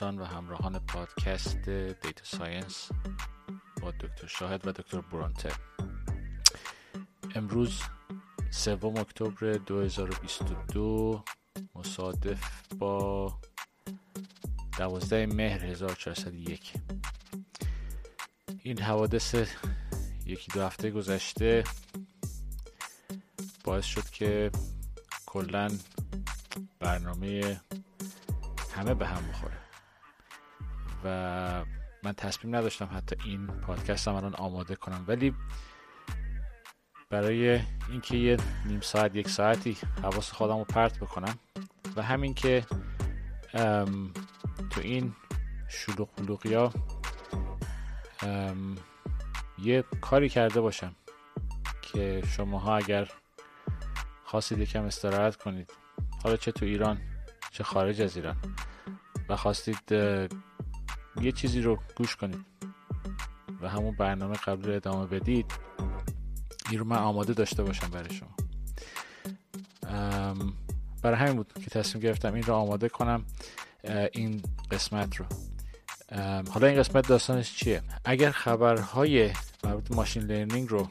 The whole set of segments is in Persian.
دوستان و همراهان پادکست data science با دکتر شاهد و دکتر برانته امروز سوم اکتبر 2022 مصادف با دوازده مهر 1401 این حوادث یکی دو هفته گذشته باعث شد که کلا برنامه همه به هم بخوره. و من تصمیم نداشتم حتی این پادکست هم الان آماده کنم. ولی برای اینکه یه نیم ساعت یک ساعتی حواس خودم رو پرت بکنم و همین که تو این شلوغ بلوغی ها یه کاری کرده باشم که شماها اگر خواستید یکم استراحت کنید حالا چه تو ایران چه خارج از ایران و خواستید یه چیزی رو گوش کنید و همون برنامه قبل ادامه بدید. این رو من آماده داشته باشم برای شما. برای همین بود که تصمیم گرفتم این رو آماده کنم این قسمت رو. حالا این قسمت داستانش چیه؟ اگر خبرهای مربوط machine learning رو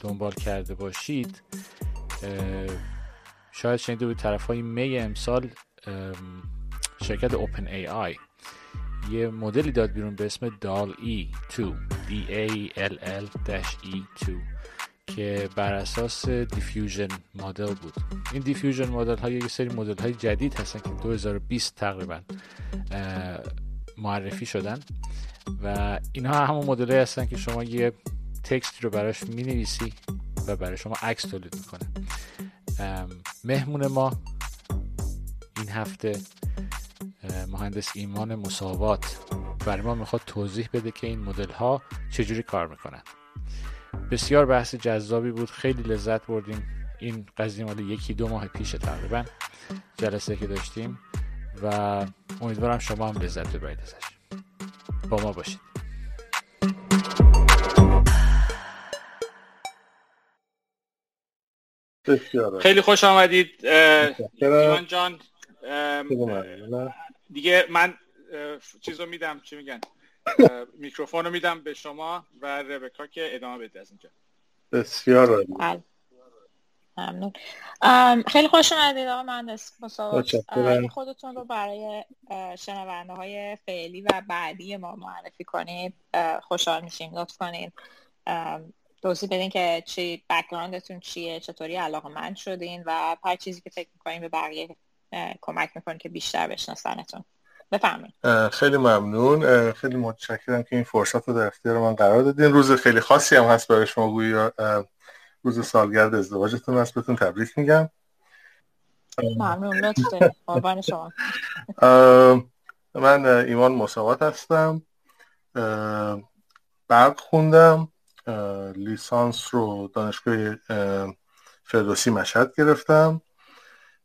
دنبال کرده باشید شاید شنیده بود طرف های May امسال شرکت OpenAI. یه مدلی داد بیرون به اسم DALL-E 2 D A L L E 2 که بر اساس diffusion model بود. این diffusion model ها یه سری مدل های جدید هستن که 2020 تقریبا معرفی شدن. و اینها همون مدل هستن که شما یه تکست رو براش می نویسی و برای شما عکس تولید می‌کنه. مهمون ما این هفته مهندس ایمان مساوات برای ما می‌خواد توضیح بده که این مدل ها چجوری کار می‌کنن. بسیار بحث جذابی بود خیلی لذت بردیم. این قضیه مال یکی دو ماه پیش تقریبا جلسه که داشتیم و امیدوارم شما هم لذت ببرید ازش. با ما باشید. خیلی خوش آمدید. ایمان جان. دیگه من چیز رو میدم چی میگن؟ میکروفون رو میدم به شما و ربکا که ادامه بده از اینجا. بسیار بله. ممنون. خیلی خوش اومدید آقا مهندس خودتون رو برای شنونده های فعلی و بعدی ما معرفی کنید. خوشحال میشیم. لطف کنید توضیح بدین که چی بکگراندتون چیه چطوری علاقه من شدین و هر چیزی که فکر می‌کنین به بقیه کمک می‌کنه که بیشتر بشناسنتون بفرمایید. خیلی ممنون. خیلی متشکرم که این فرصت رو در اختیار من قرار دادین. روز خیلی خاصی هم هست برای شما. گویا روز سالگرد ازدواجتون هست. بهتون تبریک میگم. ممنون. شما. من ایمان مساوات هستم. برق خوندم. لیسانس رو دانشگاه فردوسی مشهد گرفتم.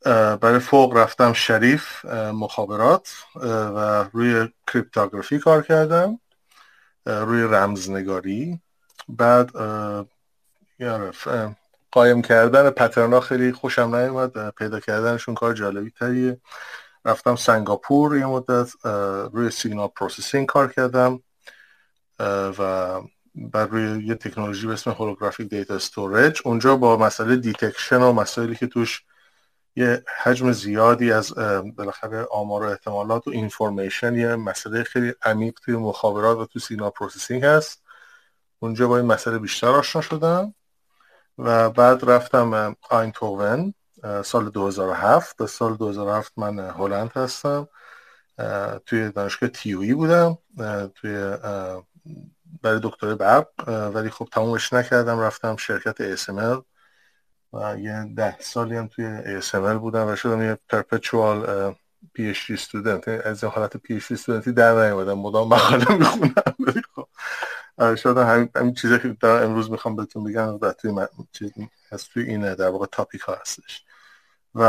برای فوق رفتم شریف مخابرات و روی کریپتوگرافی کار کردم روی رمزنگاری. بعد قایم کردن pattern ا خیلی خوشم نیومد پیدا کردنشون کار جالبی تریه. رفتم سنگاپور یه مدت روی signal processing کار کردم و بر روی یه تکنولوژی به اسم holographic data storage اونجا با مسئله detection و مسائلی که توش یه حجم زیادی از بالاخره آمار و احتمالات و information یه مسئله خیلی عمیق توی مخابرات و تو signal processing هست. اونجا با این مسئله بیشتر آشنا شدم و بعد رفتم آینتوون سال 2007 تا سال 2007 من هلند هستم. توی دانشگاه تیوی بودم. توی برای دکترای برق. ولی خب تمومش نکردم. رفتم شرکت ASML و یه ده سالی هم توی ASML بودم و شدم یه اچ دی استودنت از این حالت دی استودنتی در نیومدم. مدام مقاله می‌خونم. خب شاید همین, همین چیزی که در امروز می‌خوام بهتون بگم و توی چیز هست توی این در واقع topic ها هستش. و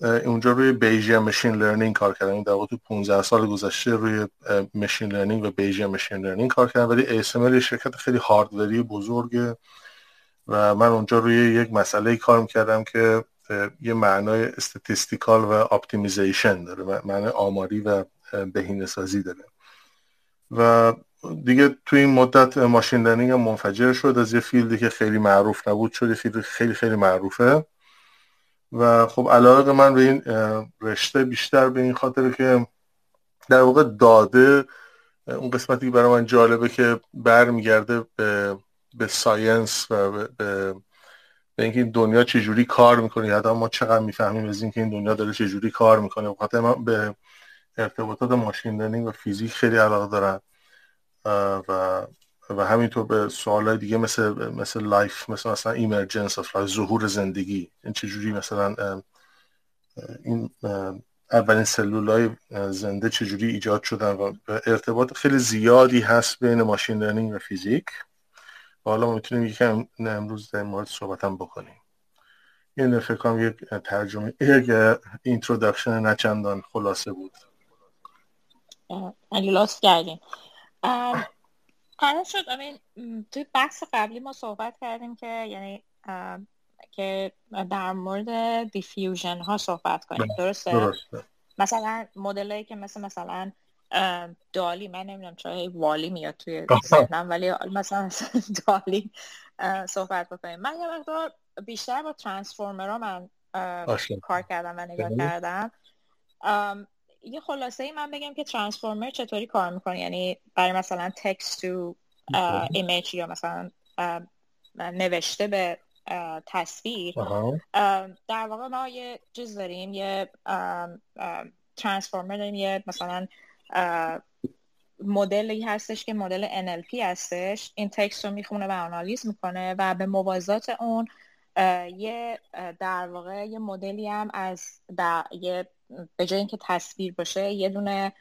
اونجا روی Bayesian machine learning کار کردم. در واقع تو 15 سال گذشته روی machine learning و Bayesian machine learning کار کردم. ولی ASML شرکت خیلی hardware ی بزرگه. و من اونجا روی یک مسئله کار می‌کردم که یه معنای statistical و optimization داره معنی آماری و بهینه سازی داره. و دیگه توی این مدت machine learning منفجر شد از یه field ی که خیلی معروف نبود شد یه field خیلی خیلی معروفه. و خب علاقه من به این رشته بیشتر به این خاطر که در واقع داده اون قسمتی که برای من جالبه که برمیگرده به به science و به, به, اینکه این دنیا چجوری کار می‌کنه. یا ما چقدر می‌فهمیم از اینکه این دنیا داره چجوری کار می‌کنه. خاطر من به ارتباطات machine learning و فیزیک خیلی علاقه دارم و و همینطور به سوال دیگه مثل مثل life مثل مثلا emergence of ظهور زندگی. این چجوری مثلا این اولین سلول های زنده چجوری ایجاد شدن و ارتباط خیلی زیادی هست بین machine learning و فیزیک. حالا می‌تونیم یکم امروز در مورد صحبت هم بکنیم. این فکر کنم یک ترجمه یک introduction نچندان خلاصه بود. لاست کردیم. قرار شد. توی بحث قبلی ما صحبت کردیم که یعنی که در مورد diffusion ها صحبت کنیم. بله، درسته؟, درسته. مثلا مدلایی که مثل مثلا DALL-E من نمی‌دونم چرا WALL-E میاد توی ذهنم ولی مثلا DALL-E صحبت بکنیم. من یه مقدار بیشتر با ترانسفورمر من کار کردم و نگاه کردم. یه خلاصه ای من بگم که ترانسفورمر چطوری کار می‌کنه؟ یعنی برای مثلا تکست تو ایمیج یا مثلا نوشته به تصویر. در واقع ما یه چیز داریم یه ترانسفورمر داریم یه مثلا مدلی هستش که مدل NLP هستش. این text رو می‌خونه و آنالیز می‌کنه و به موازات اون یه در واقع یه مدلی هم از یه به جای اینکه تصویر باشه یه دونه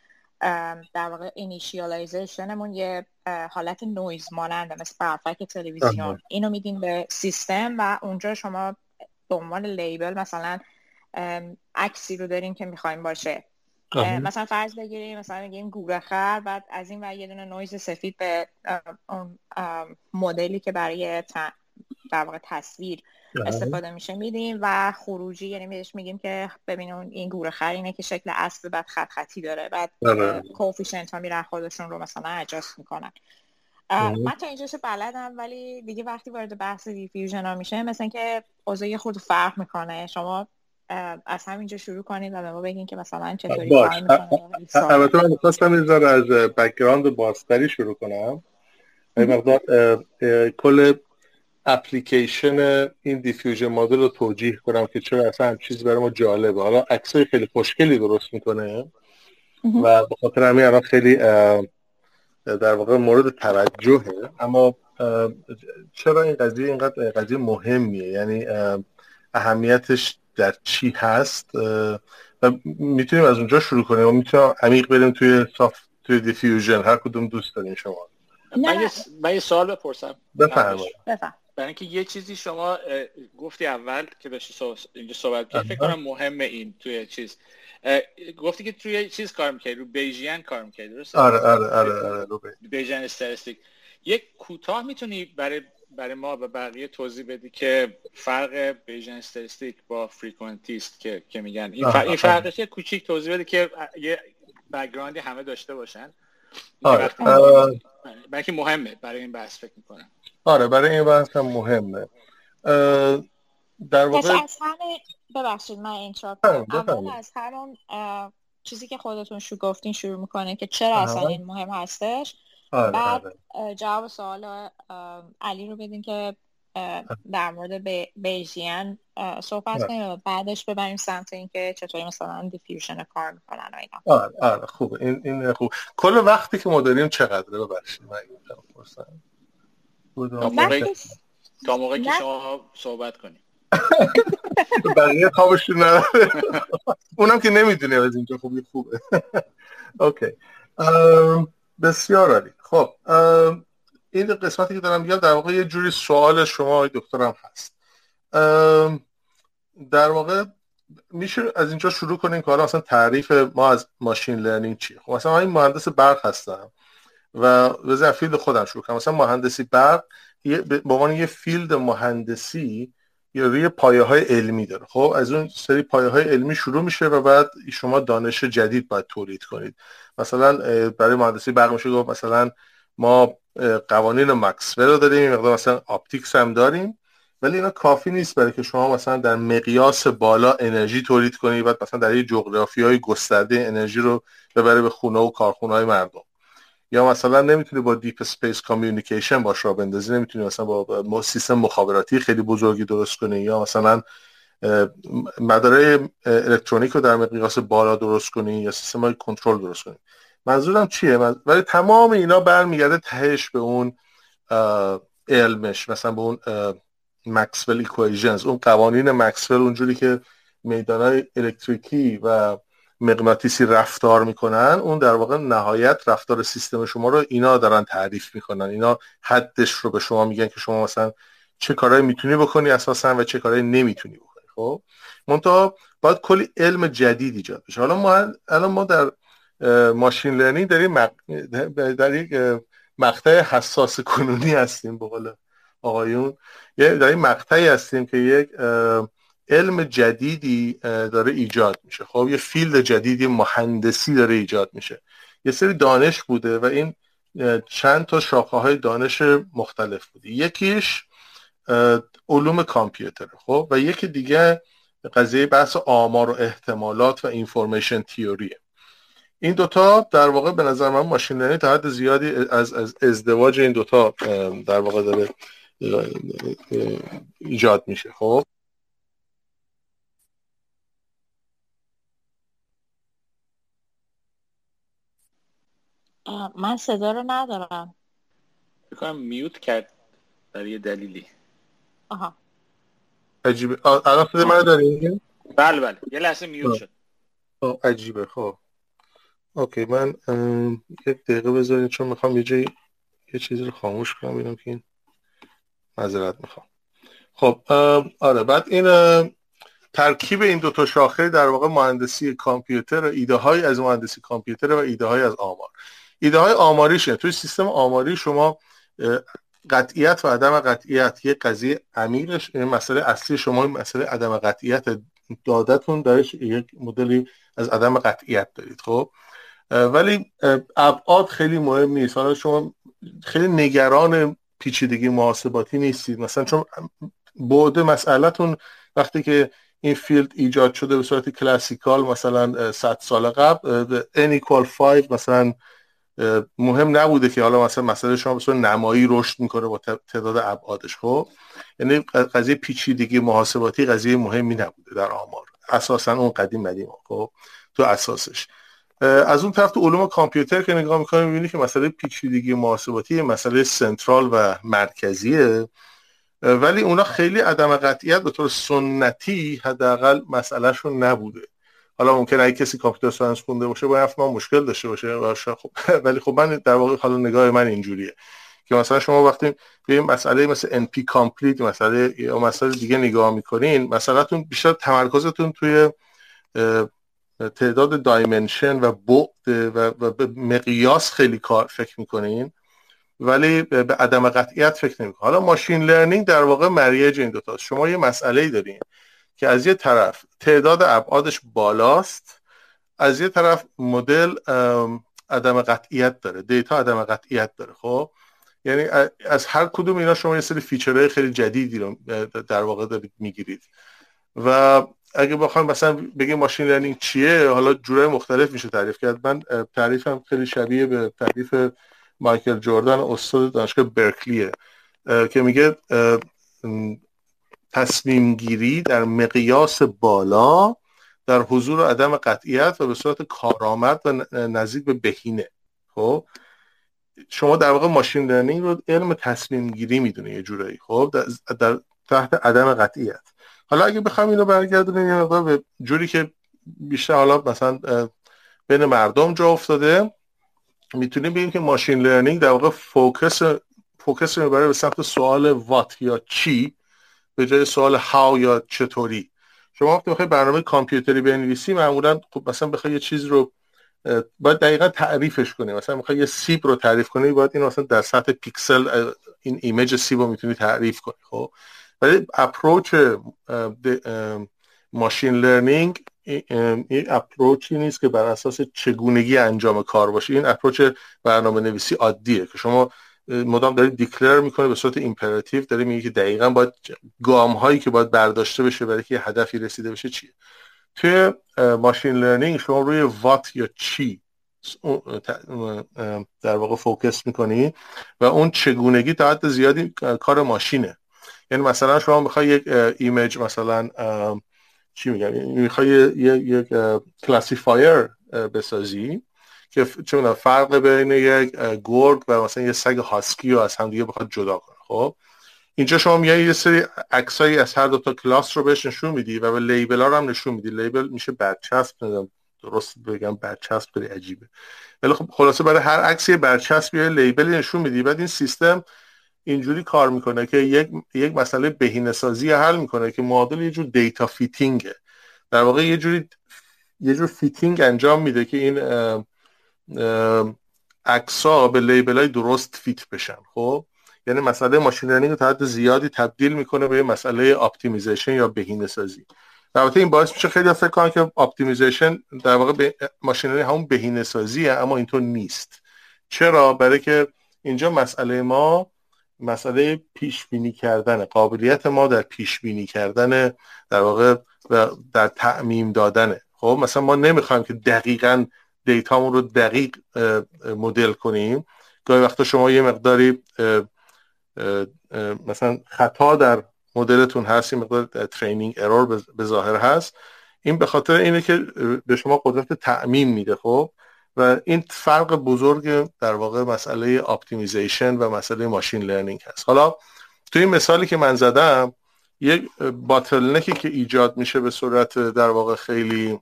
در واقع initialization مون یه حالت نویز ماننده مثل برفک تلویزیون. اینو میدیم به سیستم و اونجا شما به عنوان label مثلا عکسی رو داریم که می‌خوایم باشه. مثلا فرض بگیریم مثلا بگیم گوره‌خر بعد از این و یه دونه نویز سفید به اون مدلی که برای در واقع تصویر بله. استفاده میشه میدیم و خروجی یعنی بهش میگیم که ببین اون این گوره‌خر اینه که شکل اسب بعد خط خطی داره بعد بله. coefficient ها میرن خودشون رو مثلا adjust می‌کنن بله. من تا اینجاش بلدم ولی دیگه وقتی وارد بحث diffusion ها میشه مثلا که اوضاع خود فرق می‌کنه شما از همینجا شروع کنید و به ما بگین که مثلا چطوری کار البته من می‌خواستم یه از background بازتری شروع کنم. مقدار کل اپلیکیشن این diffusion مدل رو توجیه کنم که چرا اصلا هم چیزی برای ما جالبه. حالا عکسای خیلی خوشگلی درست می‌کنه و به خاطر همین الان خیلی در واقع مورد توجهه. اما چرا این قضیه اینقدر قضیه مهمیه؟ یعنی اهمیتش در چی هست و می‌تونیم از اونجا شروع کنیم. و می‌تونیم عمیق بریم توی سافت توی دیفیوژن. هر کدوم دوست دارین شما. من یه سوال بپرسم. بفرمایید. برای اینکه یه چیزی شما گفتی اول که داشتی اینجا صحبت کرد فکر کنم مهمه این توی چیز. گفتی که توی چیز کار می‌کردی؟ رو بیژین کار می‌کردی درست آره آره آره آره رو بیژین استاتستیک. یک کوتاه می‌تونی برای برای ما و بقیه توضیح بدی که فرق Bayesian statistic با frequentist که که میگن. این, فرق این فرقش یه کوچیک توضیح بده که یه background ی همه داشته باشن. آره. برای مهمه برای این بحث فکر می‌کنم. آره برای این بحث هم مهمه. در واقع از همه ببخشید من interrupt از همون چیزی که خودتون شو گفتین شروع می‌کنه که چرا اصلا این مهم هستش؟ آره، بعد آره. جواب سوال علی رو بدین که در مورد بیژین صحبت آره. کنیم و بعدش ببریم سمت اینکه چطوری مثلا دیفیوژن کار می‌کنن و اینا. آره آره خوب. این این خوب. کل وقتی که ما داریم چقدره؟ ببخشید من تا موقعی که شما صحبت کنیم بقیه خوابشون نداره. اونم که نمی‌دونه از اینجا خوبی خوبه. okay. بسیار عالی. خب این قسمتی که دارم میگم در واقع یه جوری سوال شما دکترم هست. در واقع میشه از اینجا شروع کنیم که حالا مثلا تعریف ما از machine learning چیه. خب مثلا این مهندس برق هستم و بذار field خودم شروع کنم مثلا مهندسی برق به عنوان یه field مهندسی یا روی پایه های علمی داره. خب از اون سری پایه های علمی شروع میشه و بعد شما دانش جدید باید تولید کنید. مثلا برای مهندسی برق میشه گفت مثلا ما قوانین مکسول رو داریم مقدار مثلا optics هم داریم ولی اینا کافی نیست برای که شما مثلا در مقیاس بالا انرژی تولید کنید بعد مثلا در یه جغرافی های گسترده انرژی رو ببره به خونه و کارخونه های مردم. یا مثلا نمی‌تونی با deep space communication باش راه بندازی نمی‌تونی مثلا با سیستم مخابراتی خیلی بزرگی درست کنی یا مثلا مداره الکترونیک رو در مقیاس بالا درست کنی یا سیستم های کنترل درست کنی. منظورم چیه؟ ولی تمام اینا برمیگرده تهش به اون علمش مثلا به اون Maxwell equations اون قوانین مکسول اونجوری که میدانهای الکتریکی و مغناطیسی رفتار می‌کنن اون در واقع نهایت رفتار سیستم شما رو اینا دارن تعریف می‌کنن. اینا حدش رو به شما میگن که شما مثلا چه کارهایی می‌تونی بکنی اساسا و چه کارهایی نمی‌تونی بکنی خب؟ منتها باید کلی علم جدید ایجاد بشه. حالا ما الان ما در machine learning داریم در یک مقطع حساس کنونی هستیم به قول آقایون. یه در این مقطعی هستیم که یک علم جدیدی داره ایجاد میشه. خب یه field جدیدی مهندسی داره ایجاد میشه. یه سری دانش بوده و این چند تا شاخه های دانش مختلف بوده. یکیش علوم کامپیوتر. خب و یکی دیگه قضیه بحث آمار و احتمالات و اینفورمیشن تیوریه این دوتا در واقع به نظر من ماشین لرنینگ تا حد زیادی از, از ازدواج این دوتا در واقع داره ایجاد میشه. خب من صدا رو ندارم. بکنم میوت کرد برای یه دلیلی. آها. عجیبه. الان صدا من داری؟ بله بله. یه لحظه میوت شد. عجیبه. خب. اوکی من یک دقیقه بذارید چون می‌خوام یه جایی یه چیزی رو خاموش کنم ببینم که این معذرت می‌خوام. خب آره. بعد این ترکیب این دو تا شاخه در واقع مهندسی کامپیوتر و ایده های از مهندسی کامپیوتر و ایده های از آمار. ایده های آماریشه توی سیستم آماری شما قطعیت و عدم قطعیت یه قضیه عمیقش مسئله اصلی شما مسئله عدم قطعیت دادتون درش یک مدلی از عدم قطعیت دارید خب؟ ولی ابعاد خیلی مهم نیست. حالا شما خیلی نگران پیچیدگی محاسباتی نیستید. مثلا چون بعد مسئلهتون وقتی که این فیلد ایجاد شده به صورت کلاسیکال مثلا 100 سال قبل n equal 5 مثلا مهم نبوده که حالا مثلا مسئله شما به نمایی رشد می‌کنه با تعداد ابعادش خب؟ یعنی قضیه پیچیدگی محاسباتی قضیه مهمی نبوده در آمار. اساسا اون قدیم قدیم خب؟ تو اساسش. از اون طرف تو علوم کامپیوتر که نگاه می‌کنیم می‌بینی که مسئله پیچیدگی محاسباتی مسئله سنترال و مرکزیه. ولی اونا خیلی عدم قطعیت به طور سنتی حداقل مسئلهشون نبوده. حالا ممکن اگه کسی computer science خونده باشه با ما مشکل داشته باشه. خب ولی خب من در واقع حالا نگاه من اینجوریه که مثلا شما وقتی به مسئله مثل NP complete مسئله یا مسئله دیگه نگاه می‌کنین مسئلهتون بیشتر تمرکزتون توی تعداد dimension و بعد و, به مقیاس خیلی کار فکر می‌کنین ولی به عدم قطعیت فکر نمی‌کنین. حالا machine learning در واقع marriage این دوتا شما یه مسئله ای دارین. که از یه طرف تعداد ابعادش بالاست از یه طرف مدل عدم قطعیت داره data عدم قطعیت داره خب؟ یعنی از هر کدوم اینا شما یه سری feature های خیلی جدیدی رو در واقع دارید می‌گیرید. و اگه بخوام مثلا بگیم machine learning چیه حالا جورای مختلف میشه تعریف کرد. من تعریفم خیلی شبیه به تعریف مایکل جوردن استاد دانشگاه برکلیه که میگه تصمیم گیری در مقیاس بالا در حضور عدم قطعیت و به صورت کارآمد و نزدیک به بهینه. خب؟ شما در واقع ماشین لرنینگ رو علم تصمیم گیری می‌دونه یه جورایی. خب؟ در, تحت عدم قطعیت. حالا اگه بخوام اینو برگردونیم یه مقدار به جوری که بیشتر حالا مثلا بین مردم جا افتاده می‌تونیم بگیم که machine learning در واقع focus focus می‌بره به سمت سوال what یا چی؟ به جای سوال how یا چطوری. شما وقتی بخوای برنامه کامپیوتری بنویسی معمولا خب مثلا بخوای یه چیز رو باید دقیقا تعریفش کنی. مثلا می‌خوای یه سیب رو تعریف کنی باید این مثلا در سطح پیکسل این image سیب رو می‌تونی تعریف کنی خب؟ ولی approach machine learning این approach ی نیست که بر اساس چگونگی انجام کار باشه. این approach برنامه نویسی عادیه که شما مدام دارید declare می‌کنه به صورت imperative داره میگه که دقیقا باید گام هایی که باید برداشته بشه برای که هدفی رسیده بشه چیه. توی machine learning شما روی what یا چی در واقع focus می‌کنی و اون چگونگی تا حد زیادی کار ماشینه. یعنی مثلا شما می‌خوای یک image مثلا چی میگم؟ می‌خوای یک classifier بسازی. که چون فرق بین یک گرگ و مثلا یه سگ هاسکی رو از همدیگه بخواد جدا کنه. خب؟ اینجا شما میای یه سری عکسایی از هر دو تا کلاس رو بهش نشون میدی و به label ها رو هم نشون میدی. label میشه برچسب ندارم درست بگم برچسب خیلی عجیبه. ولی خب خلاصه برای هر عکسی برچسب یه label ی نشون میدی. بعد این سیستم اینجوری کار می‌کنه که یک یک مسئله بهینه سازی حل می‌کنه که معادل یه جور data fitting ه. در واقع یه جوری یه جور fitting انجام میده که این عکسا به label های درست fit بشن خب؟ یعنی مسئله machine learning تا حد زیادی تبدیل می‌کنه به مسئله optimization یا بهینه سازی البته این باعث میشه خیلی فکر کنن که optimization در واقع به machine learning همون بهینه سازیه اما اینطور نیست. چرا؟ برای که اینجا مسئله ما مسئله پیش بینی کردن قابلیت ما در پیش بینی کردن در واقع در تعمیم دادنه خب مثلا ما نمی‌خوایم که دقیقا data مون رو دقیق مدل کنیم. گاهی وقتا شما یه مقداری مثلا خطا در مدلتون هست یه مقدار training error به ظاهر هست. این به خاطر اینه که به شما قدرت تعمیم میده خب؟ و این فرق بزرگ در واقع مسئله optimization و مسئله machine learning هست. حالا تو این مثالی که من زدم یک باتلنکی که ایجاد میشه به صورت در واقع خیلی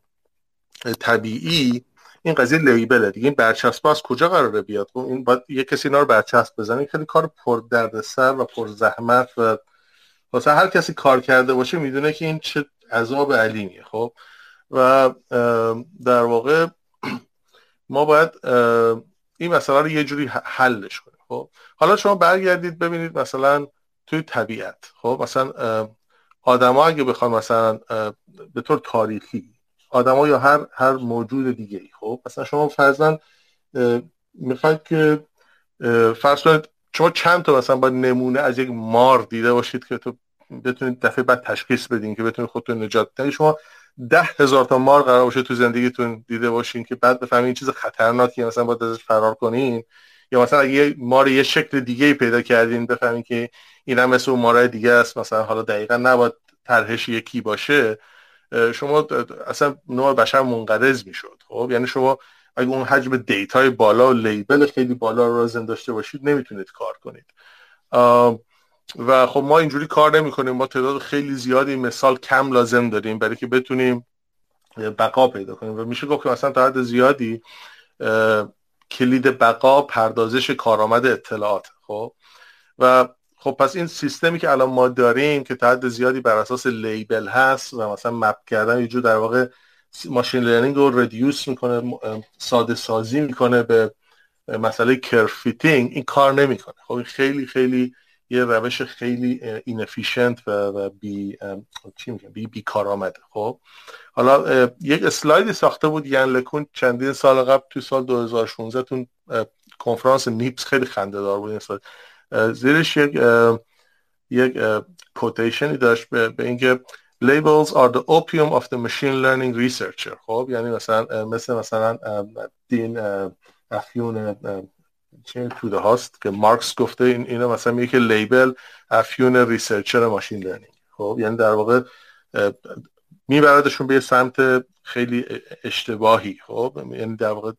طبیعی این قضیه لیبله دیگه. این برچسب از کجا قراره بیاد؟ خب این باید یه کسی اینا رو برچسب بزنه. خیلی کار پر دردسر و پر زحمت و واسه هر کسی کار کرده باشه می‌دونه که این چه عذاب علیمیه. خب و در واقع ما باید این مسئله رو یه جوری حلش کنیم. خب حالا شما برگردید ببینید مثلا توی طبیعت. خب مثلا آدما اگه بخوان مثلا به طور تاریخی آدما یا هر هر موجود دیگه ای خب مثلا شما فرضاً می‌خواید که فرض کنید شما چند تا مثلا با نمونه از یک مار دیده باشید که تو بتونید دفعه بعد تشخیص بدین که بتونید خودتون نجات بدین. شما ده هزار تا مار قرار باشه تو زندگیتون دیده باشین که بعد بفهمین این چیز خطرناکی مثلا باید ازش فرار کنین. یا مثلا اگه یه مار یه شکل دیگه پیدا کردین بفهمین که این هم مثل اون مارای دیگه است مثلا حالا دقیقا نباید طرحش یکی باشه. شما اصلا نوع بشر منقرض می‌شد خب؟ یعنی شما اگه اون حجم دیتای بالا و لیبل خیلی بالا رو لازم داشته باشید نمی‌تونید کار کنید. و خب ما اینجوری کار نمی کنیم ما تعداد خیلی زیادی مثال کم لازم داریم برای که بتونیم بقا پیدا کنیم. و میشه گفت که مثلا حد زیادی کلید بقا پردازش کارآمد اطلاعات خب؟ و خب پس این سیستمی که الان ما داریم که حد زیادی بر اساس label هست و مثلا map کردن یه جور در واقع machine learning رو reduce می‌کنه ساده سازی می‌کنه به مسئله curve fitting این کار نمی‌کنه. خب این خیلی خیلی یه روش خیلی inefficient و, بی چی میگم؟ بی, بی کارآمده خب حالا یک slide ی ساخته بود یان لکون چندین سال قبل تو سال 2016 تون کنفرانس NIPS خیلی خنده دار بود این زیرش یک یک quotation ی داشت به, به اینکه labels are the opium of the machine learning researcher. خب یعنی مثلا مثل مثلا دین افیون چه توده هاست که مارکس گفته این اینا مثلا میگه که label افیون researcher machine learning. خب یعنی در واقع میبردشون به سمت خیلی اشتباهی. خب یعنی در واقع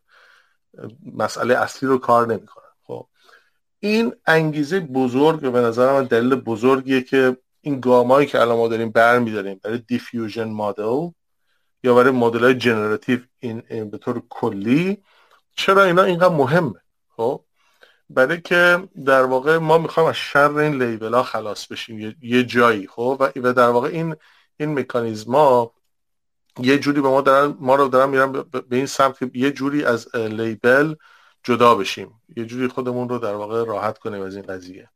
مسئله اصلی رو کار نمی‌کنن خب این انگیزه بزرگ به نظر من دلیل بزرگیه که این گام‌هایی که الان ما داریم برمیداریم برای diffusion model یا برای مدل های generative این, این به طور کلی چرا اینا اینقدر مهمه؟ خب برای که در واقع ما می‌خوایم از شر این label ها خلاص بشیم یه جایی خب و در واقع این این مکانیزما یه جوری به ما دارن ما رو دارن میرن به این سمت یه جوری از لیبل جدا بشیم. یه جوری خودمون رو در واقع راحت کنیم از این قضیه.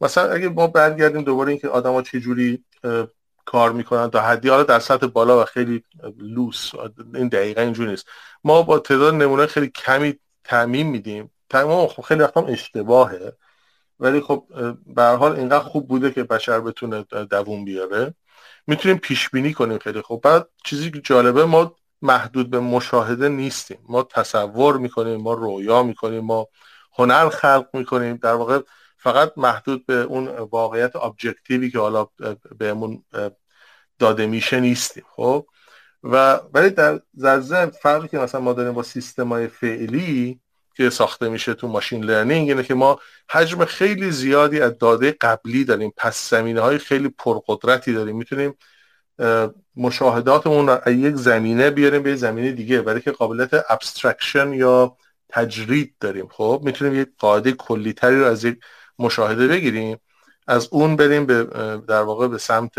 مثلا اگه ما برگردیم دوباره اینکه آدما چه جوری کار می‌کنن تا حدی حالا در سطح بالا و خیلی لوس این دقیقا اینجوری نیست. ما با تعداد نمونه خیلی کمی تعمین میدیم. تمام خب خیلی وقتا اشتباهه. ولی خب به حال اینقدر خوب بوده که بشر بتونه دووم بیاره. می‌تونیم پیش بینی کنیم خیلی. خب بعد چیزی که جالبه ما محدود به مشاهده نیستیم. ما تصور می‌کنیم ما رویا می‌کنیم ما هنر خلق می‌کنیم. در واقع فقط محدود به اون واقعیت ابجکتیوی که حالا بهمون داده میشه نیستیم خب؟ و ولی در ضمن فرقی که مثلا ما داریم با سیستم های فعلی که ساخته میشه تو machine learning اینه که ما حجم خیلی زیادی از داده قبلی داریم. پس زمینه های خیلی پرقدرتی داریم. می‌تونیم مشاهداتمون رو از یک زمینه بیاریم به زمینه دیگه برای که قابلیت abstraction یا تجرید داریم. خب می‌تونیم یک قاعده کلی تری رو از یک مشاهده بگیریم از اون بریم به در واقع به سمت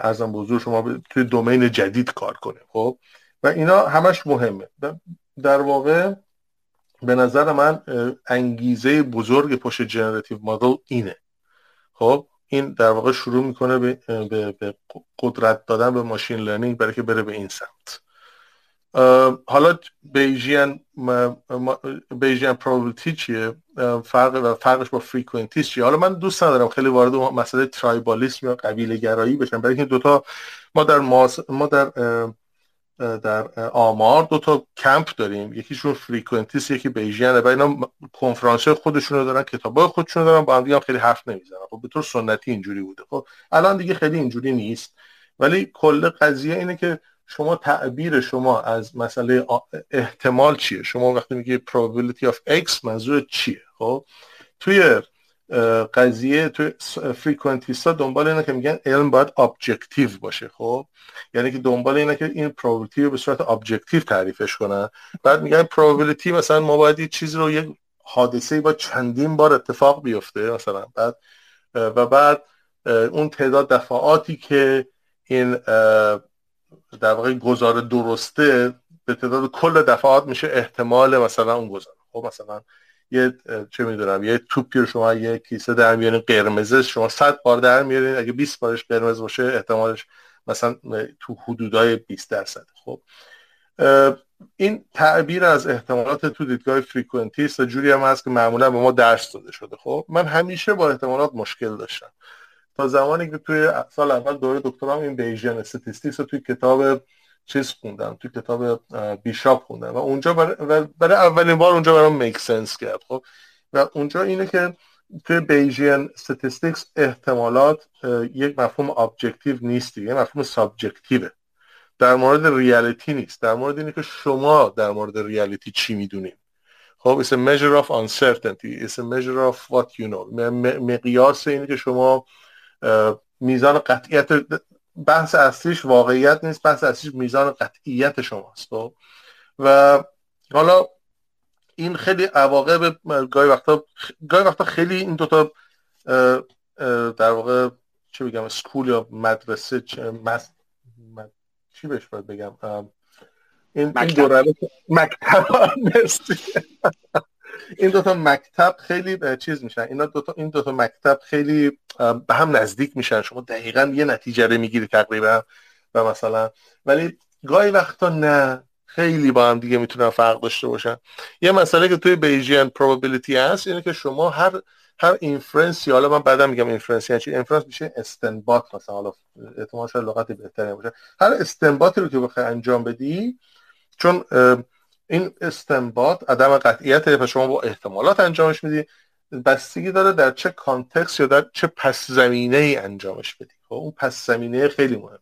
عرضم به حضور شما توی domain جدید کار کنیم. خب و اینا همش مهمه. در واقع به نظر من انگیزه بزرگ پشت generative model اینه. خب این در واقع شروع می‌کنه به, به قدرت دادن به machine learning برای که بره به این سمت. حالا Bayesian Bayesian probability چیه؟ فرق و فرقش با frequentist چیه؟ حالا من دوست ندارم خیلی وارد مسئله tribalism یا قبیله گرایی بشم برای این دوتا ما در ما در در آمار دو تا کمپ داریم. یکیشون فریکونتیست یکی بیژینه و اینا کنفرانس خودشون رو دارن کتابای خودشون رو دارن با هم دیگه خیلی حرف نمی‌زنن. خب به طور سنتی اینجوری بوده. خب الان دیگه خیلی اینجوری نیست. ولی کل قضیه اینه که شما تعبیر شما از مسئله احتمال چیه؟ شما وقتی میگی probability of x منظور چیه؟ خب توی قضیه توی frequentist ا دنبال اینه که میگن علم باید objective باشه خب؟ یعنی که دنبال اینه که این probability رو به صورت objective تعریفش کنن. بعد میگن probability مثلا ما باید یه چیزی رو یک حادثه با چندین بار اتفاق بیفته مثلا. بعد و بعد اون تعداد دفعاتی که این در واقع گزاره درسته به تعداد کل دفعات میشه احتمال مثلا اون گزاره خب مثلا یه چه می‌دونم یه توپی رو شما یه کیسه در میارین قرمزه شما 100 بار در میارین. اگه 20 بارش قرمز باشه احتمالش مثلا تو حدودای 20 درصد. خب این تعبیر از احتمالات تو دیدگاه frequentist جوری هم هست که معمولا به ما درس داده شده. خب من همیشه با احتمالات مشکل داشتم. تا زمانی که توی سال اول دوره دکترام این Bayesian statistics رو توی کتاب چیز خوندم توی کتاب بیشاپ خوندم و اونجا برای, برای اولین بار اونجا برام make sense کرد خب؟ و اونجا اینه که توی Bayesian statistics احتمالات یک مفهوم objective نیست یه مفهوم subjective ه در مورد reality نیست. در مورد اینه که شما در مورد reality چی می‌دونید خب it's a measure of uncertainty. It's a measure of what you know. مقیاس اینه که شما میزان قطعیت بحث اصلیش واقعیت نیست بحث اصلیش میزان قطعیت شماست خب؟ و حالا این خیلی عواقب گاهی وقتا گاهی وقتا خیلی این دوتا در واقع چی بگم سکول یا مدرسه چی بهش باید بگم؟ این مکتب. این مکتب. این دوتا مکتب خیلی چیز میشن. اینا دوتا این دوتا مکتب خیلی به هم نزدیک میشن. شما دقیقا یه نتیجه رو می‌گیری تقریبا. و مثلا ولی گاهی وقتا نه. خیلی با هم دیگه می‌تونن فرق داشته باشن. یه مسئله که توی Bayesian probability هست اینه که شما هر هر inference ی حالا من بعدا میگم inference یعنی چی؟ inference میشه استنباط مثلا. حالا احتمال شاید لغت بهتری باشه. هر استنباطی رو که بخوای انجام بدی چون این استنباط عدم قطعیت و شما با احتمالات انجامش میدی. بستگی داره در چه context یا در چه پس زمینه ای انجامش بدی. خب اون پس زمینه خیلی مهمه.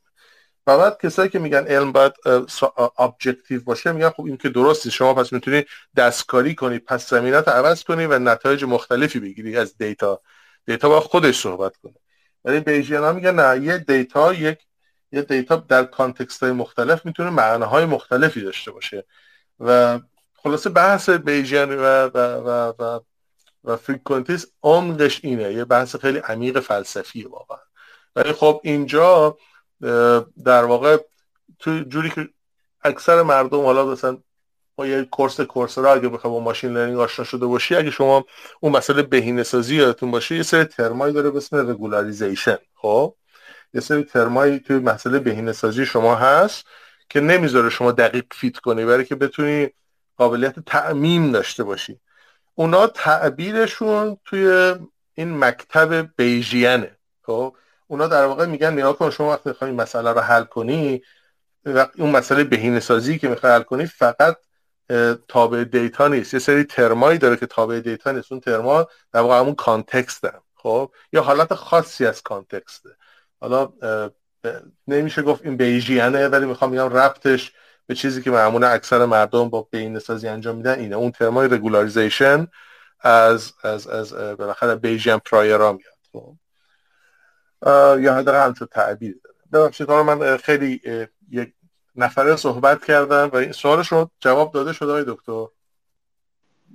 و بعد کسایی که میگن علم باید objective باشه میگن خب این که درستی شما پس می‌تونی دستکاری کنی پس زمینت عوض کنی و نتایج مختلفی بگیری از دیتا. دیتا با خودش صحبت کنه. ولی Bayesian ا میگن نه یه دیتا یک یه دیتا در context های مختلف می‌تونه معناهای مختلفی داشته باشه. و خلاصه بحث Bayesian و و و و, و frequentist عمقش اینه. یه بحث خیلی عمیق فلسفیه واقعا. ولی خب اینجا در واقع تو جوری که اکثر مردم حالا مثلا ما یه course Coursera اگه بخوای با machine learning آشنا شده باشی اگه شما اون مسئله بهینه سازی یادتون باشه یه سری ترمایی داره به اسم regularization خب؟ یه سری ترمایی توی مسئله بهینه سازی شما هست که نمی‌ذاره شما دقیق fit کنی برای که بتونی قابلیت تعمیم داشته باشی. اونا تعبیرشون توی این مکتب Bayesian ه. خب؟ اونا در واقع میگن نگاه کن شما وقتی می‌خوای مسئله رو حل کنی اون مسئله بهینه سازی که می‌خوای حل کنی فقط تابع دیتا نیست. یه سری ترمایی داره که تابع دیتا نیست. اون ترما در واقع همون context خب؟ یا حالت خاصی از context ه. حالا نمیشه گفت این Bayesian ه ولی می‌خوام بگم ربطش به چیزی که معمولا اکثر مردم با بهینه سازی انجام میدن اینه. اون term ای regularization از از از بالاخره بیژین پرایرا میاد. خب. یا حداقل همچون تعبیر ببخشید من خیلی یک نفره صحبت کردم و این سوال شما جواب داده شده آقای دکتر.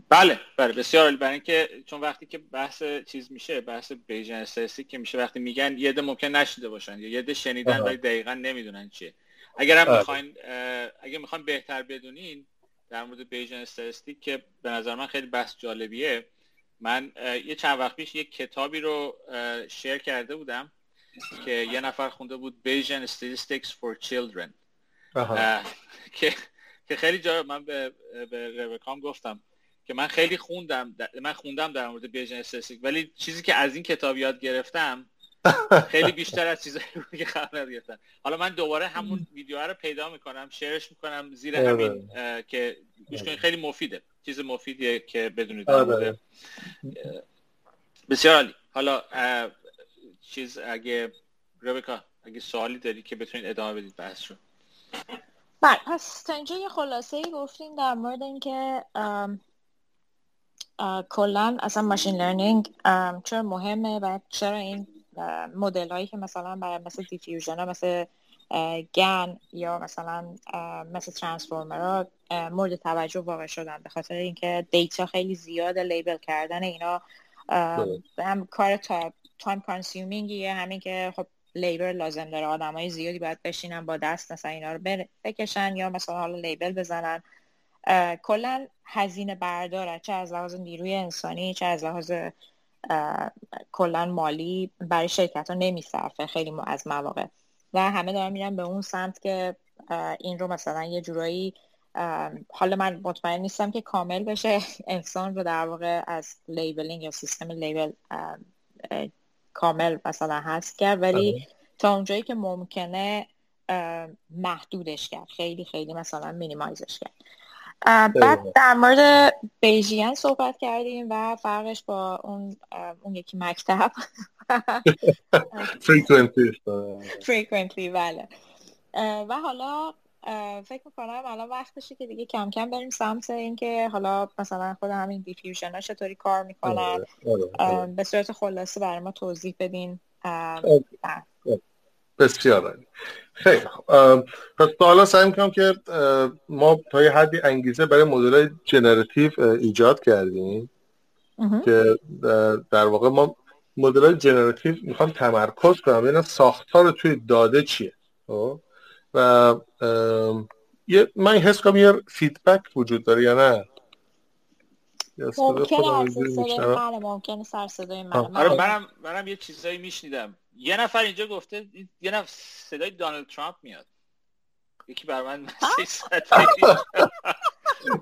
بله بله بسیار عالی. برای اینکه چون وقتی که بحث چیز میشه بحث بیژن استاتستیک که میشه وقتی میگن یه ده ممکن نشده باشن یا یه ده شنیدن ولی دقیقا نمی‌دونن چیه. اگر هم بله. می‌خواین اگر می‌خواین بهتر بدونین در مورد بیژن استاتستیک که به نظر من خیلی بحث جالبیه من یه چند وقت پیش یه کتابی رو شیر کرده بودم که یه نفر خونده بود بیژن Statistics for Children. که که خیلی جا من به به گفتم که من خیلی خوندم من خوندم در مورد بیژن استاتستیک ولی چیزی که از این کتاب یاد گرفتم خیلی بیشتر از چیزایی بود که خبر گرفتن حالا من دوباره همون ویدیو رو پیدا می‌کنم شیرش می‌کنم زیر آره. همین که گوش کنید خیلی مفیده چیز مفیدیه که بدونید آره. بسیار عالی حالا چیز اگه ربکا اگه سوالی داری که بتونید ادامه بدید بحث رو بله پس تا اینجا یه خلاصه ای گفتیم در مورد اینکه کلا اصلا ماشین لرنینگ چرا مهمه و چرا این مدل هایی که مثلا برای مثل diffusion ها مثل GAN یا مثلا مثل transformer ها مورد توجه واقع شدن. به خاطر اینکه دیتا خیلی زیاد label کردن اینا هم کار تا time consuming یه همین که خب label لازم داره. آدمای زیادی باید بشینن با دست مثلا اینا رو بکشن یا مثلا حالا label بزنن. کلا هزینه برداره چه از لحاظ نیروی انسانی چه از لحاظ کلا مالی برای شرکت ها نمیصرفه خیلی از مواقع. و همه دارن میرن به اون سمت که این رو مثلا یه جورایی حالا من مطمئن نیستم که کامل بشه. انسان رو در واقع از labeling یا سیستم label کامل مثلا هست کرد ولی آره. تا اونجایی که ممکنه محدودش کرد. خیلی خیلی مثلا minimize ش کرد. بعد در مورد بیژین صحبت کردیم و فرقش با اون اون یکی مکتب. Frequently. بله. و حالا فکر می‌کنم الان وقتشه که دیگه کم کم بریم سمت اینکه حالا مثلا خود همین دیفیوژن ها چطوری کار می‌کنن. آره، آره، آره. به صورت خلاصه برای ما توضیح بدین. بسیار خیلی پس حالا سعی می‌کنم که ما تا یه حدی انگیزه برای مدل generative ایجاد کردیم. که در واقع ما مدل generative می‌خوام تمرکز کنم. ببینم ساختار توی داده چیه. خب؟ و یه من حس کنم یه feedback وجود داره یا نه؟ ممکنه ممکنه سر صدای من آره منم منم یه چیزایی میشنیدم. یه نفر اینجا گفته یه نفر صدای دانالد ترامپ میاد. یکی بر من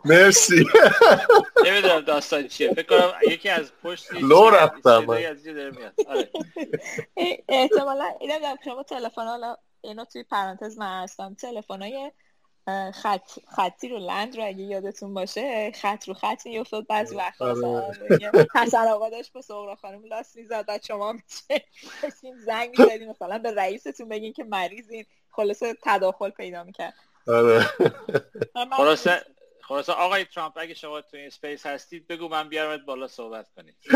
مرسی. نمی‌دونم داستان چیه. فکر کنم یکی از پشت لو رفتم. آره. احتمالا اینم شما تلفن حالا اینو توی پرانتز من هستم. تلفن های خط خطی رو لند رو اگه یادتون باشه خط رو خط میافتاد بعضی وقت. حسن آقا داشت با سغرا خانم لاس می‌زد بعد شما میشه زنگ می‌زدین مثلا به رئیستون بگین که مریضین. خلاصه تداخل پیدا می‌کرد. آره. خلاصه خلاصه آقای ترامپ اگه شما تو این space هستید بگو من بیارمت بالا صحبت کنید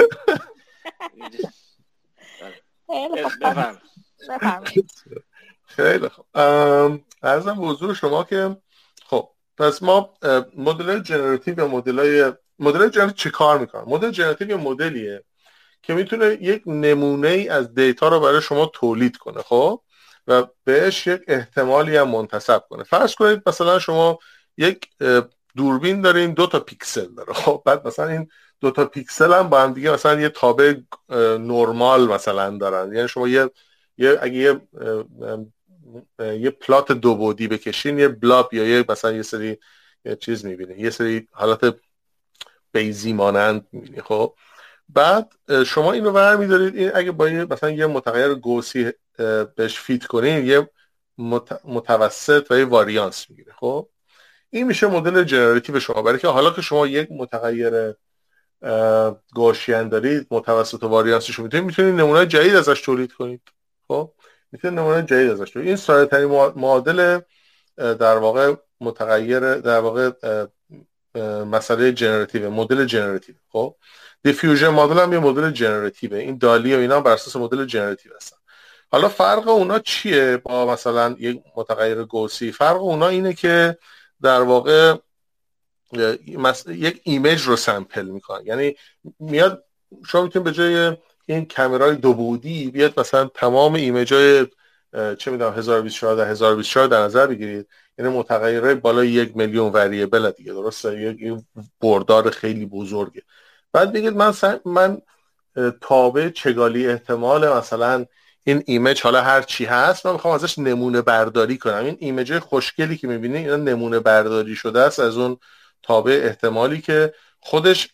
خیلی خوب. عرضم حضور شما که خب پس ما مدل generative یا مدل های مدل generative چه کار می‌کنه؟ مدل generative یه مدلیه که می‌تونه یک نمونه ای از دیتا رو برای شما تولید کنه خب؟ و بهش یک احتمالی هم منتسب کنه. فرض کنید مثلا شما یک دوربین داریم دو تا پیکسل داره خب؟ بعد مثلا این دو تا پیکسل هم با هم دیگه مثلا یه تابع نرمال مثلا دارن. یعنی شما یه, یه اگه یه یه plot دو بعدی بکشین یه blob یا یه مثلا یه سری یه چیز می‌بینی. یه سری حالت بیضی مانند می‌بینی خب؟ بعد شما اینو ور میدارید این اگه با یه مثلا یه متغیر گوسی بهش fit کنین یه متوسط و یه واریانس می‌گیره خب؟ این میشه مدل generative شما. برای که حالا که شما یک متغیر Gaussian دارید متوسط و واریانسش می‌تونید می‌تونید نمونه جدید ازش تولید کنید خب؟ می‌تونید نمونه جدید ازش تولید این ساده ترین معادل در واقع متغیر در واقع مسئله generative مدل generative خب؟ diffusion model هم یه مدل generative ه این DALL-E و اینا بر اساس مدل generative هستن. حالا فرق اونا چیه با مثلا یک متغیر گوسی؟ فرق اونا اینه که در واقع یک image رو sample می‌کنن. یعنی میاد شما می‌تونید به جای این کمرای دو بعدی بیاد مثلا تمام image های چه می‌دونم 1024 در 1024 در نظر بگیرید. یعنی متغیرهای بالای یک میلیون variable دیگه درسته. یک بردار خیلی بزرگه. بعد بگید من من تابع چگالی احتمال مثلا این image حالا هر چی هست من می‌خوام ازش نمونه برداری کنم. این image خوشگلی که می‌بینی اینا نمونه برداری شده است از اون تابع احتمالی که خودش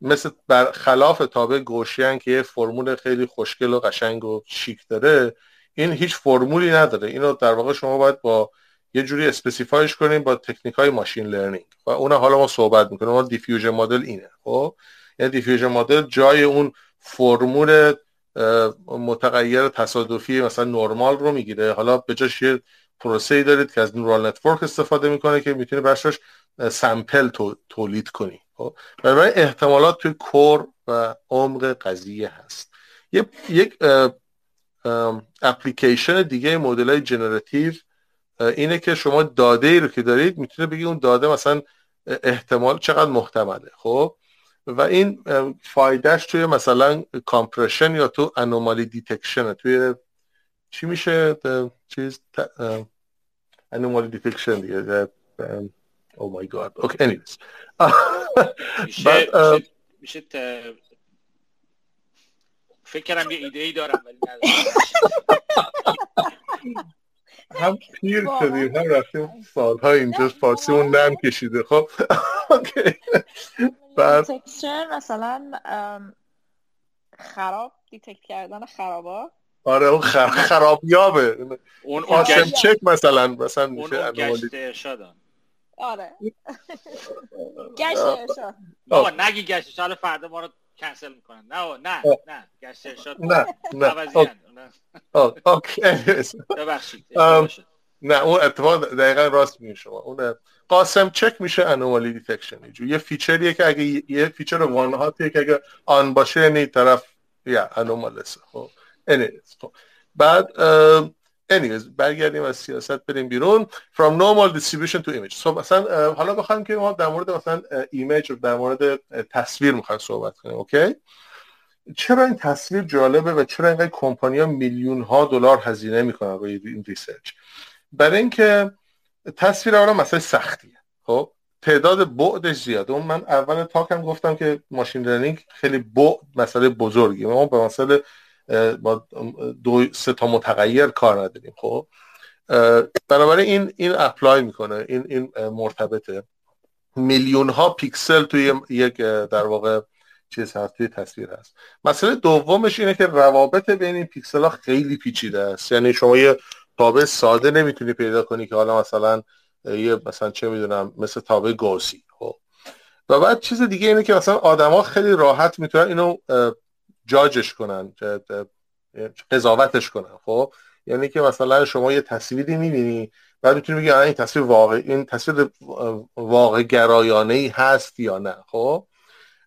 مثل بر خلاف تابع Gaussian که یه فرمول خیلی خوشگل و قشنگ و شیک داره این هیچ فرمولی نداره. اینو در واقع شما باید با یه جوری specify ش کنیم با تکنیک های machine learning و اون حالا ما صحبت می‌کنیم ما diffusion model اینه خب؟ یعنی diffusion model جای اون فرمول متغیر تصادفی مثلا نرمال رو می‌گیره. حالا به جاش یه پروسه ای دارید که از neural network استفاده می‌کنه که می‌تونه برشاش sample تولید کنی. خب برای احتمالات توی core و عمق قضیه هست. یک اپلیکیشن دیگه مدل های generative اینه که شما داده ای رو که دارید می‌تونه بگی اون داده مثلا احتمال چقدر محتمله خب؟ و این فایدهش توی مثلا compression یا تو anomaly detection توی چی میشه؟ چیز anomaly detection دیگه oh my God okay anyways میشه فکر کردم یه ایده ای دارم ولی هم پیر شدیم هم رفتیم سالها اینجا فارسیمون نم کشیده. خب اوکی بعد مثلا خراب دیتکت کردن خرابا. آره اون خر... خرابیابه. اون آسم چک مثلا مثلا میشه اون گشت ارشادن آره. گشت ارشاد آقا نگی گشت ارشاد فردا ما رو کنسل می‌کنن. نه نه نه. گشت ارشاد نه نه. اوکی ببخشید نه اون اتفاق دقیقا راست میگه شما. اون قاسم چک میشه انومالی دیتکشن یه فیچریه که اگه یه فیچر وان هاتیه که اگه آن باشه یعنی طرف یا انومالسه خب. خب. بعد anyways برگردیم از سیاست بریم بیرون. From normal distribution to image. So مثلا حالا بخوایم که ما در مورد مثلا image در مورد تصویر می‌خوایم صحبت کنیم okay چرا این تصویر جالبه و چرا اینقدر ها میلیون ها دلار هزینه می‌کنن روی این research برای اینکه تصویر اولا مسئله سختیه خب؟ تعداد بعدش زیاده. اون من اول تاکم گفتم که machine learning خیلی بعد مسئله بزرگی ما به مسئله با دو سه تا متغیر کار نداریم خب؟ بنابراین این این apply می‌کنه این این مرتبطه. میلیون ها پیکسل توی یک در واقع چیز هست توی تصویر هست. مسئله دومش اینه که روابط بین این پیکسل ها خیلی پیچیده است. یعنی شما یه تابع ساده نمی‌تونی پیدا کنی که حالا مثلا یه مثلا چه می‌دونم مثل تابع گوسی خب؟ و بعد چیز دیگه اینه که مثلا آدما خیلی راحت می‌تونن اینو جاجش کنن قضاوتش کنن. خب؟ یعنی که مثلا شما یه تصویری می‌بینی بعد می‌تونی بگی این تصویر واقع این تصویر واقع گرایانه ای هست یا نه. خب؟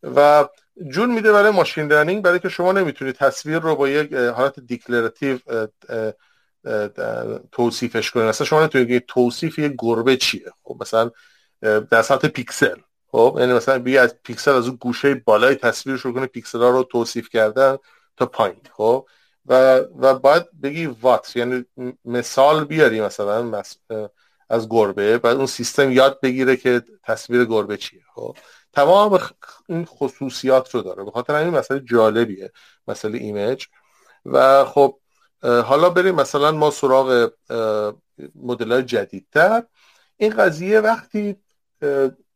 و جون میده برای machine learning برای که شما نمی‌تونی تصویر رو با یک حالت declarative توصیفش کنید مثلا شما نمی‌تونید توصیف یک گربه چیه. خب؟ مثلا در سطح پیکسل. خب یعنی مثلا بیا از پیکسل از اون گوشه بالای تصویرش رو کنه پیکسل ها رو توصیف کردن تا پایین خب؟ و و باید بگی what یعنی مثال بیاری مثلا از گربه بعد اون سیستم یاد بگیره که تصویر گربه چیه خب؟ تمام این خصوصیات رو داره. به خاطر این مسئله جالبیه مسئله image. و خب حالا بریم مثلا ما سراغ مدل های جدیدتر. این قضیه وقتی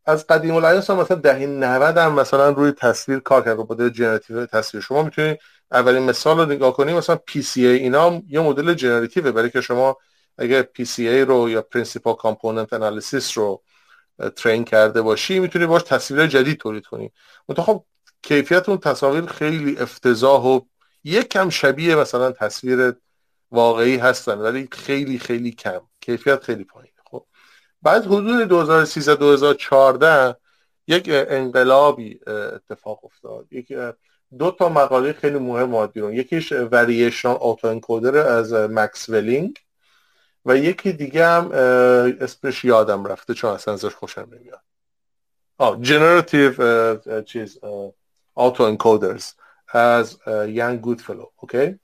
از قدیم الایام هم مثلا دهه 90 هم مثلا روی تصویر کار کرد مدل generative تصویر. شما می‌تونید اولین مثال رو نگاه کنید مثلا PCA اینا یه مدل generative ه برای که شما اگر PCA رو یا principal component analysis رو train کرده باشی می‌تونی باش تصویر جدید تولید کنی. خب کیفیت اون تصاویر خیلی افتضاح و یک کم شبیه مثلا تصویر واقعی هستن ولی خیلی خیلی کم. کیفیت خیلی پایین. بعد حدود 2013 2014 یک انقلابی اتفاق افتاد. یک دو تا مقاله خیلی مهم بیرون. یکیش وریشن آتو انکودر از مکس ولینگ و یکی دیگه هم اسمش یادم رفته چون اصلا ازش خوشم نمیاد. آه جنراتیو چیز auto encoders از یان گودفلو okay؟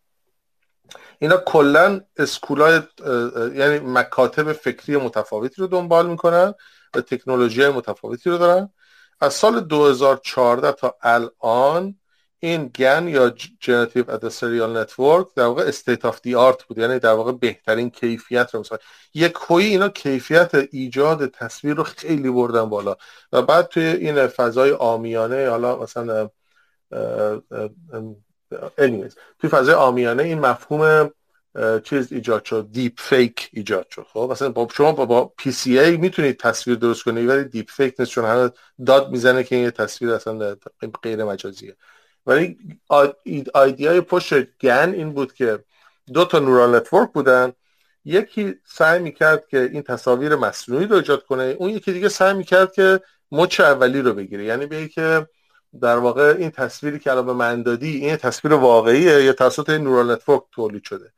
اینا کلا school های یعنی مکاتب فکری متفاوتی رو دنبال می‌کنن و تکنولوژی متفاوتی رو دارن. از سال 2014 تا الان این GAN یا generative adversarial network در واقع state of the art بود. یعنی در واقع بهترین کیفیت رو مثلا یک کوی اینا کیفیت ایجاد تصویر رو خیلی بردن بالا. و بعد توی این فضای عامیانه حالا مثلا anyways توی فضای عامیانه این مفهوم چیز ایجاد شد deep fake ایجاد شد. خب مثلا با شما با, PCA می‌تونید تصویر درست کنید ولی deep fake نیست چون همه داد می‌زنه که این تصویر اصلا غیر مجازیه. ولی های پشت GAN این بود که دو تا neural network بودن. یکی سعی می‌کرد که این تصاویر مصنوعی رو ایجاد کنه اون یکی دیگه سعی می‌کرد که مچ اولی رو بگیره. یعنی به که در واقع این تصویری که الان به من دادی این تصویر واقعیه یا توسط neural network تولید شده؟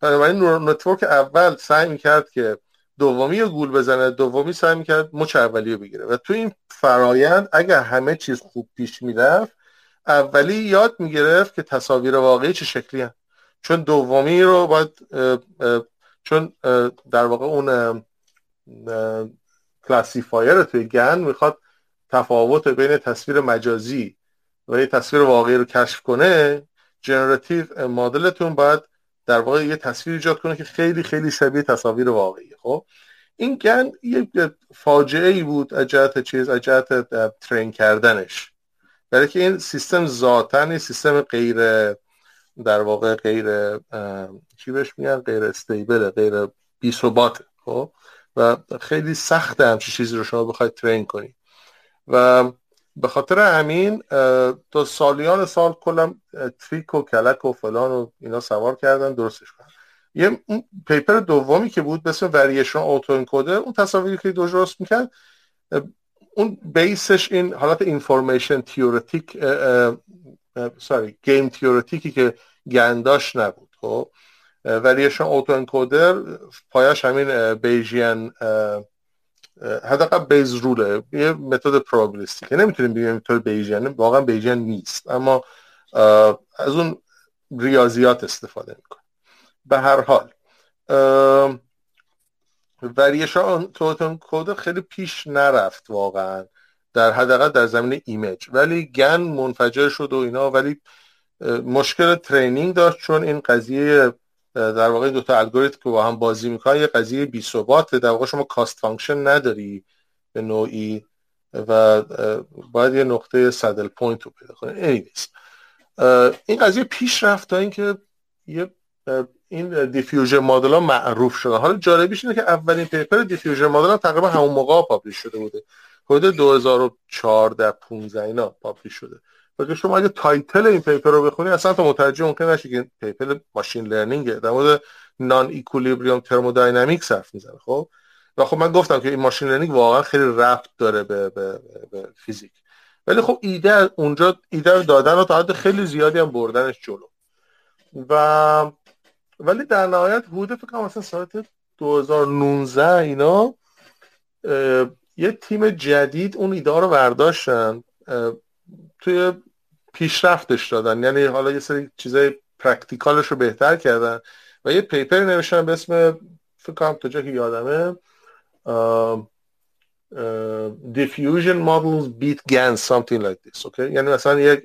بنابراین neural network اول سعی می‌کرد که دومی رو گول بزنه دومی سعی می‌کرد مچ اولی رو بگیره و تو این فرایند اگر همه چیز خوب پیش می‌رفت اولی یاد می‌گرفت که تصاویر واقعی چه شکلی هست چون دومی رو باید چون در واقع اون classifier توی GAN می‌خواد تفاوت بین تصویر مجازی و یه تصویر واقعی رو کشف کنه generative model تون باید در واقع یه تصویر ایجاد کنه که خیلی خیلی شبیه تصاویر واقعی خب این GAN یک فاجعه ای بود از جهت چیز از جهت train کردنش. برای که این سیستم ذاتا سیستم غیر در واقع غیر چی بهش میگن؟ غیر stable غیر بی خب و خیلی سخته همچین چیزی رو شما بخواید train کنید. و به خاطر همین تا سالیان سال کلی trick و کلک و فلان و اینا سوار کردن درستش کردن. یه paper دومی که بود به اسم variational autoencoder اون تصاویری که درست می‌کرد اون base ش این حالت information theoretic ساری گیم تیورتیکی که گنداش نبود خب؟ وریشن اوتو انکودر پایش همین بیژین حداقل بیز روله یه متد که نمی‌تونیم بگیم متد بیژین واقعا بیژین نیست. اما از اون ریاضیات استفاده می‌کنه به هر حال وریشان توتون کود خیلی پیش نرفت واقعا. در حداقل در زمینه image ولی GAN منفجر شد و اینا. ولی مشکل training داشت چون این قضیه در واقع دو تا الگوریتم که با هم بازی می‌کنن. یه قضیه بی ثبات در واقع شما cost function نداری به نوعی و باید یه نقطه saddle point رو پیدا کنه این قضیه پیش رفت تا اینکه یه این diffusion model ها معروف شده حالا جالبیش اینه که اولین paper diffusion model ها تقریبا همون موقع publish شده بوده. حدود 2014 15 اینا publish شده. و شما اگه title این paper رو بخونی اصلا تا متوجه ممکن نشه که paper machine learning در مورد non-equilibrium thermodynamics حرف می‌زنه خب؟ و خب من گفتم که این machine learning واقعا خیلی ربط داره به, به, به فیزیک. ولی خب ایده اونجا ایده رو دادن و تا حد خیلی زیادی هم بردنش جلو. و ولی در نهایت حدود فکر کنم مثلا ساعت 2019 اینا یه تیم جدید اون ایده رو برداشتن توی پیشرفتش دادن. یعنی حالا یه سری چیزای پرکتیکالش رو بهتر کردن و یه پیپر نوشتن به اسم فکر کنم تا که یادمه diffusion models beat GANs something like this okay یعنی مثلا یک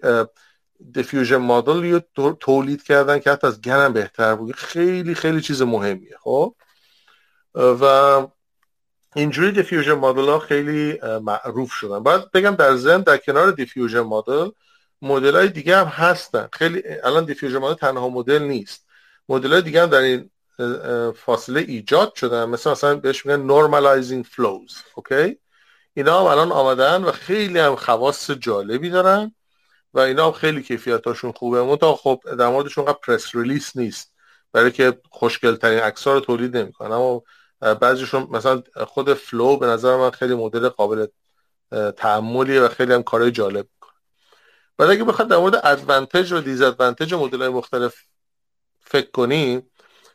diffusion مدل رو تولید کردن که حتی از گن هم بهتر بود. خیلی خیلی چیز مهمیه خب؟ و اینجوری diffusion model ها خیلی معروف شدن. باید بگم در ضمن در کنار diffusion model مدل های دیگه هم هستن. خیلی الان diffusion model تنها مدل نیست. مدل های دیگه هم در این فاصله ایجاد شدن. مثل مثلا بهش میگن normalizing flows okay اینا هم الان آمدن و خیلی هم خواص جالبی دارن و اینا هم خیلی کیفیتاشون خوبه. تا خب در موردشون press release نیست. برای که خوشگل ترین رو تولید نمی‌کنن. اما بعضیشون مثلا خود flow به نظر من خیلی مدل قابل تأملیه و خیلی هم کارهای جالب بعد اگه بخواد در مورد advantage و disadvantage مدل های مختلف فکر کنیم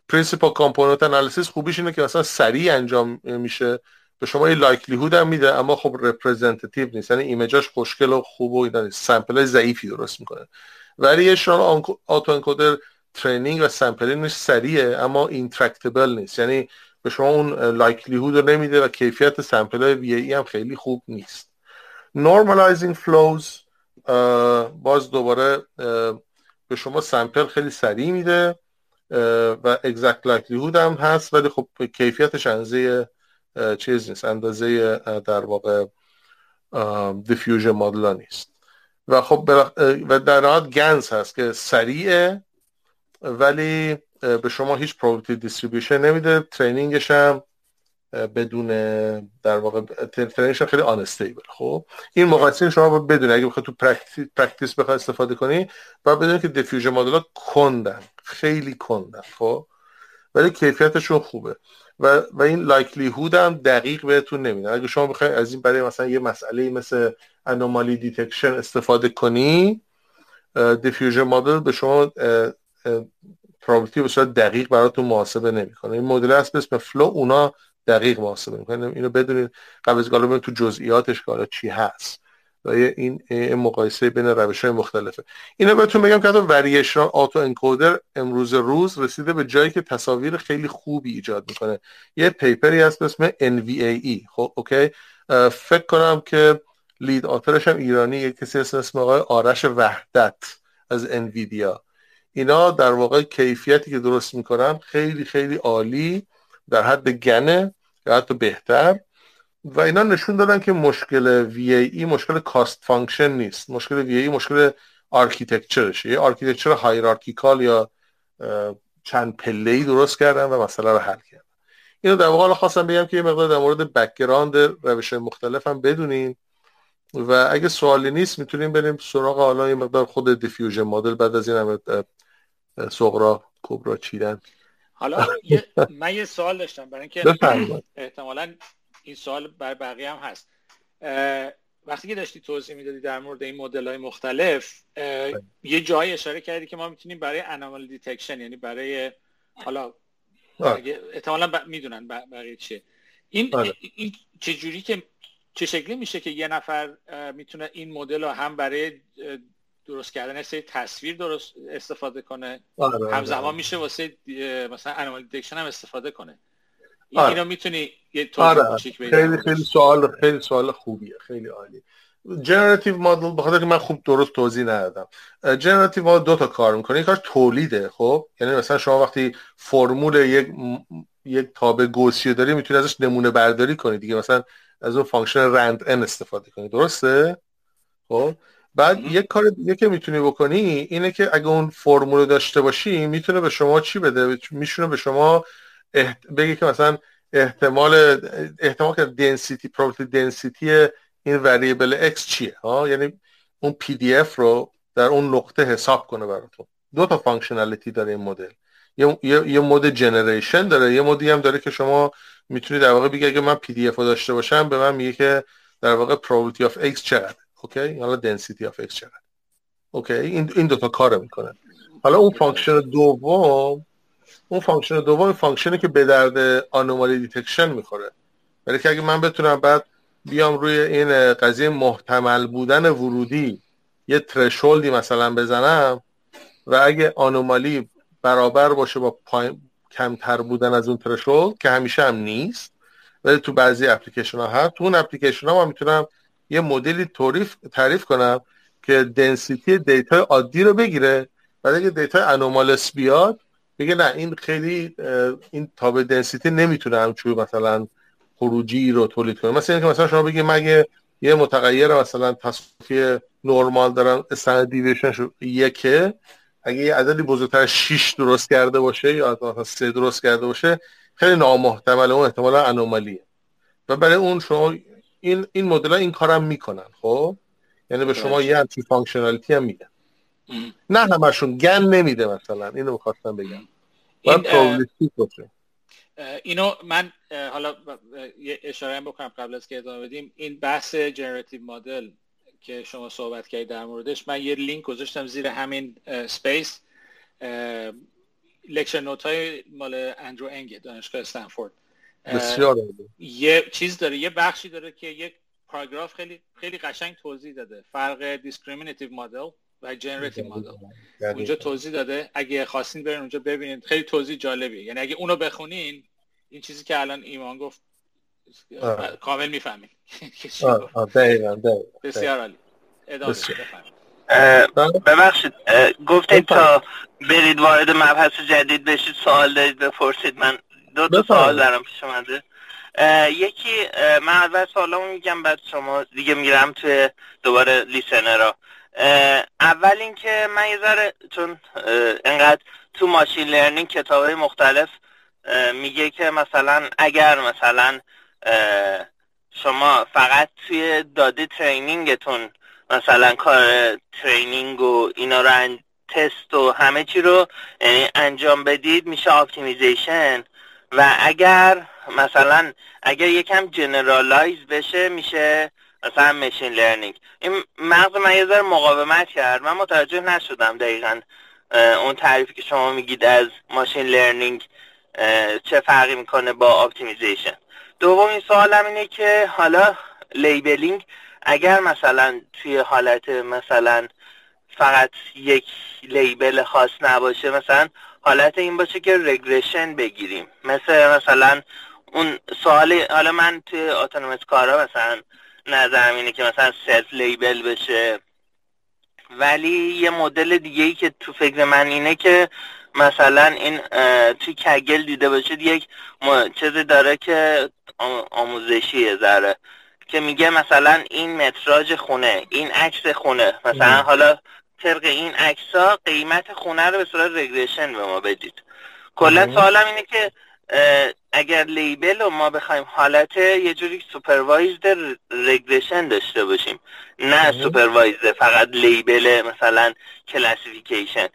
principal component analysis خوبیش اینه که مثلا سریع انجام میشه. به شما یه likelihood هم میده اما خب representative نیست. یعنی image اش خوشگل و خوب و اینا sample ضعیفی درست می‌کنه. variational autoencoder training و sampling ش سریعه اما intractable نیست. یعنی به شما اون likelihood رو نمیده و کیفیت sample VAE هم خیلی خوب نیست. normalizing flows باز دوباره به شما sample خیلی سریع میده و exact likelihood هم هست ولی خب کیفیتش اندازه چیز نیست اندازه در واقع diffusion model نیست. و خب و در نهایت GANs هست که سریعه ولی به شما هیچ probability distribution نمیده training ش هم بدون در واقع training ش خیلی unstable خب؟ این مقایسه شما باید بدونه اگه بخواد تو practice, practice بخواد استفاده کنی باید بدونه که diffusion model کندن خیلی کندن. خب؟ ولی کیفیتشون خوبه. و, و این likelihood هم دقیق بهتون نمیده. اگه شما بخواید از این برای مثلا یه مسئله مثل anomaly detection استفاده کنی diffusion model به شما probability به صورت دقیق براتون محاسبه نمی‌کنه. این مدل هست به اسم flow اونا دقیق محاسبه می‌کنه. اینو بدونید قبل از تو جزئیاتش که چی هست. و این مقایسه بین روش های مختلفه. اینو بهتون بگم که حتی variational autoencoder امروز روز رسیده به جایی که تصاویر خیلی خوبی ایجاد می‌کنه. یه paper ی هست به اسم NVAE خب okay؟ فکر کنم که lead author ش هم ایرانی یه کسی هست اسم آقای آرش وحدت از انویدیا اینا در واقع کیفیتی که درست می‌کنن خیلی خیلی عالی. در حد GAN ه یا حتی بهتر. و اینا نشون دادن که مشکل VAE مشکل cost function نیست. مشکل VAE مشکل architecture شه یه architecture hierarchical یا چند پله ای درست کردن و مسئله رو حل کردن. اینو در واقع خواستم بگم که یه مقدار در مورد background روش مختلف هم بدونین. و اگه سوالی نیست می‌تونیم بریم سراغ حالا یه مقدار خود diffusion model بعد از این همه صغرا کبرا چیدن. حالا من یه سوال داشتم برای اینکه احتمالا این سوال بر بقیه هم هست. وقتی که داشتی توضیح می‌دادی در مورد این مدل های مختلف یه جایی اشاره کردی که ما می‌تونیم برای anomaly detection یعنی برای حالا احتمالا ب... می‌دونن بقیه چیه. این آره. این چه که چه شکلی میشه که یه نفر می‌تونه این مدل رو هم برای درست کردن سری تصویر درست استفاده کنه. آره, آره. همزمان میشه واسه مثلا anomaly detection هم استفاده کنه. آره. اینو می‌تونی یه توضیح آره. خیلی خیلی سوال خیلی سوال خوبیه. خیلی عالی. generative model بخاطر که من خوب درست توضیح ندادم. generative model دو تا کار می‌کنه. یک کار تولیده خب؟ یعنی مثلا شما وقتی فرمول یک یک تابع گوسی داری می‌تونی ازش نمونه برداری کنی دیگه. مثلا از اون function randn استفاده کنی. درسته؟ خب؟ بعد یک کار دیگه که می‌تونی بکنی اینه که اگه اون فرمول داشته باشی می‌تونه به شما چی بده؟ میشونه به شما احت... بگی که مثلا احتمال احتمال که density probability density این variable X چیه ها؟ یعنی اون PDF رو در اون نقطه حساب کنه براتون. دو تا functionality داره این مدل. یه یه mode generation داره یه mode ی هم داره که شما می‌تونی در واقع بگی اگه من PDF رو داشته باشم به من میگه که در واقع probability of x چقدر اوکی؟ حالا density of x چقدر؟ اوکی؟ این این دو تا کار می‌کنه. حالا اون function دوم اون function دوم function ی که به درد anomaly detection می‌خوره. ولی که اگه من بتونم بعد بیام روی این قضیه محتمل بودن ورودی یه ترشولدی مثلا بزنم و اگه آنومالی برابر باشه با کمتر بودن از اون ترشولد که همیشه هم نیست ولی تو بعضی اپلیکیشن ها هست تو اون اپلیکیشن ها ما می‌تونم یه مدلی تعریف تعریف کنم که دنسیتی دیتا عادی رو بگیره. بعد اگه دیتا انومالس بیاد بگه نه این خیلی این تاب density نمی‌تونه همچون مثلا خروجی رو تولید کنه. مثلا اینکه مثلا شما بگید مگه یه متغیر مثلا توزیع نرمال داره deviation یکه. اگه یه عددی بزرگتر 6 درست کرده باشه یا مثلا 3 درست کرده باشه خیلی نامحتمل اون احتمالا anomaly ه و برای اون شما این این مدل این کارم می‌کنن خب؟ یعنی به شما یه همچین functionality هم میدن نه همشون گن نمیده مثلا اینو می‌خواستم بگم. باشه. اینو من حالا یه اشاره بکنم قبل از که ادامه بدیم. این بحث generative model که شما صحبت کردید در موردش من یه لینک گذاشتم زیر همین space lecture note های مال Andrew Ng دانشگاه استنفورد. بسیار یه چیز داره یه بخشی داره که یک پاراگراف خیلی خیلی قشنگ توضیح داده. فرق discriminative model و جنراتیو مدل اونجا توضیح داده. اگه خواستین برین اونجا ببینید خیلی توضیح جالبیه. یعنی اگه اونو بخونین این چیزی که الان ایمان گفت کامل می‌فهمید بسیار عالی. ببخشید. گفتید تا برید وارد مبحث جدید بشید سوال دارید بپرسید. من دو تا سوال دارم پیش اومده. یکی من اول سوالمو میگم بعد شما دیگه میرم توی دوباره listener ا اول اینکه من یه ذره چون انقدر تو machine learning کتاب مختلف میگه که مثلا اگر مثلا شما فقط توی داده training تون مثلا کار training و اینا رو تست و همه چی رو یعنی انجام بدید میشه optimization و اگر مثلا اگر یکم generalize بشه میشه مثلا machine learning این مغز من یه ذره مقاومت کرد. من متوجه نشدم دقیقا اون تعریفی که شما میگید از machine learning چه فرقی می‌کنه با optimization دومین سوالم اینه که حالا labeling اگر مثلا توی حالت مثلا فقط یک label خاص نباشه مثلا حالت این باشه که regression بگیریم. مثل مثلا اون سوال حالا من توی autonomous کارا مثلا نظرم اینه که مثلا self label بشه. ولی یه مدل دیگه ای که تو فکر من اینه که مثلا این توی Kaggle دیده باشید یک چیزی داره که آموزشیه ذره. که میگه مثلا این متراژ خونه این عکس خونه. مثلا حالا طبق این عکس ها قیمت خونه رو به صورت regression به ما بدید. کلا سوالم اینه که اگر label رو ما بخوایم حالت یه جوری supervised regression داشته باشیم نه supervised فقط label مثلا classification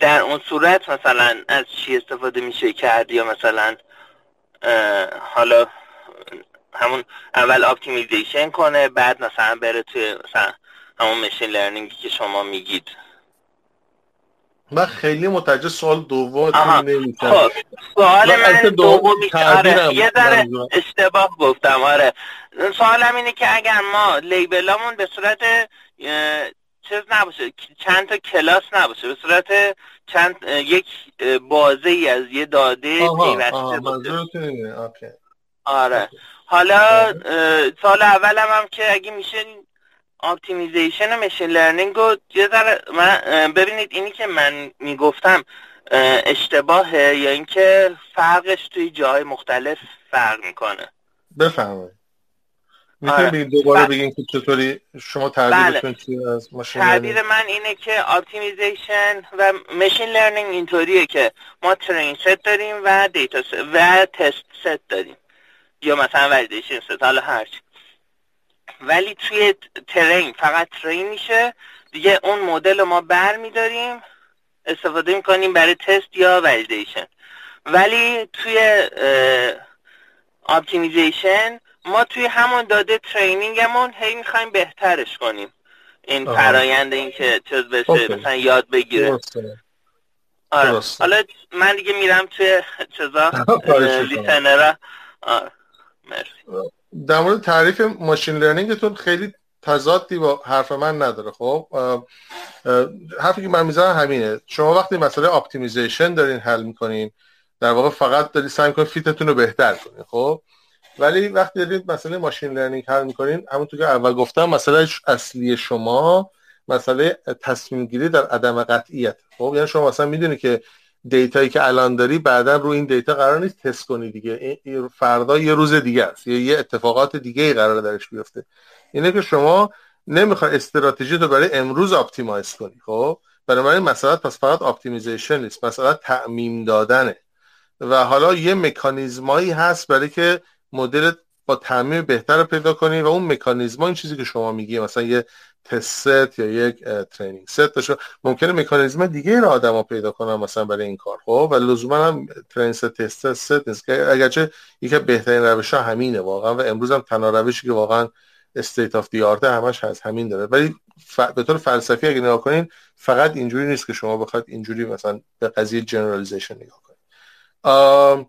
در اون صورت مثلا از چی استفاده میشه کرد یا مثلا حالا همون اول optimization کنه بعد مثلا بره توی مثلا همون مشین لرنینگی که شما میگید. من خیلی متوجه سوال دوم نمیشم. خب سوال من دومی آره یه ذره اشتباه گفتم آره. سوالم اینه که اگر ما لیبلامون به صورت چیز نباشه چند تا کلاس نباشه به صورت چند یک بازه ای از یه داده پیوسته باشه. آره. حالا سوال اولم هم که اگه میشه optimization machine learning رو یه ذره من ببینید اینی که من می‌گفتم اشتباهه یا اینکه فرقش توی جاهای مختلف فرق می‌کنه. بفهمید می‌تونید آره. دوباره بگین که چطوری شما تعبیرتون بله. از ماشین تعبیر من اینه که optimization و machine learning اینطوریه که ما train set داریم و data set و test set داریم. یا مثلا validation set حالا هرچی ولی توی train فقط train میشه. دیگه اون مدل رو ما بر میداریم استفاده می‌کنیم برای تست یا validation ولی توی optimization ما توی همون داده training مون هی می‌خوایم بهترش کنیم. این فرایند این که چیز بشه مثلا یاد بگیره. آره. حالا من دیگه میرم توی چیزا؟ listener ا آره مرسی. در مورد تعریف machine learning تون خیلی تضادی با حرف من نداره خب؟ حرفی که من می‌زنم همینه. شما وقتی مسئله optimization دارین حل می‌کنین در واقع فقط داری سعی می‌کنین fit تون رو بهتر کنین خب؟ ولی وقتی دارید مسئله machine learning حل می‌کنین همونطور که اول گفتم مسئله اصلی شما مسئله تصمیم گیری در عدم قطعیت. خب؟ یعنی شما مثلا می‌دونی که data یی که الان داری بعدا رو این data قرار نیست تست کنی دیگه. فردا یه روز دیگه است. یا یه اتفاقات دیگه ای قرار درش بیفته. اینه که شما نمی‌خوای استراتژی رو برای امروز optimize کنی خب؟ برای من مسئله پس فقط optimization نیست مسئله تعمیم دادنه. و حالا یه مکانیزمایی هست برای که مدل با تعمیم بهتر رو پیدا کنی و اون مکانیزم این چیزی که شما میگی مثلا یه test set یا یک training set داشته ممکنه مکانیزم دیگه رو آدما پیدا کنن مثلا برای این کار. خب؟ و لزوما هم train set test set نیست. که اگرچه یکی بهترین روش ها همینه واقعا و امروز هم تنها روشی که واقعا state of the art همش هست همین داره. ولی ف... به طور فلسفی اگه نگاه کنین فقط اینجوری نیست که شما بخواید اینجوری مثلا به قضیه generalization نگاه کنید.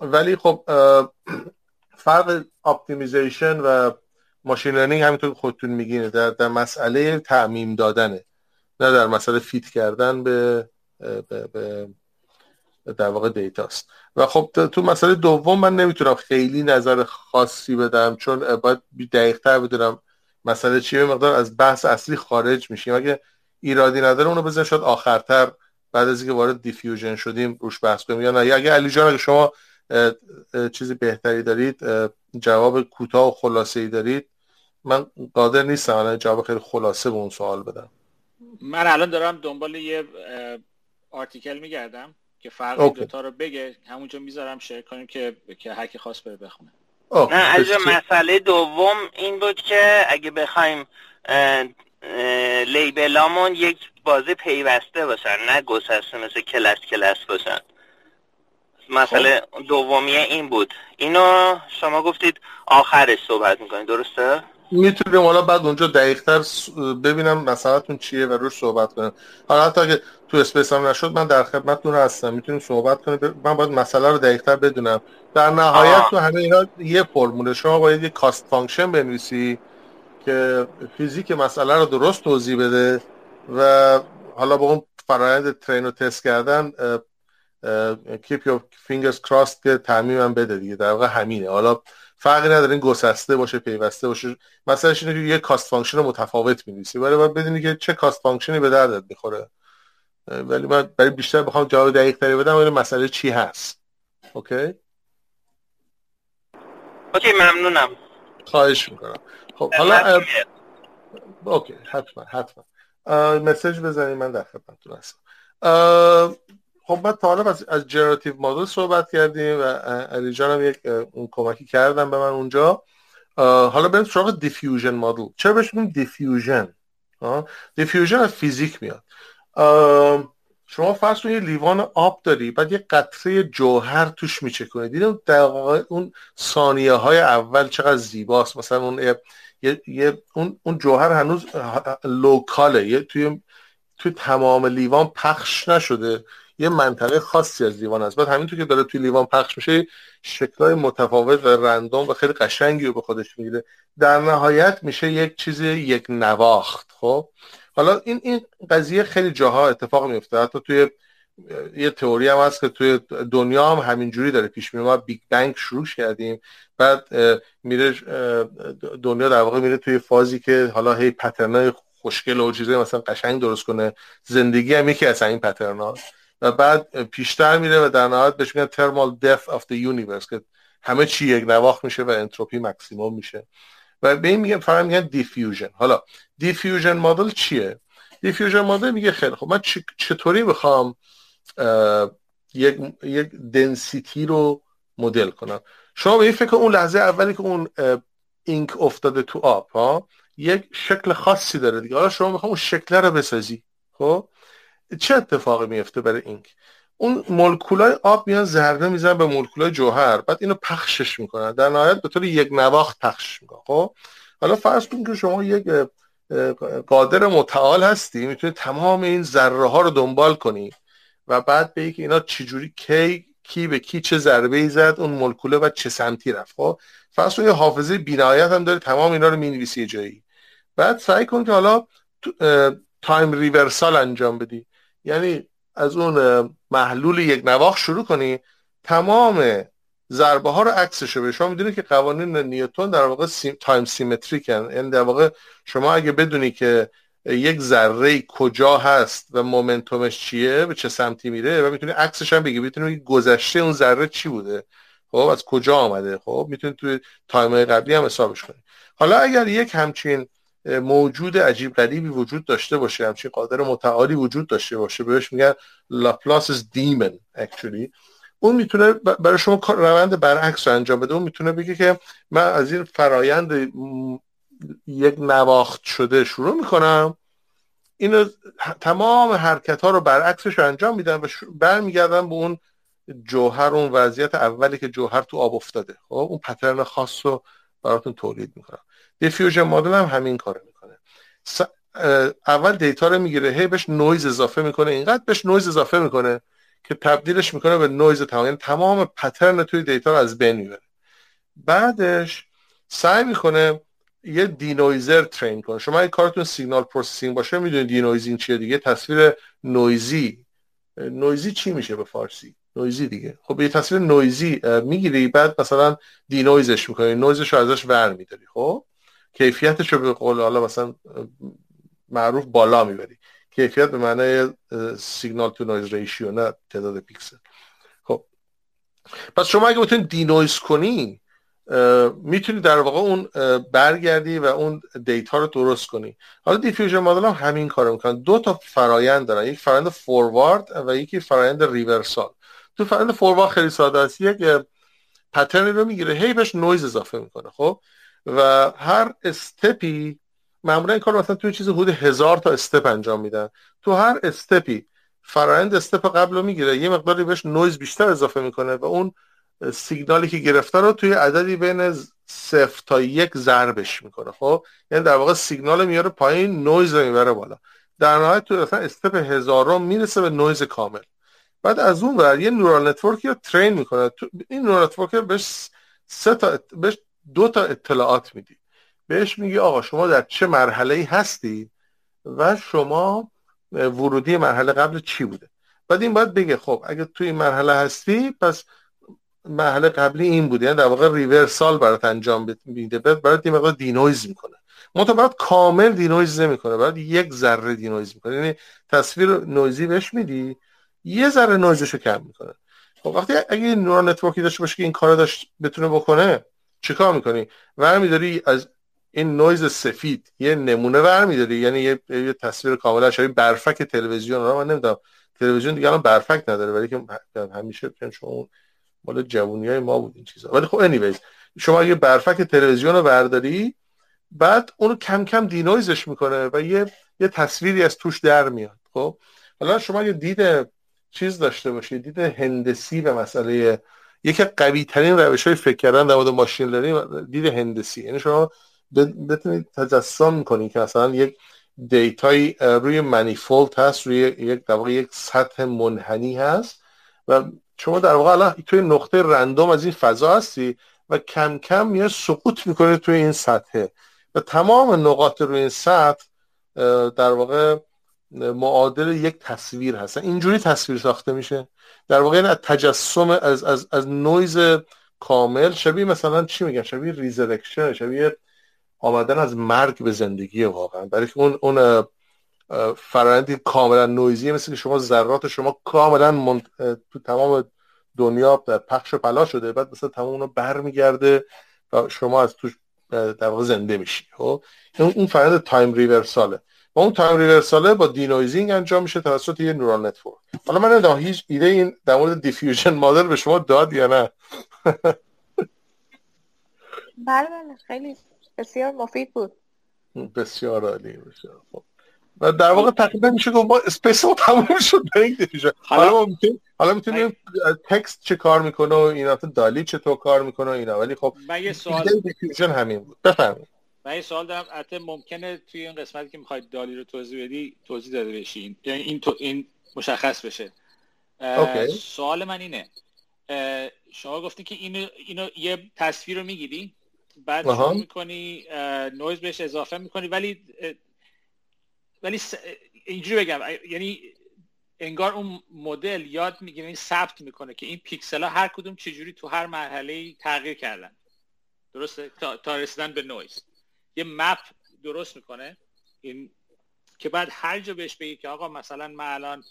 ولی خب فرق optimization و machine learning همینطور خودتون میگین در, در مسئله تعمیم دادنه. نه در مسئله fit کردن به, به, به در واقع dataset. و خب تو مسئله دوم من نمی‌تونم خیلی نظر خاصی بدم چون باید دقیق تر بدونم مسئله چیه. مقدار از بحث اصلی خارج میشیم. اگه ایرادی نداره اونو بزن شاید آخرتر بعد از اینکه وارد diffusion شدیم روش بحث کنیم. یا نه اگه علی جان اگه شما چیزی بهتری دارید جواب کوتاه و خلاصه ای دارید؟ من قادر نیستم الان جواب خیلی خلاصه به اون سوال بدم. من الان دارم دنبال یه article میگردم که فرق okay. دوتا رو بگه. همونجا می‌ذارم share کنیم که که هر کی خواست بره بخونه. نه از مسئله دوم این بود که اگه بخوایم label امون یک بازه پیوسته باشن نه گسسته مثل کلاس کلاس باشن. مسئله خب. دومیه این بود. اینو شما گفتید آخرش صحبت می‌کنید. درسته؟ می‌تونیم حالا بعد اونجا دقیقتر ببینم مسئلهتون چیه و روش صحبت کنیم. حالا حتی اگه تو space هم نشد من در خدمتتون هستم. می‌تونیم صحبت کنیم. من باید مسئله رو دقیقتر بدونم. در نهایت تو همه اینا یه فرموله. شما باید یه cost function بنویسی که فیزیک مسئله رو درست توضیح بده و حالا با اون فرایند train و تست کردن keep your fingers crossed که تعمیمم بده دیگه. در واقع همینه. حالا فرقی نداره این گسسته باشه پیوسته باشه. مثلا اینه که یه cost function متفاوت می‌نویسی. ولی باید بدونی که چه cost function ی به دردت می‌خوره. ولی من برای بیشتر بخوام جواب دقیق تری بدم این مسئله چی هست. okay okay ممنونم. خواهش می‌کنم. خب حالا okay حتما حتما. message بزنید من در خدمتتون هستم. خب من تا حالا از, از generative model صحبت کردیم و علی هم یک اون کمکی کردم به من اونجا. حالا بریم سراغ diffusion model چرا بهش میگیم diffusion diffusion از فیزیک میاد. شما فرض یه لیوان آب داری بعد یه قطره جوهر توش میچکنی دیدم در اون ثانیه های اول چقدر زیباست. مثلا اون یه, یه اون, اون جوهر هنوز لوکاله. یه توی توی تمام لیوان پخش نشده. یه منطقه خاصی از لیوان است بعد همینطور که داره توی لیوان پخش میشه شکلهای متفاوت و رندوم و خیلی قشنگی رو به خودش می‌گیره. در نهایت میشه یک چیزی یک نواخت خب؟ حالا این این قضیه خیلی جاها اتفاق میفته حتی توی یه تئوری هم هست که توی دنیا هم همینجوری داره پیش میره ما Big Bang شروع کردیم. بعد میره دنیا در واقع میره توی فازی که حالا هی pattern ای خوشگل و چیزای مثلا قشنگ درست کنه. زندگی هم یکی از این pattern ا و بعد پیشتر میره و در نهایت بهش میگن thermal death of the universe که همه چی یک نواخت میشه و انتروپی مکسیموم میشه. و به این میگن فقط میگن diffusion حالا diffusion model چیه؟ دیفیوژن مدل میگه خیلی خب من چطوری بخوام یک یک دنسیتی رو مدل کنم؟ شما به این فکر اون لحظه اولی که اون اینک افتاده تو آب ها یک شکل خاصی داره دیگه. حالا شما می‌خوام اون شکل رو بسازی خب؟ چه اتفاقی میفته برای اینک؟ اون مولکولای آب میان ضربه میزن به مولکولای جوهر بعد اینو پخشش می‌کنن. در نهایت به طور یک نواخت پخش می‌کنن خب؟ حالا فرض کن که شما یک قادر متعال هستی می‌تونی تمام این ذره ها رو دنبال کنی و بعد به که اینا چجوری کی کی به کی چه ضربه ای زد اون مولکوله و چه سمتی رفت خب؟ فرض یه حافظه بینایت هم داره تمام اینا رو می‌نویسی جایی. بعد سعی کن که حالا تایم ریورسال انجام بدی. یعنی از اون محلول یک نواخ شروع کنی تمام ضربه ها رو عکسش به شما که قوانین نیوتن در واقع سیم، تایم سیمتریک یعنی در واقع شما اگه بدونی که یک ذره کجا هست و مومنتومش چیه به چه سمتی میره و می‌تونی عکسش هم بگی. می‌تونی گذشته اون ذره چی بوده؟ خب از کجا آمده؟ خب می‌تونی توی تایم قبلی هم حسابش کنی. حالا اگر یک همچین موجود عجیب غریبی وجود داشته باشه همچین قادر متعالی وجود داشته باشه. بهش میگن Laplace demon actually اون می‌تونه برای شما روند برعکس رو انجام بده. اون می‌تونه بگه که من از این فرایند یک نواخت شده شروع می‌کنم. اینو تمام حرکت ها رو برعکسش انجام میدم و برمیگردم به اون جوهر اون وضعیت اولی که جوهر تو آب افتاده. خب اون pattern خاص رو براتون تولید می‌کنم. diffusion model هم همین کار می‌کنه. اول data رو می‌گیره هی بهش نویز اضافه می‌کنه. اینقدر بهش نویز اضافه می‌کنه که تبدیلش می‌کنه به نویز تمام. یعنی تمام pattern توی data رو از بین می‌بره. بعدش سعی می‌کنه یه denoiser train کنه. شما اگه کارتون signal processing باشه می‌دونید denoising چیه دیگه. تصویر نویزی نویزی چی میشه به فارسی؟ نویزی دیگه. خب یه تصویر نویزی می‌گیری بعد مثلا denoise ش می‌کنی. نویزش رو ازش ور میداری. خب؟ کیفیتش رو به قول حالا مثلا معروف بالا می‌بری. کیفیت به معنی signal to noise ratio نه تعداد پیکسل. خب. پس شما اگه بتونید denoise کنی می‌تونی در واقع اون برگردی و اون data رو درست کنی. حالا diffusion model هم همین کارو می‌کنن. دو تا فرایند دارن. یک فرایند forward و یکی فرایند reversal. تو فرایند forward خیلی ساده است. یک pattern ی رو می‌گیره. هی بهش نویز اضافه می‌کنه. خب؟ و هر step ی معمولا این کار مثلا توی چیز حدود هزار تا step انجام میدن. تو هر step ی فرایند step قبل رو می‌گیره یه مقداری بهش نویز بیشتر اضافه می‌کنه و اون سیگنالی که گرفته رو توی عددی بین صفر تا یک ضربش می‌کنه. خب؟ یعنی در واقع سیگنال میاره پایین نویز رو می‌بره بالا. در نهایت تو مثلا step هزارم می‌رسه به نویز کامل. بعد از اون ور یه neural network ی رو train می‌کنه. این neural network بهش سه تا بهش دو تا اطلاعات میدی. بهش میگی آقا شما در چه مرحله ای هستی و شما ورودی مرحله قبل چی بوده؟ بعد این باید بگه خب اگه توی این مرحله هستی پس مرحله قبلی این بوده. یعنی در واقع reversal برات انجام میده. بعد برات این مقدار denoise می‌کنه. منتها برات کامل denoise نمی‌کنه. برات یک ذره denoise می‌کنه. یعنی تصویر نویزی بهش میدی یه ذره نویزشو کم می‌کنه. خب وقتی اگه neural network ی داشته باشه که این کارو داشت بتونه بکنه چیکار می‌کنی؟ ورمیداری از این نویز سفید یه نمونه ورمیداری یعنی یه, یه تصویر کاملا شبیه برفک تلویزیون. رو من نمی‌دونم تلویزیون دیگه الان برفک نداره ولی که همیشه چون مال جوونی های ما بود این چیزا. ولی خب anyways شما یه برفک تلویزیون رو برداری بعد اونو کم کم denoise ش می‌کنه و یه یه تصویری از توش در میاد. خب؟ حالا شما یه دید چیز داشته باشید دید هندسی به مسئله یکی قوی ترین روش های فکر کردن در مورد machine learning دید هندسی. یعنی شما بتونید تجسم کنید که مثلا یک دیتایی روی manifold هست روی یک در یک سطح منحنی هست و شما در واقع الان توی نقطه random از این فضا هستی و کم کم میاد سقوط می‌کنه توی این سطحه و تمام نقاط روی این سطح در واقع معادل یک تصویر هستن. اینجوری تصویر ساخته میشه. در واقع این تجسم از, از, از نویز کامل شبیه مثلا چی میگن؟ شبیه resurrection شبیه آمدن از مرگ به زندگی واقعا. برای اون اون فرآیندی کاملا نویزیه مثل که شما ذرات شما کاملا تو تمام دنیا پخش و پلا شده بعد مثلا تمام اونو برمیگرده و شما از توش در واقع زنده میشی. خب؟ اون فرآیند time reversal ه اون time reversal ه با denoising انجام میشه توسط یه neural network. حالا من نمی‌دونم هیچ ایده ای در مورد diffusion model به شما داد یا نه؟ بله بله خیلی بسیار مفید بود. بسیار عالی بسیار خوب. و در واقع تقریبا میشه که ما space ما تموم شد به این diffusion. حالا ما می‌تونیم حالا می‌تونیم text چه کار می‌کنه و اینا DALL-E چطور کار می‌کنه و اینا. ولی خب من یه سوال diffusion همین بود. بفرمایید. من یه سوال دارم. البته ممکنه توی این قسمتی که می‌خواید DALL-E رو توضیح بدی توضیح داده بشین یعنی این تو این مشخص بشه. سوال من اینه. شما گفتی که اینو, اینو یه تصویر رو می‌گیری. بعد شروع می‌کنی نویز بهش اضافه می‌کنی. ولی ولی اینجوری بگم. یعنی انگار اون مدل یاد می‌گیره این ثبت می‌کنه که این پیکسل ها هر کدوم چجوری تو هر مرحله تغییر کردن. درسته؟ تا, رسیدن به نویز. یه map درست می‌کنه. این که بعد هر جا بهش بگی که آقا مثلا من الان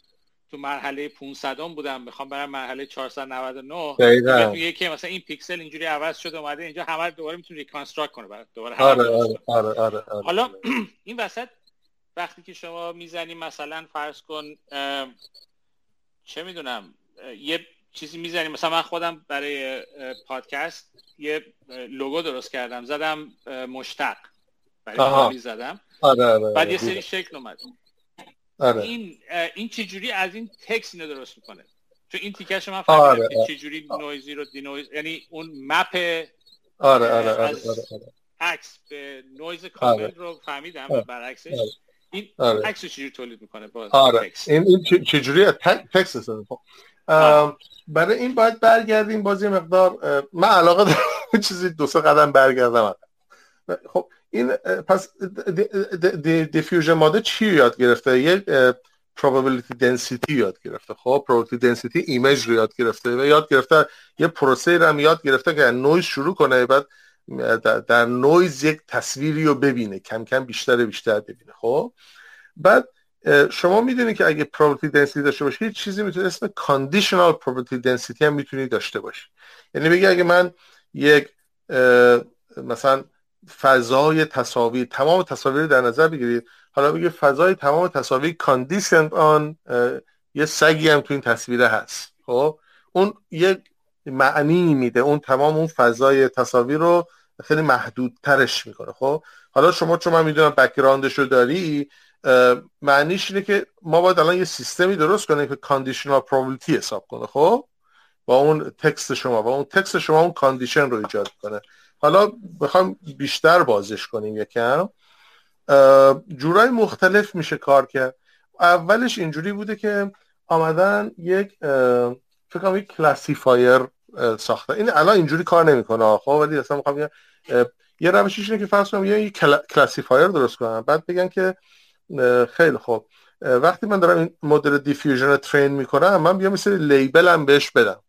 تو مرحله 500 بودم می‌خوام برم مرحله 499 دقیقاً. که مثلا این پیکسل اینجوری عوض شده اومده اینجا همه دوباره می‌تونه reconstruct کنه بعد دوباره آره آره, آره, آره, آره, حالا این وسط وقتی که شما می‌زنی مثلا فرض کن چه می‌دونم یه چیزی می‌زنی مثلا من خودم برای پادکست یه لوگو درست کردم زدم مشتق. برای زدم آره آره بعد یه سری شکل اومد آره. این این چجوری از این تکس اینو درست می‌کنه چون این تیکش من فهمیدم آره. که چجوری نویزی رو denoise یعنی اون map آره آره آره, آره, آره. عکس به نویز کامل آره. رو فهمیدم آره. برعکسش آره. این آره. عکس رو چجوری تولید می‌کنه با آره. تکس این, این چجوری تکس خب برای این باید برگردیم بازی مقدار من علاقه دارم چیزی دو سه قدم برگردم خب این پس دیفیوژن ماده چی یاد گرفته؟ یه probability density یاد گرفته. خب probability density ایمیج رو یاد گرفته و یاد گرفته. یه پروسه رو هم یاد گرفته که نویز شروع کنه بعد در نویز یک تصویری رو ببینه. کم کم بیشتر بیشتر ببینه. خب بعد شما می‌دونید که اگه probability density داشته باشید چیزی می‌تونه اسم conditional probability density هم می‌تونید داشته باشید یعنی بگی اگه من یک مثلا فضای تصاویر تمام تصاویر در نظر بگیرید. حالا بگید فضای تمام تصاویر condition on یه سگی هم تو این تصویره هست. خب؟ اون یک معنی میده. اون تمام اون فضای تصاویر رو خیلی محدود ترش می‌کنه. خب؟ حالا شما چون من می‌دونم background ش رو داری معنیش اینه که ما باید الان یه سیستمی درست کنیم که conditional probability حساب کنه. خب؟ با اون text شما با اون text شما اون condition رو ایجاد کنه. حالا بخوام بیشتر بازش کنیم یکم. جورای مختلف میشه کار کرد. اولش اینجوری بوده که آمدن یک فکر کنم یک classifier ساخته. این الان اینجوری کار نمی‌کنه خب ولی اصلا می‌خوام یه روشش اینه که فرض کنم یه classifier درست کنم. بعد بگن که خیلی خوب. وقتی من دارم این مدل diffusion رو train می‌کنم من بیام مثل label هم بهش بدم.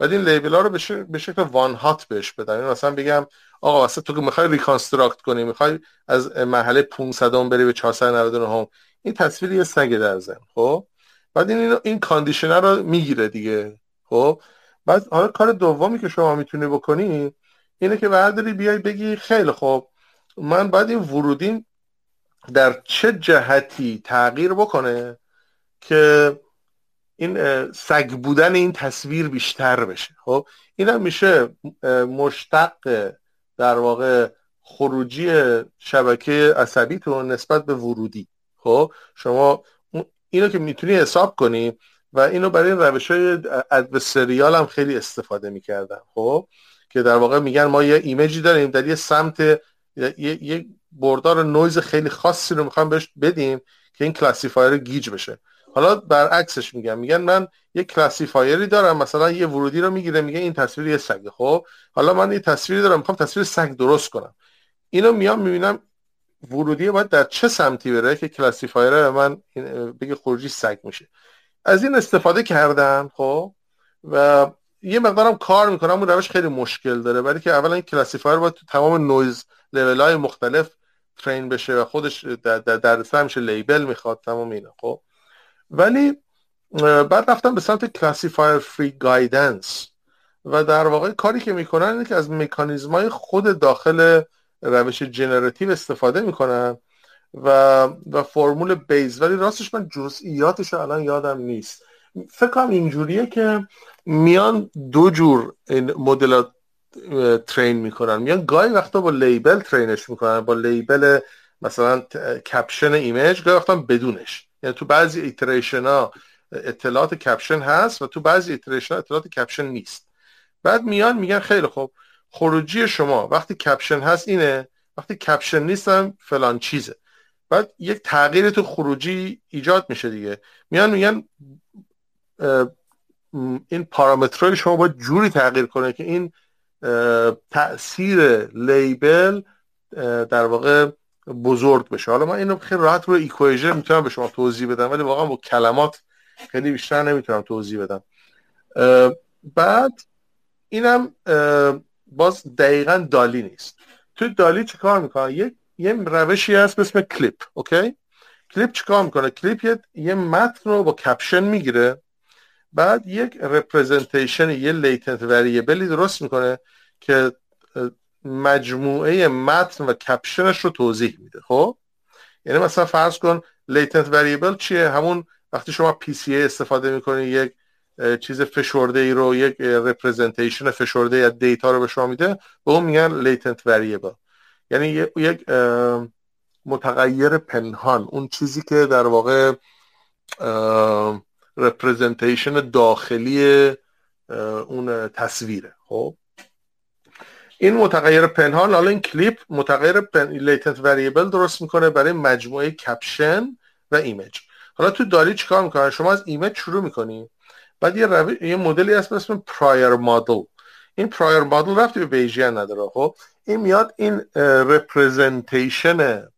بعد این label ها رو به شکل one-hot بهش بدم این یعنی مثلا بگم آقا واسه تو که می‌خوای reconstruct کنی می‌خوای از مرحله 500 بری به 499 هم این تصویر یه سگ در ضمن خب؟ بعد این این condition رو می‌گیره دیگه خب؟ بعد حالا کار دومی که شما می‌تونی بکنی اینه که برداری بیای بگی خیلی خب من باید این ورودیم در چه جهتی تغییر بکنه که این سگ بودن این تصویر بیشتر بشه. خب این هم میشه مشتق در واقع خروجی شبکه عصبیتون نسبت به ورودی. خب شما اینو که می‌تونی حساب کنی و اینو برای روش های adversarial هم خیلی استفاده می‌کردن. خب که در واقع میگن ما یه image ی داریم در یه سمت یه, بردار نویز خیلی خاصی رو می‌خوام بهش بدیم که این classifier گیج بشه. حالا برعکسش میگم میگن من یه classifier ی دارم مثلا یه ورودی رو می‌گیره میگه این تصویر یه سگه خب حالا من یه تصویری دارم می‌خوام تصویر سگ درست کنم. اینو میام می‌بینم ورودی باید در چه سمتی بره که classifier من بگه خروجی سگ میشه. از این استفاده کردم خب و یه مقدارم کار می‌کنم اون روش خیلی مشکل داره ولی که اولا این classifier باید تو تمام نویز های مختلف train بشه و خودش در, در, در میشه label می‌خواد تمام اینا خب. ولی بعد رفتم به سمت classifier-free guidance و در واقع کاری که می‌کنن اینه که از مکانیزم های خود داخل روش generative استفاده می‌کنن و و فرمول Bayes ولی راستش من جزئیاتش الان یادم نیست. فکر کنم اینجوریه که میان دو جور این مدل train می‌کنن. میان گاهی وقتا با label train ش می‌کنن. با label مثلا caption image گاهی وقتا بدونش. یعنی تو بعضی iteration ها اطلاعات caption هست و تو بعضی iteration ها اطلاعات caption نیست. بعد میان میگن خیلی خوب خروجی شما وقتی caption هست اینه وقتی caption نیستم فلان چیزه. بعد یک تغییر تو خروجی ایجاد میشه دیگه. میان میگن این پارامترهای شما باید جوری تغییر کنه که این تاثیر label در واقع بزرگ بشه. حالا من اینو خیلی راحت رو equation می‌تونم به شما توضیح بدم ولی واقعا با کلمات خیلی بیشتر نمی‌تونم توضیح بدم. بعد اینم باز دقیقا DALL-E نیست. توی DALL-E چه کار می‌کنه؟ یک یه روشی هست به اسم CLIP okay؟ CLIP چیکار می‌کنه؟ CLIP یه, یه متن رو با caption می‌گیره. بعد یک representation یه latent variable ی درست می‌کنه که مجموعه متن و caption ش رو توضیح میده خب؟ یعنی مثلا فرض کن latent variable چیه؟ همون وقتی شما PCA استفاده می‌کنی یک چیز فشرده ای رو یک representation فشرده یا دیتا رو به شما میده به اون میگن latent variable یعنی یک متغیر پنهان اون چیزی که در واقع representation داخلی اون تصویره خب؟ این متغیر پنهان حالا این CLIP متغیر پن... latent variable درست می‌کنه برای مجموعه caption و image حالا تو DALL-E چیکار می‌کنه شما از image شروع می‌کنی. بعد یه, رو... یه مدلی هست اسم prior model این prior model ربطی به Bayesian نداره خب؟ این میاد این representation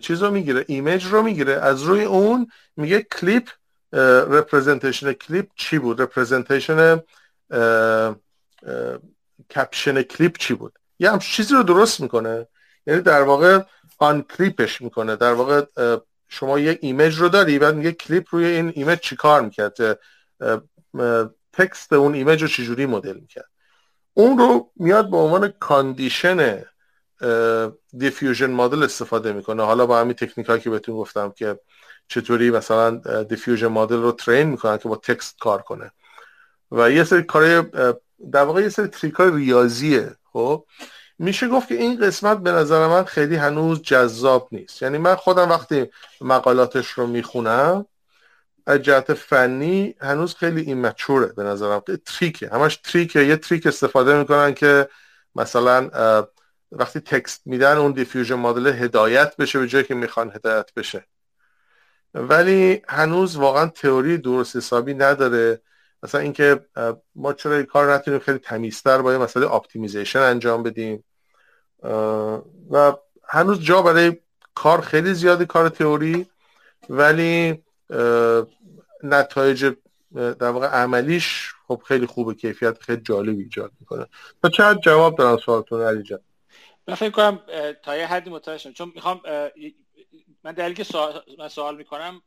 چیز رو می‌گیره image رو می‌گیره. از روی اون میگه CLIP representation CLIP چی بود؟ representation caption CLIP چی بود؟ یه هم چیزی رو درست می‌کنه. یعنی در واقع un-CLIP ش می‌کنه. در واقع شما یک image رو داری بعد میگه CLIP روی این image چی کار می‌کرد؟ text اون image رو چجوری مدل می‌کرد؟ اون رو میاد به عنوان condition diffusion model استفاده می‌کنه. حالا با همین تکنیک که بهتون گفتم که چطوری مثلا diffusion model رو train می‌کنن که با text کار کنه. و یه سری کار در واقع یه سری trick های ریاضیه خب؟ میشه گفت که این قسمت به نظر من خیلی هنوز جذاب نیست. یعنی من خودم وقتی مقالاتش رو می‌خونم از جهت فنی هنوز خیلی immature ه به نظرم. trick ه. همش trick ه. یه trick استفاده می‌کنن که مثلا وقتی text میدن اون diffusion model هدایت بشه به جایی که می‌خوان هدایت بشه. ولی هنوز واقعا تئوری درست حسابی نداره. مثلا اینکه ما چرا این کار نتونیم خیلی تمیزتر با یه مسئله optimization انجام بدیم؟ و هنوز جا برای کار خیلی زیادی کار تئوری ولی نتایج در واقع عملیش خب خیلی خوبه کیفیت خیلی جالب ایجاد می‌کنه. تا چه جواب دارم سوالتون علی جان؟ من فکر کنم تا یه حدی متوجه چون می‌خوام من دلیلی که سوال, من سوال می‌کنم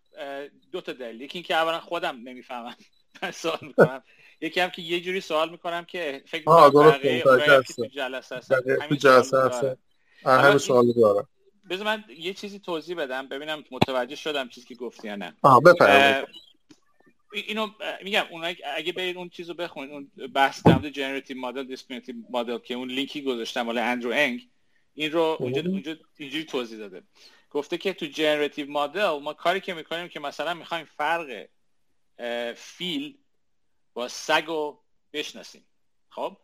دو تا دلیل. یکی اینکه اولا خودم نمی‌فهمم. من سوال می‌کنم. یکی هم که یه جوری سوال می‌کنم که فکر می‌کنم بقیه که تو جلسه هستن همین جلسه همین سوال دارم. بذار من یه چیزی توضیح بدم ببینم متوجه شدم چیزی که گفتی یا نه. آه اینو میگم اون اگه برید اون چیزو بخونید اون بحث در مورد generative model discriminative model که اون لینکی گذاشتم مال اندرو انگ این رو اونجا اونجا اینجوری توضیح داده. گفته که تو generative model ما کاری که می‌کنیم که مثلا می‌خوایم فرق فیل با سگ رو بشناسیم. خب؟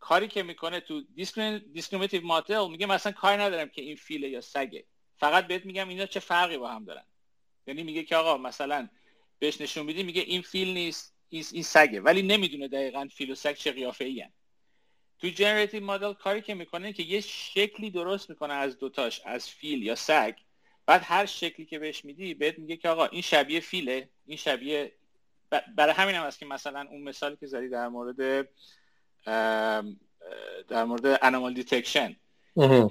کاری که می‌کنه تو discriminative model میگه مثلا کاری ندارم که این فیله یا سگه. فقط بهت میگم اینا چه فرقی با هم دارن. یعنی میگه که آقا مثلا بهش نشون میدی میگه این فیل نیست این سگه. ولی نمی‌دونه دقیقا فیل و سگ چه قیافه ای تو generative model کاری که می‌کنه که یه شکلی درست می‌کنه از دوتاش از فیل یا سگ. بعد هر شکلی که بهش میدی بهت میگه که آقا این شبیه فیله این شبیه برای همین هم هست که مثلا اون مثالی که زدی در مورد در مورد animal detection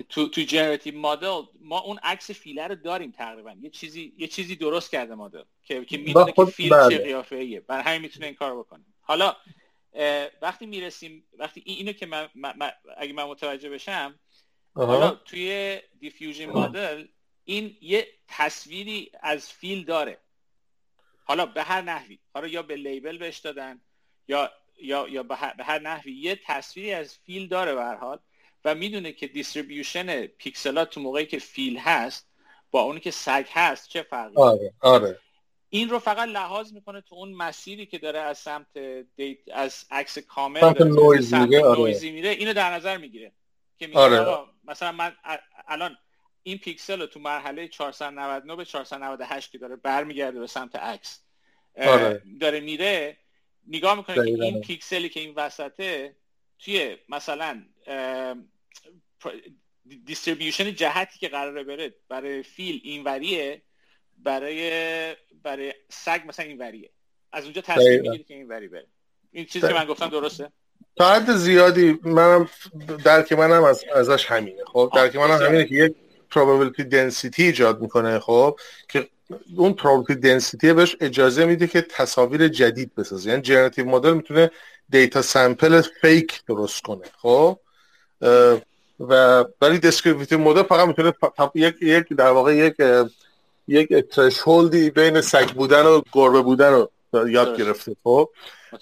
تو تو generative model ما اون عکس فیله رو داریم تقریبا. یه چیزی یه چیزی درست کرده مدل که که می‌دونه که فیل چه قیافه ایه برای همین می‌تونه این کارو بکنه حالا وقتی می‌رسیم وقتی اینو که من, اگه من متوجه بشم حالا توی diffusion model این یه تصویری از فیل داره. حالا به هر نحوی. حالا یا به label بهش دادن یا یا یا به هر نحوی. یه تصویری از فیل داره به هر حال و می‌دونه که distribution pixel ات تو موقعی که فیل هست با اونی که سگ هست چه فرقی آره آره. این رو فقط لحاظ می‌کنه تو اون مسیری که داره از سمت دیت از عکس کامل سمت نویزی میره آره. میره اینو در نظر می‌گیره. که میگه آره. مثلا من الان این پیکسل رو تو مرحله 499 به 498 که داره برمیگرده به سمت عکس آره. داره میره نگاه می‌کنه که این پیکسلی که این وسطه توی مثلا distribution جهتی که قراره بره برای فیل اینوریه برای برای سگ مثلا این وریه از اونجا تصمیم می‌گیری که این وری بره. این چیزی که من گفتم درسته؟ تا حد زیادی منم درک منم از ازش همینه. خب درک منم همینه که یک probability density ایجاد می‌کنه خب؟ که اون probability density بهش اجازه میده که تصاویر جدید بسازه. یعنی generative model می‌تونه data sample fake درست کنه خب؟ و ولی descriptive model فقط می‌تونه یک یک در واقع یک یک threshold ی بین سگ بودن و گربه بودن رو یاد گرفته خب؟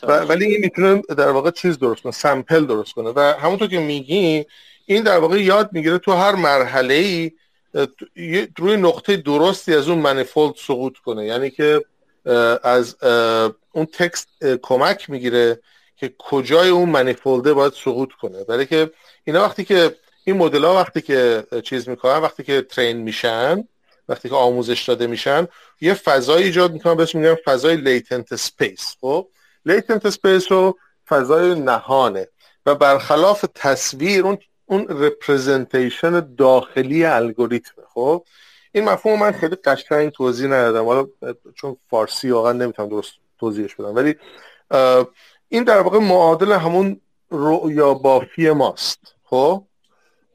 ولی این می‌تونه در واقع چیز درست کنه sample درست کنه. و همونطور که میگی این در واقع یاد می‌گیره تو هر مرحله ای روی نقطه درستی از اون manifold سقوط کنه. یعنی که از اون text کمک می‌گیره که کجای اون manifold ه باید سقوط کنه. برای که اینا وقتی که این مدل ها وقتی که چیز می‌کنن وقتی که train میشن وقتی که آموزش داده میشن یه فضای ایجاد می‌کنن. بهش میگن فضای latent space خب؟ latent space رو فضای نهانه. و برخلاف تصویر اون اون representation داخلی الگوریتم خب؟ این مفهوم من خیلی قشنگ توضیح ندادم. حالا چون فارسی واقعا نمی‌تونم درست توضیحش بدم. ولی این در واقع معادل همون رؤیا بافی ماست. خب؟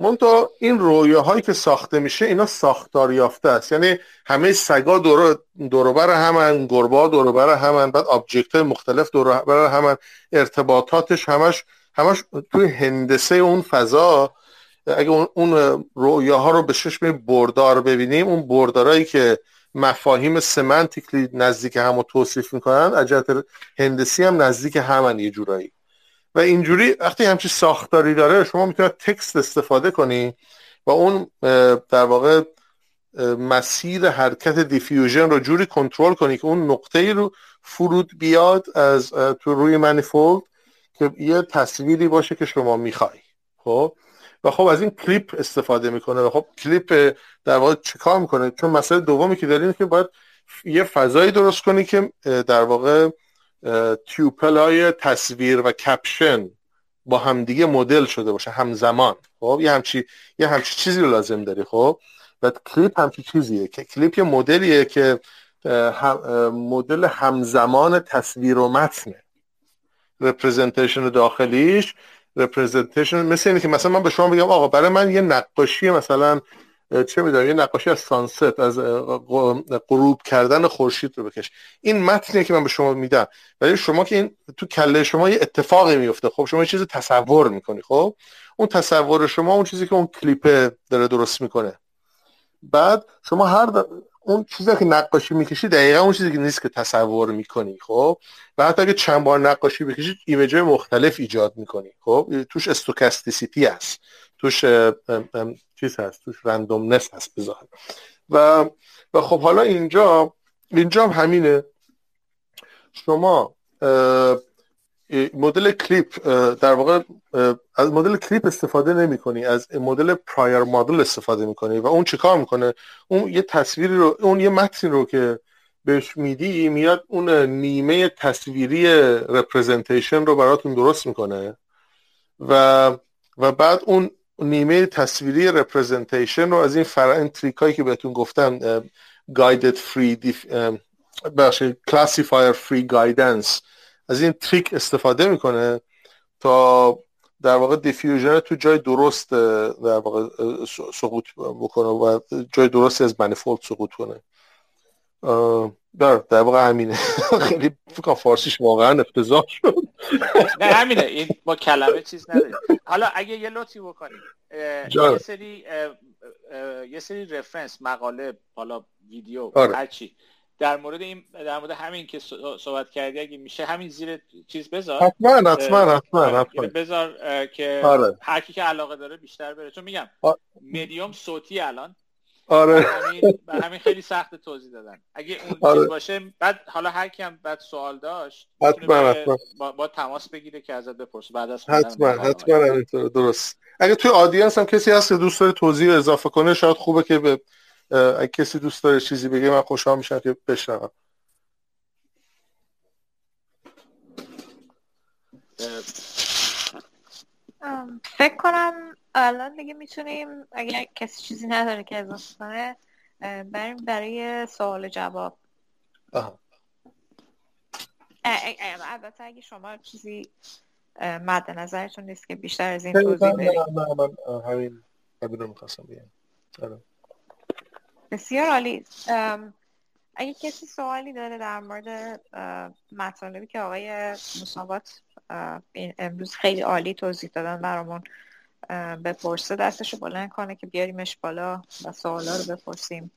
منتها این رویاهایی که ساخته میشه اینا ساختار یافته است. یعنی همه سگا دور دوربر همن گربا دوربر همن بعد object مختلف دوربر همن ارتباطاتش همش همش توی هندسه اون فضا اگه اون, اون رویاها رو به چشم بردار ببینیم اون بردارایی که مفاهیم سمنتیکلی نزدیک هم رو توصیف می‌کنن اجت هندسی هم نزدیک همن یه جورایی. و اینجوری وقتی همچی ساختاری داره شما می‌تونید تکست استفاده کنی و اون در واقع مسیر حرکت دیفیوژن رو جوری کنترل کنی که اون نقطه رو فرود بیاد از تو روی منیفولد که یه تصویری باشه که شما می‌خوای. خب؟ و خب از این کلیپ استفاده می‌کنه و خب کلیپ در واقع چیکار می‌کنه؟ چون مسئله دومی که داریم که باید یه فضایی درست کنی که در واقع تیوپل های تصویر و کپشن با همدیگه مدل شده باشه همزمان. خب؟ یه همچی یه همچی چیزی رو لازم داری خب؟ و کلیپ همچی چیزیه که کلیپ یه مدلیه که مدل همزمان تصویر و متنه. representation داخلیش representation مثل اینه که مثلا من به شما بگم آقا برای من یه نقاشی مثلا چه می‌دونم یه نقاشی از sunset از غروب کردن خورشید رو بکش. این متنیه که من به شما میدم. ولی شما که این تو کله شما یه اتفاقی میفته خب شما یه چیز تصور می‌کنی خب؟ اون تصور شما اون چیزی که اون CLIP داره درست می‌کنه. بعد شما هر اون چیزی که نقاشی می‌کشی دقیقا اون چیزی که نیست که تصور می‌کنی خب؟ و حتی اگه چند بار نقاشی بکشی image مختلف ایجاد می‌کنی خب؟ توش stochasticity هست توش چیز هست توش randomness هست بذار و و خب حالا اینجا اینجا هم همینه. شما مدل CLIP در واقع از مدل CLIP استفاده نمی کنی از مدل prior model استفاده می‌کنی و اون چیکار می‌کنه؟ اون یه تصویری رو اون یه متنی رو که بهش میدی میاد اون نیمه تصویری representation رو براتون درست می‌کنه و و بعد اون نیمه تصویری representation رو از این فرا این trick که بهتون گفتم guided free بخشی classifier free guidance از این تریک استفاده می‌کنه تا در واقع دیفیوژن تو جای درست در واقع سقوط بکنه و جای درست از منفولد سقوط کنه. در در واقع همینه. خیلی فکر فارسیش واقعا افتضاح شد. نه همینه. این با کلمه چیز نداره. حالا اگه یه لطفی بکنیم یه سری یه سری رفرنس مقاله حالا ویدیو آره. هرچی در مورد این در مورد همین که صحبت کردی اگه میشه همین زیر چیز بذار. حتما حتما حتما آره، بذار که آره. هر کی که علاقه داره بیشتر بره. چون میگم مدیوم صوتی الان. آره. همین, همین خیلی سخت توضیح دادن. اگه اون آره. چیز باشه بعد حالا هر کی هم بعد سوال داشت حتما حتما. با, با, تماس بگیره که ازت بپرسه. بعد از حتما حتما درست. اگه توی آدینس هم کسی هست که دوست داره توضیح اضافه کنه شاید خوبه که به اگه کسی دوست داره چیزی بگه من خوشحال میشم که بشنوم. فکر کنم الان دیگه می‌تونیم اگر کسی چیزی نداره که اضافه کنه بریم برای سوال جواب. البته اگه شما چیزی مد نظرتون نیست که بیشتر از این توضیح بدید. من همین همین رو می‌خواستم بگم. آره. بسیار عالی. اگه کسی سوالی داره در مورد مطالبی که آقای مصابات امروز خیلی عالی توضیح دادن برامون بپرسه دستشو بلند کنه که بیاریمش بالا و سوالا رو بپرسیم.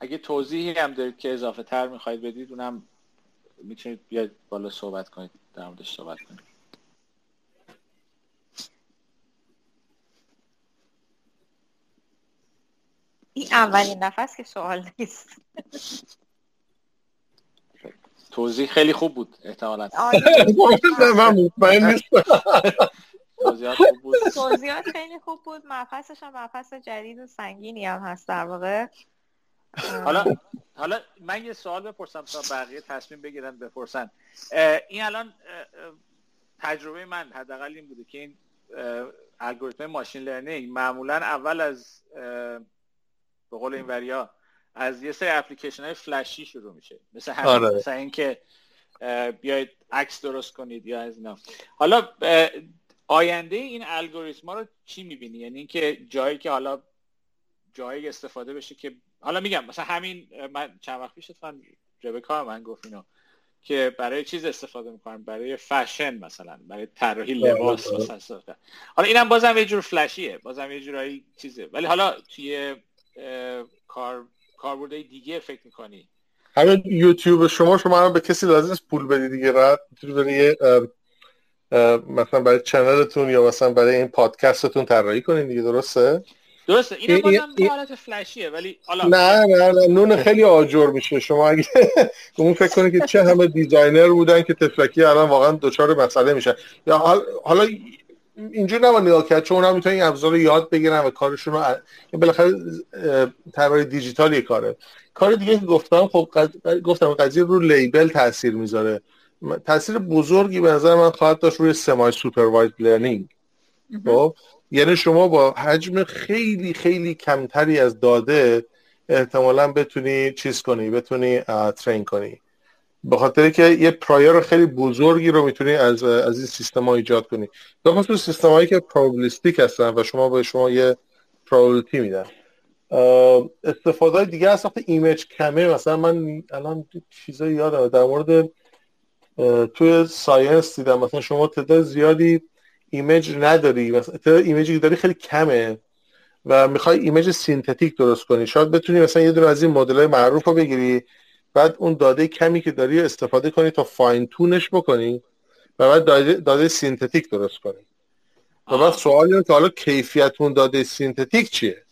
اگه توضیحی هم دارید که اضافه تر می‌خواید بدید اونم می‌تونید بیاید بالا صحبت کنید در موردش صحبت کنید. این اولین نفس که سوال نیست. توضیح خیلی خوب بود احتمالا. من مطمئن نیستم. توضیحات خیلی خوب بود. مفصلش هم مفصل جدید و سنگینی هم هست در واقع. حالا حالا من یه سوال بپرسم تا بقیه تصمیم بگیرن بپرسن. این الان تجربه من حداقل این بوده که این الگوریتم ماشین لرنینگ معمولا اول از به قول این وریا از یه سری اپلیکیشن های فلشی شروع میشه. مثل همین آره. مثل اینکه بیاید عکس درست کنید یا از اینا. حالا آینده این الگوریتما رو چی می‌بینی؟ یعنی اینکه جایی که حالا جایی استفاده بشه که حالا میگم مثلا همین من چند وقت پیش اتفاقا ربکا من گفت اینو که برای چیز استفاده می‌کنن برای فشن مثلا برای طراحی لباس مثلا حالا اینم بازم یه جور فلشیه بازم یه جورایی چیزه. ولی حالا توی کار کاربردهای دیگه فکر می‌کنی؟ همین یوتیوب شما شما هم به کسی لازم است پول بدی دیگه رد می‌تونی مثلا برای چنلتون یا مثلا برای این پادکستتون طراحی کنین دیگه درسته؟ درسته. اینم بازم حالت فلشیه ولی نه نه نه نون خیلی آجر میشه. شما اگه اون فکر کنید که چه همه دیزاینر بودن که تفلکی الان واقعا دچار مسئله میشه یا حالا اینجور نباید نگاه کرد چون اونا می‌تونن این ابزار رو یاد بگیرن و کارشون رو بالاخره طراحی دیجیتالی کاره. کار دیگه که گفتم خب گفتم قضیه رو لیبل تاثیر می‌ذاره. تاثیر بزرگی به نظر من خواهد داشت روی سمای سوپروایز لرنینگ. خب؟ یعنی شما با حجم خیلی خیلی کمتری از داده احتمالا بتونی چیز کنی بتونی ترین کنی. به خاطر که یه پرایر خیلی بزرگی رو می‌تونی از از این سیستم ها ایجاد کنی. به خصوص سیستم هایی که پروبلیستیک هستن و شما به شما یه پروبلیتی میدن. استفاده دیگه از وقت ایمیج کمه. مثلا من الان چیزایی یادم در مورد توی science دیدم مثلا شما تعداد زیادی image نداری. مثلا تعداد image ی که داری خیلی کمه و می‌خوای image synthetic درست کنی. شاید بتونی مثلا یه دونه از این مدل معروف رو بگیری. بعد اون داده کمی که داری استفاده کنی تا fine tune ش بکنی و بعد داده, داده synthetic درست کنی. و بعد سوال اینه که حالا کیفیت اون داده synthetic چیه؟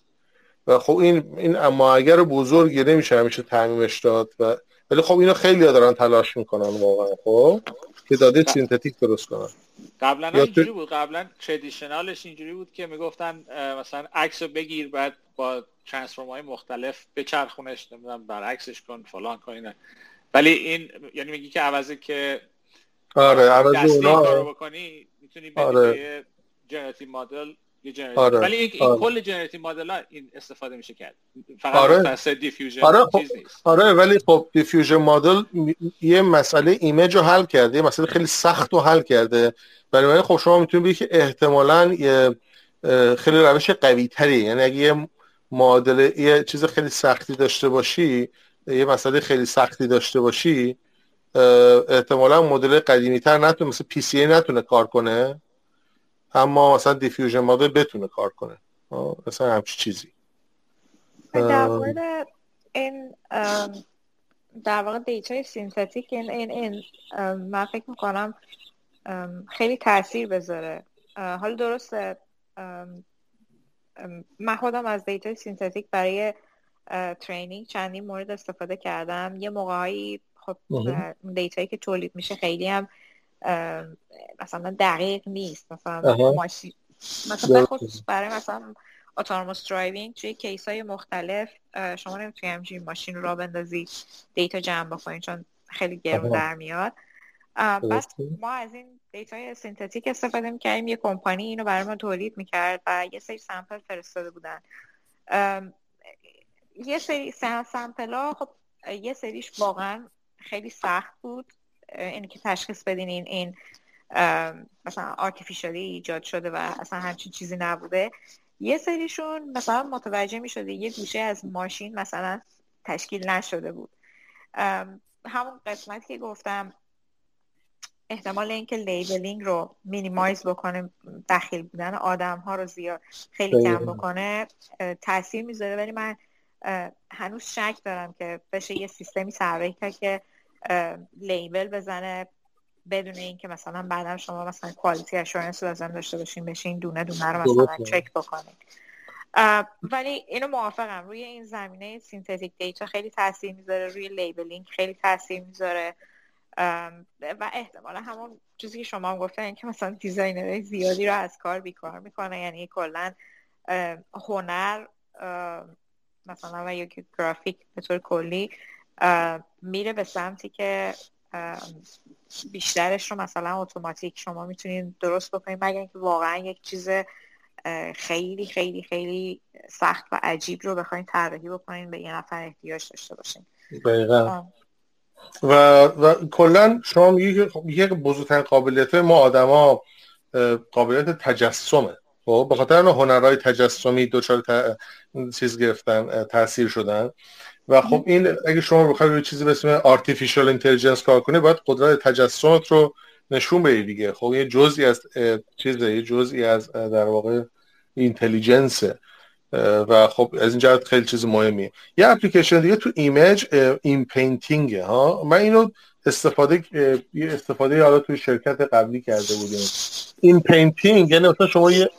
و خب این این اما اگر بزرگی نمیشه همیشه تعمیمش داد و ولی خب اینو خیلی دارن تلاش می‌کنن واقعا خب؟ که داده synthetic درست کنن قبلا اینجوری بود قبلا traditional ش اینجوری بود که می‌گفتن مثلا عکس رو بگیر بعد با transform های مختلف بچرخونش نمی‌دونم برعکسش کن فلان کن ولی این یعنی میگی که عوضی که آره عوضی اونا بکنی می‌تونی آره. generative model آره. ولی این, آره. کل generative model ها این استفاده میشه کرد فقط آره. diffusion آره خب. آره ولی خب diffusion model یه مسئله image رو حل کرده یه مسئله خیلی سخت رو حل کرده برای خب شما می‌تونید بگید که احتمالاً یه خیلی روش قوی تری یعنی اگه یه معادله یه چیز خیلی سختی داشته باشی یه مسئله خیلی سختی داشته باشی احتمالا مدل قدیمی تر نتونه مثل PC نتونه کار کنه اما مثلا diffusion model بتونه کار کنه. مثلا همچی چیزی. در مورد این در واقع data ی synthetic این این این من فکر می‌کنم خیلی تاثیر بذاره. حالا درسته من خودم از data synthetic برای training چندین مورد استفاده کردم. یه موقعهایی خب data یی که تولید میشه خیلی هم مثلا دقیق نیست. مثلا ماشین مثلا خصوص برای مثلا autonomous driving توی case های مختلف شما نمی‌تونی همچین ماشین رو را بندازی data جمع بکنید چون خیلی گرون در میاد. بس ما از این data ی synthetic استفاده می‌کردیم یه کمپانی اینو برای ما تولید می‌کرد و یه سری sample فرستاده بودن. یه سری sample ها خب یه سریش واقعا خیلی سخت بود. اینی که تشخیص بدین این این مثلا artificially ایجاد شده و اصلا همچین چیزی نبوده. یه سریشون مثلا متوجه می شده یه گوشه از ماشین مثلا تشکیل نشده بود. همون قسمت که گفتم احتمال اینکه labeling رو minimize بکنه دخیل بودن آدم ها رو زیاد خیلی کم بکنه تاثیر می‌ذاره. ولی من هنوز شک دارم که بشه یه سیستمی کرد که label بزنه بدون اینکه مثلا بعدم شما مثلا quality assurance لازم داشته باشین بشین دونه دونه رو مثلا چک بکنید ولی اینو موافقم. روی این زمینه synthetic data خیلی تاثیر می‌ذاره روی labeling خیلی تاثیر می‌ذاره. و احتمالا همون چیزی که شما هم گفتن که مثلا designer های زیادی رو از کار بیکار می‌کنه. یعنی کلا هنر مثلا و یا گرافیک به طور کلی میره به سمتی که بیشترش رو مثلا اتوماتیک شما می‌تونید درست بکنید مگر اینکه واقعا یک چیز خیلی خیلی خیلی سخت و عجیب رو بخواین طراحی بکنین به یه نفر احتیاج داشته باشین. دقیقا. و, و کلا شما میگی که یک بزرگترین قابلیت ما آدما قابلیت تجسمه. خب به خاطر هنرهای تجسمی دوچار ت... چیز گرفتن تاثیر شدن. و خب این اگه شما بخواید روی چیزی به اسم artificial intelligence کار کنی باید قدرت تجسمت رو نشون بدی دیگه. خب یه جزئی از چیز یه جزئی از در واقع intelligence ه و خب از این جهت خیلی چیز مهمیه. یه اپلیکیشن دیگه تو image inpainting ها. من اینو استفاده یه استفاده حالا توی شرکت قبلی کرده بودیم. inpainting یعنی مثلا شما یه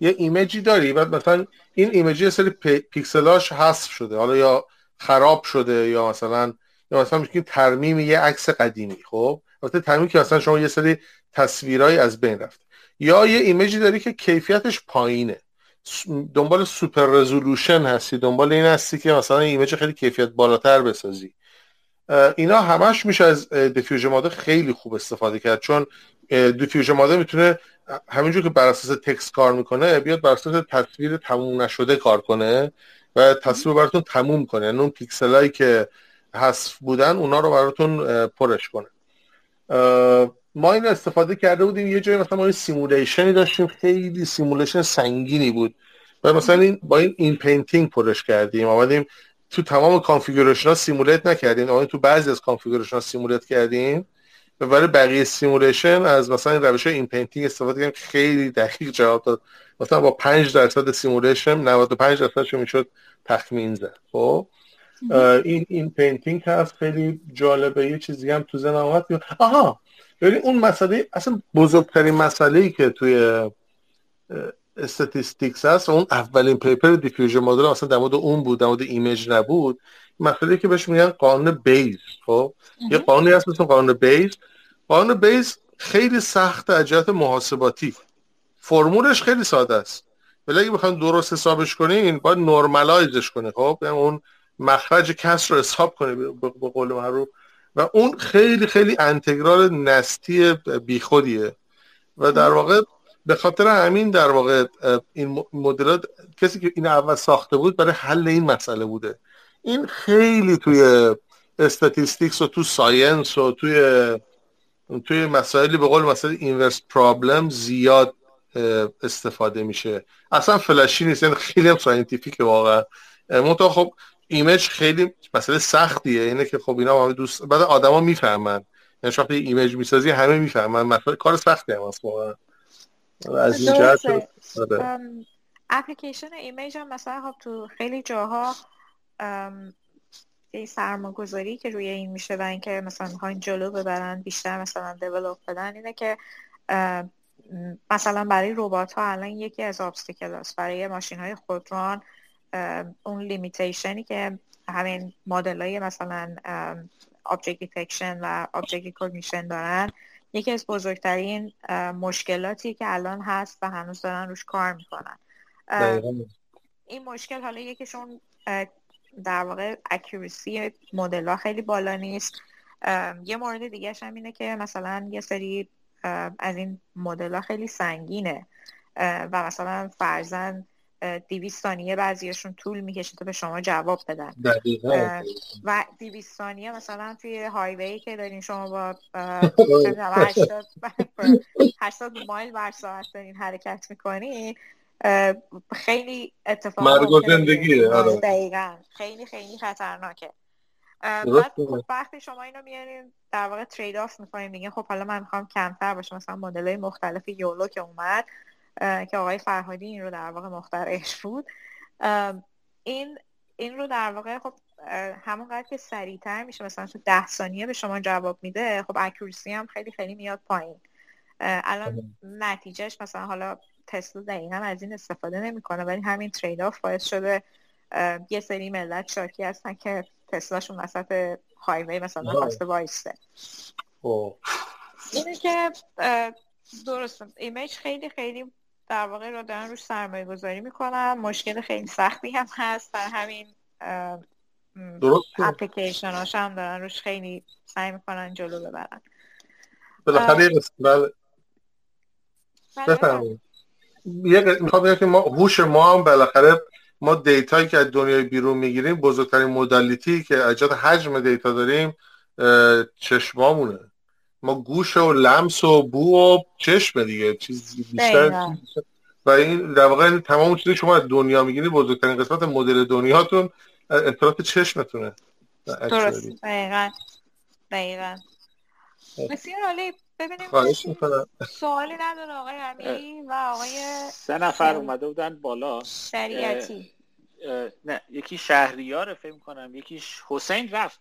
یه image ی داری و مثلا این image ی یه سری پیکسلاش حذف شده. حالا یا خراب شده یا مثلا یا مثلا میگیم ترمیم یه عکس قدیمی خب؟ البته ترمیم که مثلا شما یه سری تصویرایی از بین رفت. یا یه image ی داری که کیفیتش پایینه. دنبال super resolution هستی دنبال این هستی که مثلا image خیلی کیفیت بالاتر بسازی. اینا همش میشه از diffusion model خیلی خوب استفاده کرد. چون diffusion model می‌تونه همینجور که بر اساس text کار می‌کنه بیاد بر اساس تصویر تموم نشده کار کنه و تصویر براتون تموم کنه. یعنی اون پیکسلایی که حذف بودن اونا رو براتون پرش کنه. ما این استفاده کرده بودیم. یه جایی مثلا ما این simulation ی داشتیم. خیلی simulation سنگینی بود. و مثلا این با این inpainting پرش کردیم. آمدیم تو تمام configuration ها simulate نکردیم. اما تو بعضی از configuration ها simulate کردیم. برای بقیه simulation از مثلا این روش inpainting استفاده کردیم خیلی دقیق جواب داد. مثلا با 5 درصد simulation 95 درصدش می‌شد تخمین زد. خب؟ این inpainting هست خیلی جالبه. یه چیزی هم تو ذهنم اومد. آها ببین اون مسئله اصلا بزرگترین مسئله ای که توی statistics هست اون اولین paper diffusion model اصلا در مورد اون بود در مورد image نبود. مسئله که بهش میگن قانون بیز خب؟ یه قانونی هست مثل قانون بیز قانون بیز خیلی سخته از محاسباتی. فرمولش خیلی ساده است. ولی اگه بخوایم درست حسابش کنین باید normalize ش کنه خب؟ یعنی اون مخرج کسر رو حساب کنه به قول معروف. و اون خیلی خیلی انتگرال nasty بیخودیه. و در واقع به خاطر همین در واقع این مدل است کسی که این اول ساخته بود برای حل این مسئله بوده. این خیلی توی statistics و تو science و توی توی مسائلی به قول مسئله inverse problem زیاد استفاده میشه. اصلا flashy نیست یعنی خیلی هم scientific واقعا. منتها خب image خیلی مسئله سختیه. اینه که خب اینا همه دوست بعد آدما می‌فهمن. یعنی وقتی image می‌سازی همه می‌فهمن. مسئله کار سختی هم هست واقعا. از این جهت application image هم مثلا خب تو خیلی جاها سرمایه‌گذاری که روی این میشه و اینکه مثلا می‌خواین جلو ببرن بیشتر مثلا develop بدن اینه که مثلا برای ربات ها الان یکی از obstacle است برای ماشین های خودران اون limitation ی که همین مدل های مثلا object detection و object recognition دارن یکی از بزرگترین مشکلاتی که الان هست و هنوز دارن روش کار می‌کنن. این مشکل حالا یکیشون در واقع اکیوریسی مدل ها خیلی بالا نیست. یه مورد دیگه هم اینه که مثلا یه سری از این مدل ها خیلی سنگینه. و مثلا فرزن دیویست ثانیه بعضیشون طول می‌کشه تا به شما جواب بدن. و دیویست ثانیه مثلا توی هایوی که دارین شما با 80 مایل بر ساعت دارین حرکت می‌کنین خیلی اتفاق مرگ و زندگیه آره. دقیقا. خیلی خیلی خطرناکه. بعد خب وقتی شما اینو میارین در واقع ترید آف می‌کنین. دیگه خب حالا من می‌خوام کمتر باشه. مثلا مدل های مختلف یولو که اومد که آقای فرهادی این رو در واقع مخترعش بود. این این رو در واقع خب همونقدر که سریعتر میشه مثلا تو ده ثانیه به شما جواب میده خب اکورسی هم خیلی خیلی میاد پایین. الان نتیجهش مثلا حالا تسلا دقیقا از این استفاده نمی‌کنه ولی همین ترید آف باعث شده یه سری ملت شاکی هستن که تسلاشون وسط هایوی مثلا خواسته وایسته. اینه که درست image خیلی خیلی در واقع رو دارن روش سرمایه گذاری می‌کنن. مشکل خیلی سختی هم هست. در همین اپلیکیشن هاش هم دارن روش خیلی سعی می‌کنن جلو ببرن. بالاخره بله. بگم که ما هوش ما هم بالاخره ما دیتایی که از دنیای بیرون می‌گیریم بزرگترین modality که ایجاد حجم دیتا داریم چشمامونه. ما گوش و لمس و بو و چشم دیگه. چیز بیشتر و این در واقع تمام چیزی شما از دنیا می‌گیرید بزرگترین قسمت مدل دنیاتون اطلاعات چشمتونه. درست. دقیقا. دقیقا. بسیار عالی. ببینیم سوالی نداره آقای امیری و آقای سه نفر اومده بودن بالا. شریعتی. نه یکی شهریار فکر کنم یکیش حسین رفت.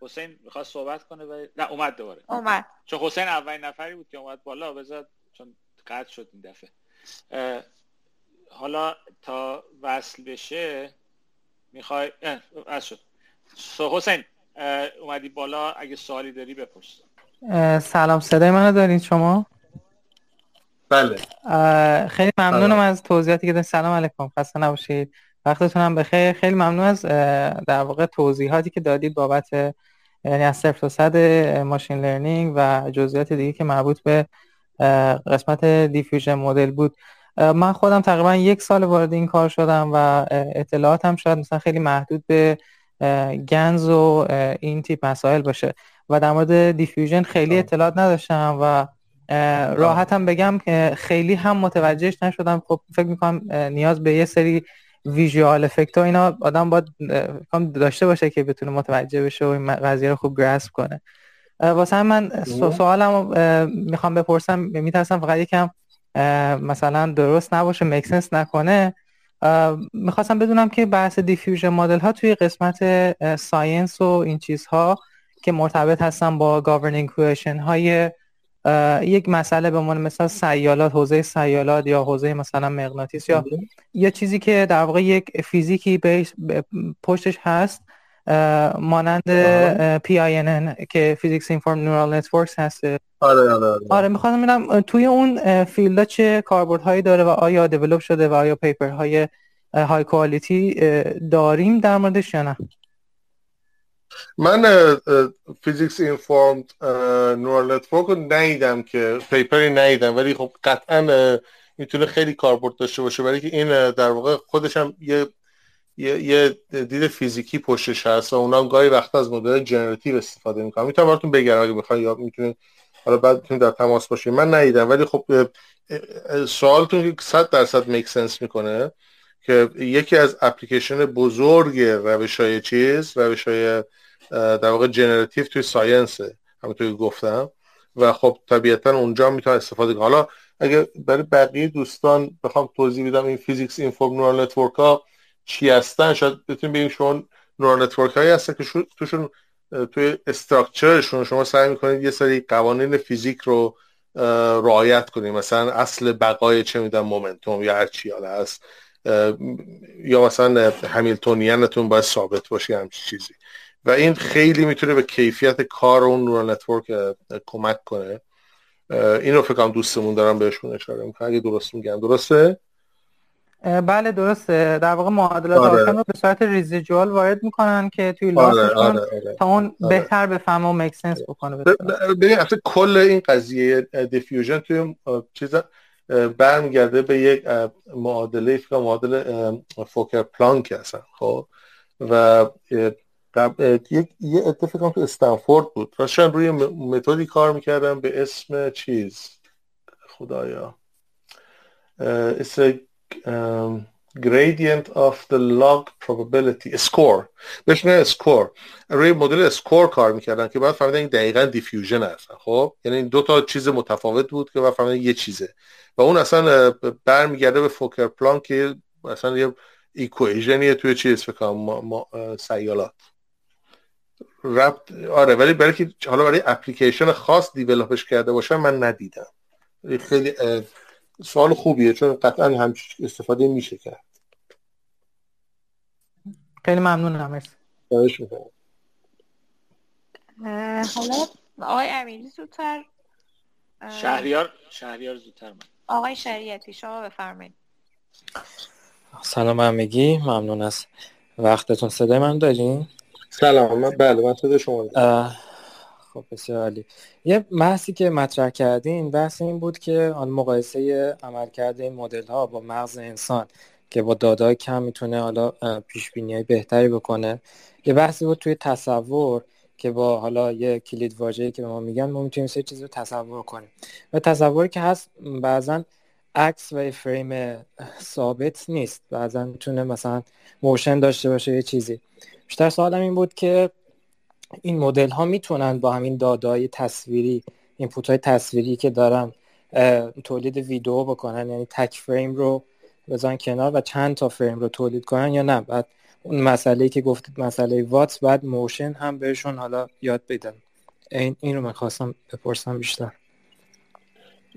حسین می‌خواد صحبت کنه و نه اومد دوباره. اومد. چون حسین اولین نفری بود که اومد بالا بذار چون قطع شد این دفعه. حالا تا وصل بشه می‌خوای از شد. حسین اومدی بالا اگه سوالی داری بپرس. سلام صدای منو دارید شما؟ بله. خیلی ممنونم از توضیحاتی که دارید سلام علیکم. خسته نباشید. وقتتون هم بخیر. خیلی ممنون از در واقع توضیحاتی که دادید بابت یعنی از صفر تا صد machine learning و جزئیات دیگه که مربوط به قسمت diffusion model بود. من خودم تقریبا یک سال وارد این کار شدم و اطلاعاتم شاید مثلا خیلی محدود به GANs و این تیپ مسائل باشه. و در مورد diffusion خیلی اطلاعات نداشتم و راحتم بگم که خیلی هم متوجهش نشدم. خب فکر می‌کنم نیاز به یه سری visual effect ها اینا آدم باید داشته باشه که بتونه متوجه بشه و این قضیه رو خوب grasp کنه. واسه من سوالم می‌خوام بپرسم میترسم فقط یکم مثلا درست نباشه make sense نکنه. می‌خواستم بدونم که بحث diffusion model ها توی قسمت science و این چیزها که مرتبط هستن با governing equation های یک مسئله به عنوان مثلا سیالات حوزه سیالات یا حوزه مثلا مغناطیس یا یه چیزی که در واقع یک فیزیکی base پشتش هست مانند PINN که physics-informed neural networks هست. آره آره آره, آره می‌خوام ببینم توی اون field چه کاربرد هایی داره و آیا develop شده و آیا paper های high quality داریم در موردش یا نه؟ من physics-informed neural network رو ندیدم که paperی ندیدم ولی خب قطعا می‌تونه خیلی کاربرد داشته باشه ولی که این در واقع خودش هم یه یه, دید فیزیکی پشتش هست و اونا هم گاهی وقت از مدل generative استفاده می‌کنم می‌تونم براتون بگم اگه بخواید یا می‌تونید حالا بعد می‌تونید در تماس باشید من ندیدم ولی خب سوالتون 100 درصد make sense می‌کنه که یکی از اپلیکیشن بزرگ روش های چیز روش های در واقع generative توی science همونطور گفتم. و خب طبیعتا اونجا می‌تونه استفاده کنه. حالا اگه برای بقیه دوستان بخوام توضیح بدم این physics-informed neural network ها چی هستن؟ شاید بتونیم بگیم شما neural network هایی هستن که توشون توی structureشون شما سعی می‌کنید یه سری قوانین فیزیک رو رعایت کنید. مثلا اصل بقای چه میدن momentum یا هر چی هست. یا مثلا Hamiltonianتون باید ثابت باشه همچی چیزی. و این خیلی می‌تونه به کیفیت کار اون neural network کمک کنه. این رو فکرم دوستمون دارم بهشون اشاره می‌کنم اگه درست میگم. درسته؟ بله درسته. در واقع معادلات آره. رو به صورت residual وارد می‌کنن که توی آره، آره، آره، تا اون آره. بهتر بفهمه و make sense بکنه ببین اصلا کل این قضیه diffusion توی چیز برمیگرده به یک معادله فکر معادله فوکر پلانک هستن خب؟ و یک یه اتفاق تو استنفورد بود. راستن روی متدی کار می‌کردم به اسم چیز؟ خدایا. اسم gradient of the log probability score. بهش میگن score. روی مدل score کار می‌کردن که بعد فهمیدن این دقیقا diffusion هستن. خب؟ یعنی این دو تا چیز متفاوت بود که بعد فهمیدن یه چیزه. و اون اصلا برمیگرده به فوکر پلان که اصلا یه ایکویژنیه توی چیز فکر ما سیالات. ربط آره ولی برای که حالا برای اپلیکیشن خاص دیولپش کرده باشن من ندیدم. خیلی سوال خوبیه چون قطعا هم استفاده میشه کرد. خیلی ممنونم مرسی. حالا آقای امیری زودتر. شهریار شهریار زودتر من آقای شریعتی شما بفرمایید. سلام همگی ممنون از وقتتون. صدای من دارین؟ سلام من بله من صدای شما خب بسیار عالی. یه بحثی که مطرح کردین بحث این بود که آن مقایسه عملکرد این مدل ها با مغز انسان که با دادای کم می‌تونه حالا پیش بینی بهتری بکنه. یه بحثی بود توی تصور که با حالا یه کلید واژه‌ای که به ما میگن ما می‌تونیم سه چیز رو تصور کنیم. و تصوری که هست بعضا عکس و فریم ثابت نیست. بعضا می‌تونه مثلا motion داشته باشه یه چیزی. بیشتر سوالم این بود که این مدل ها می‌تونن با همین داده‌های تصویری input های تصویری که دارن تولید ویدیو بکنن یعنی تک فریم رو بزن کنار و چند تا فریم رو تولید کنن یا نه. بعد اون مسئله که گفتید مسئله what's بعد motion هم بهشون حالا یاد بدن این این رو من خواستم بپرسم بیشتر.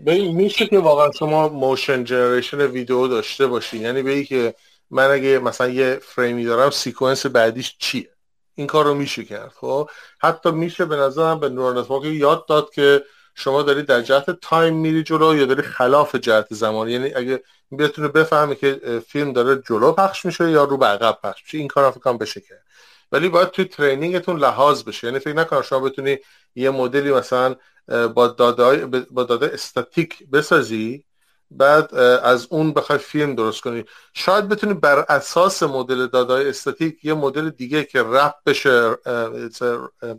ببین میشه که واقعا شما motion generation ویدیو داشته باشی یعنی به که من اگه مثلا یه frameی دارم sequence بعدیش چیه؟ این کار رو میشه کرد خب؟ حتی میشه به نظرم به neural یاد داد که شما داری در جهت time میری جلو یا داری خلاف جهت زمانی. یعنی اگه بتونه بفهمه که فیلم داره جلو پخش میشه یا رو به عقب پخش میشه این کار فکر بشه کرد. ولی باید توی ترینینگتون لحاظ بشه. یعنی فکر نکنم شما بتونی یه مدلی مثلا با داده با داده استاتیک بسازی بعد از اون بخوای فیلم درست کنی. شاید بتونی بر اساس مدل دادای استاتیک یه مدل دیگه که رپ بشه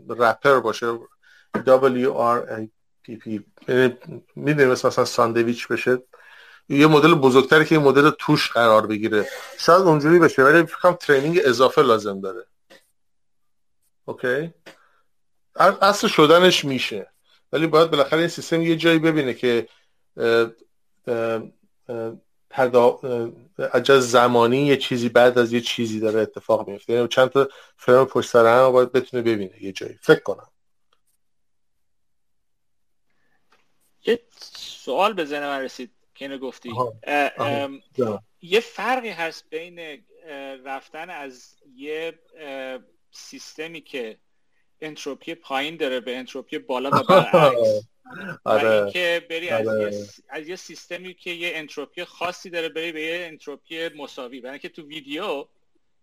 رپر باشه. W R P P. یعنی می‌دونی مثلا ساندویچ بشه. یه مدل بزرگتری که یه مدل توش قرار بگیره. شاید اونجوری بشه ولی فکرم training اضافه لازم داره. اوکی؟ اصل شدنش میشه. ولی باید بالاخره این سیستم یه جایی ببینه که از زمانی یه چیزی بعد از یه چیزی داره اتفاق میفته. یعنی چند تا فرم پشت سر هم باید بتونه ببینه یه جایی. فکر کنم. یه سوال به ذهن من رسید که اینو گفتی. یه فرقی هست بین رفتن از یه سیستمی که انتروپی پایین داره به انتروپی بالا و برعکس. آره. که بری از, آره. یه... از یه سیستمی که یه انتروپی خاصی داره بری به یه انتروپی مساوی. برای که تو ویدیو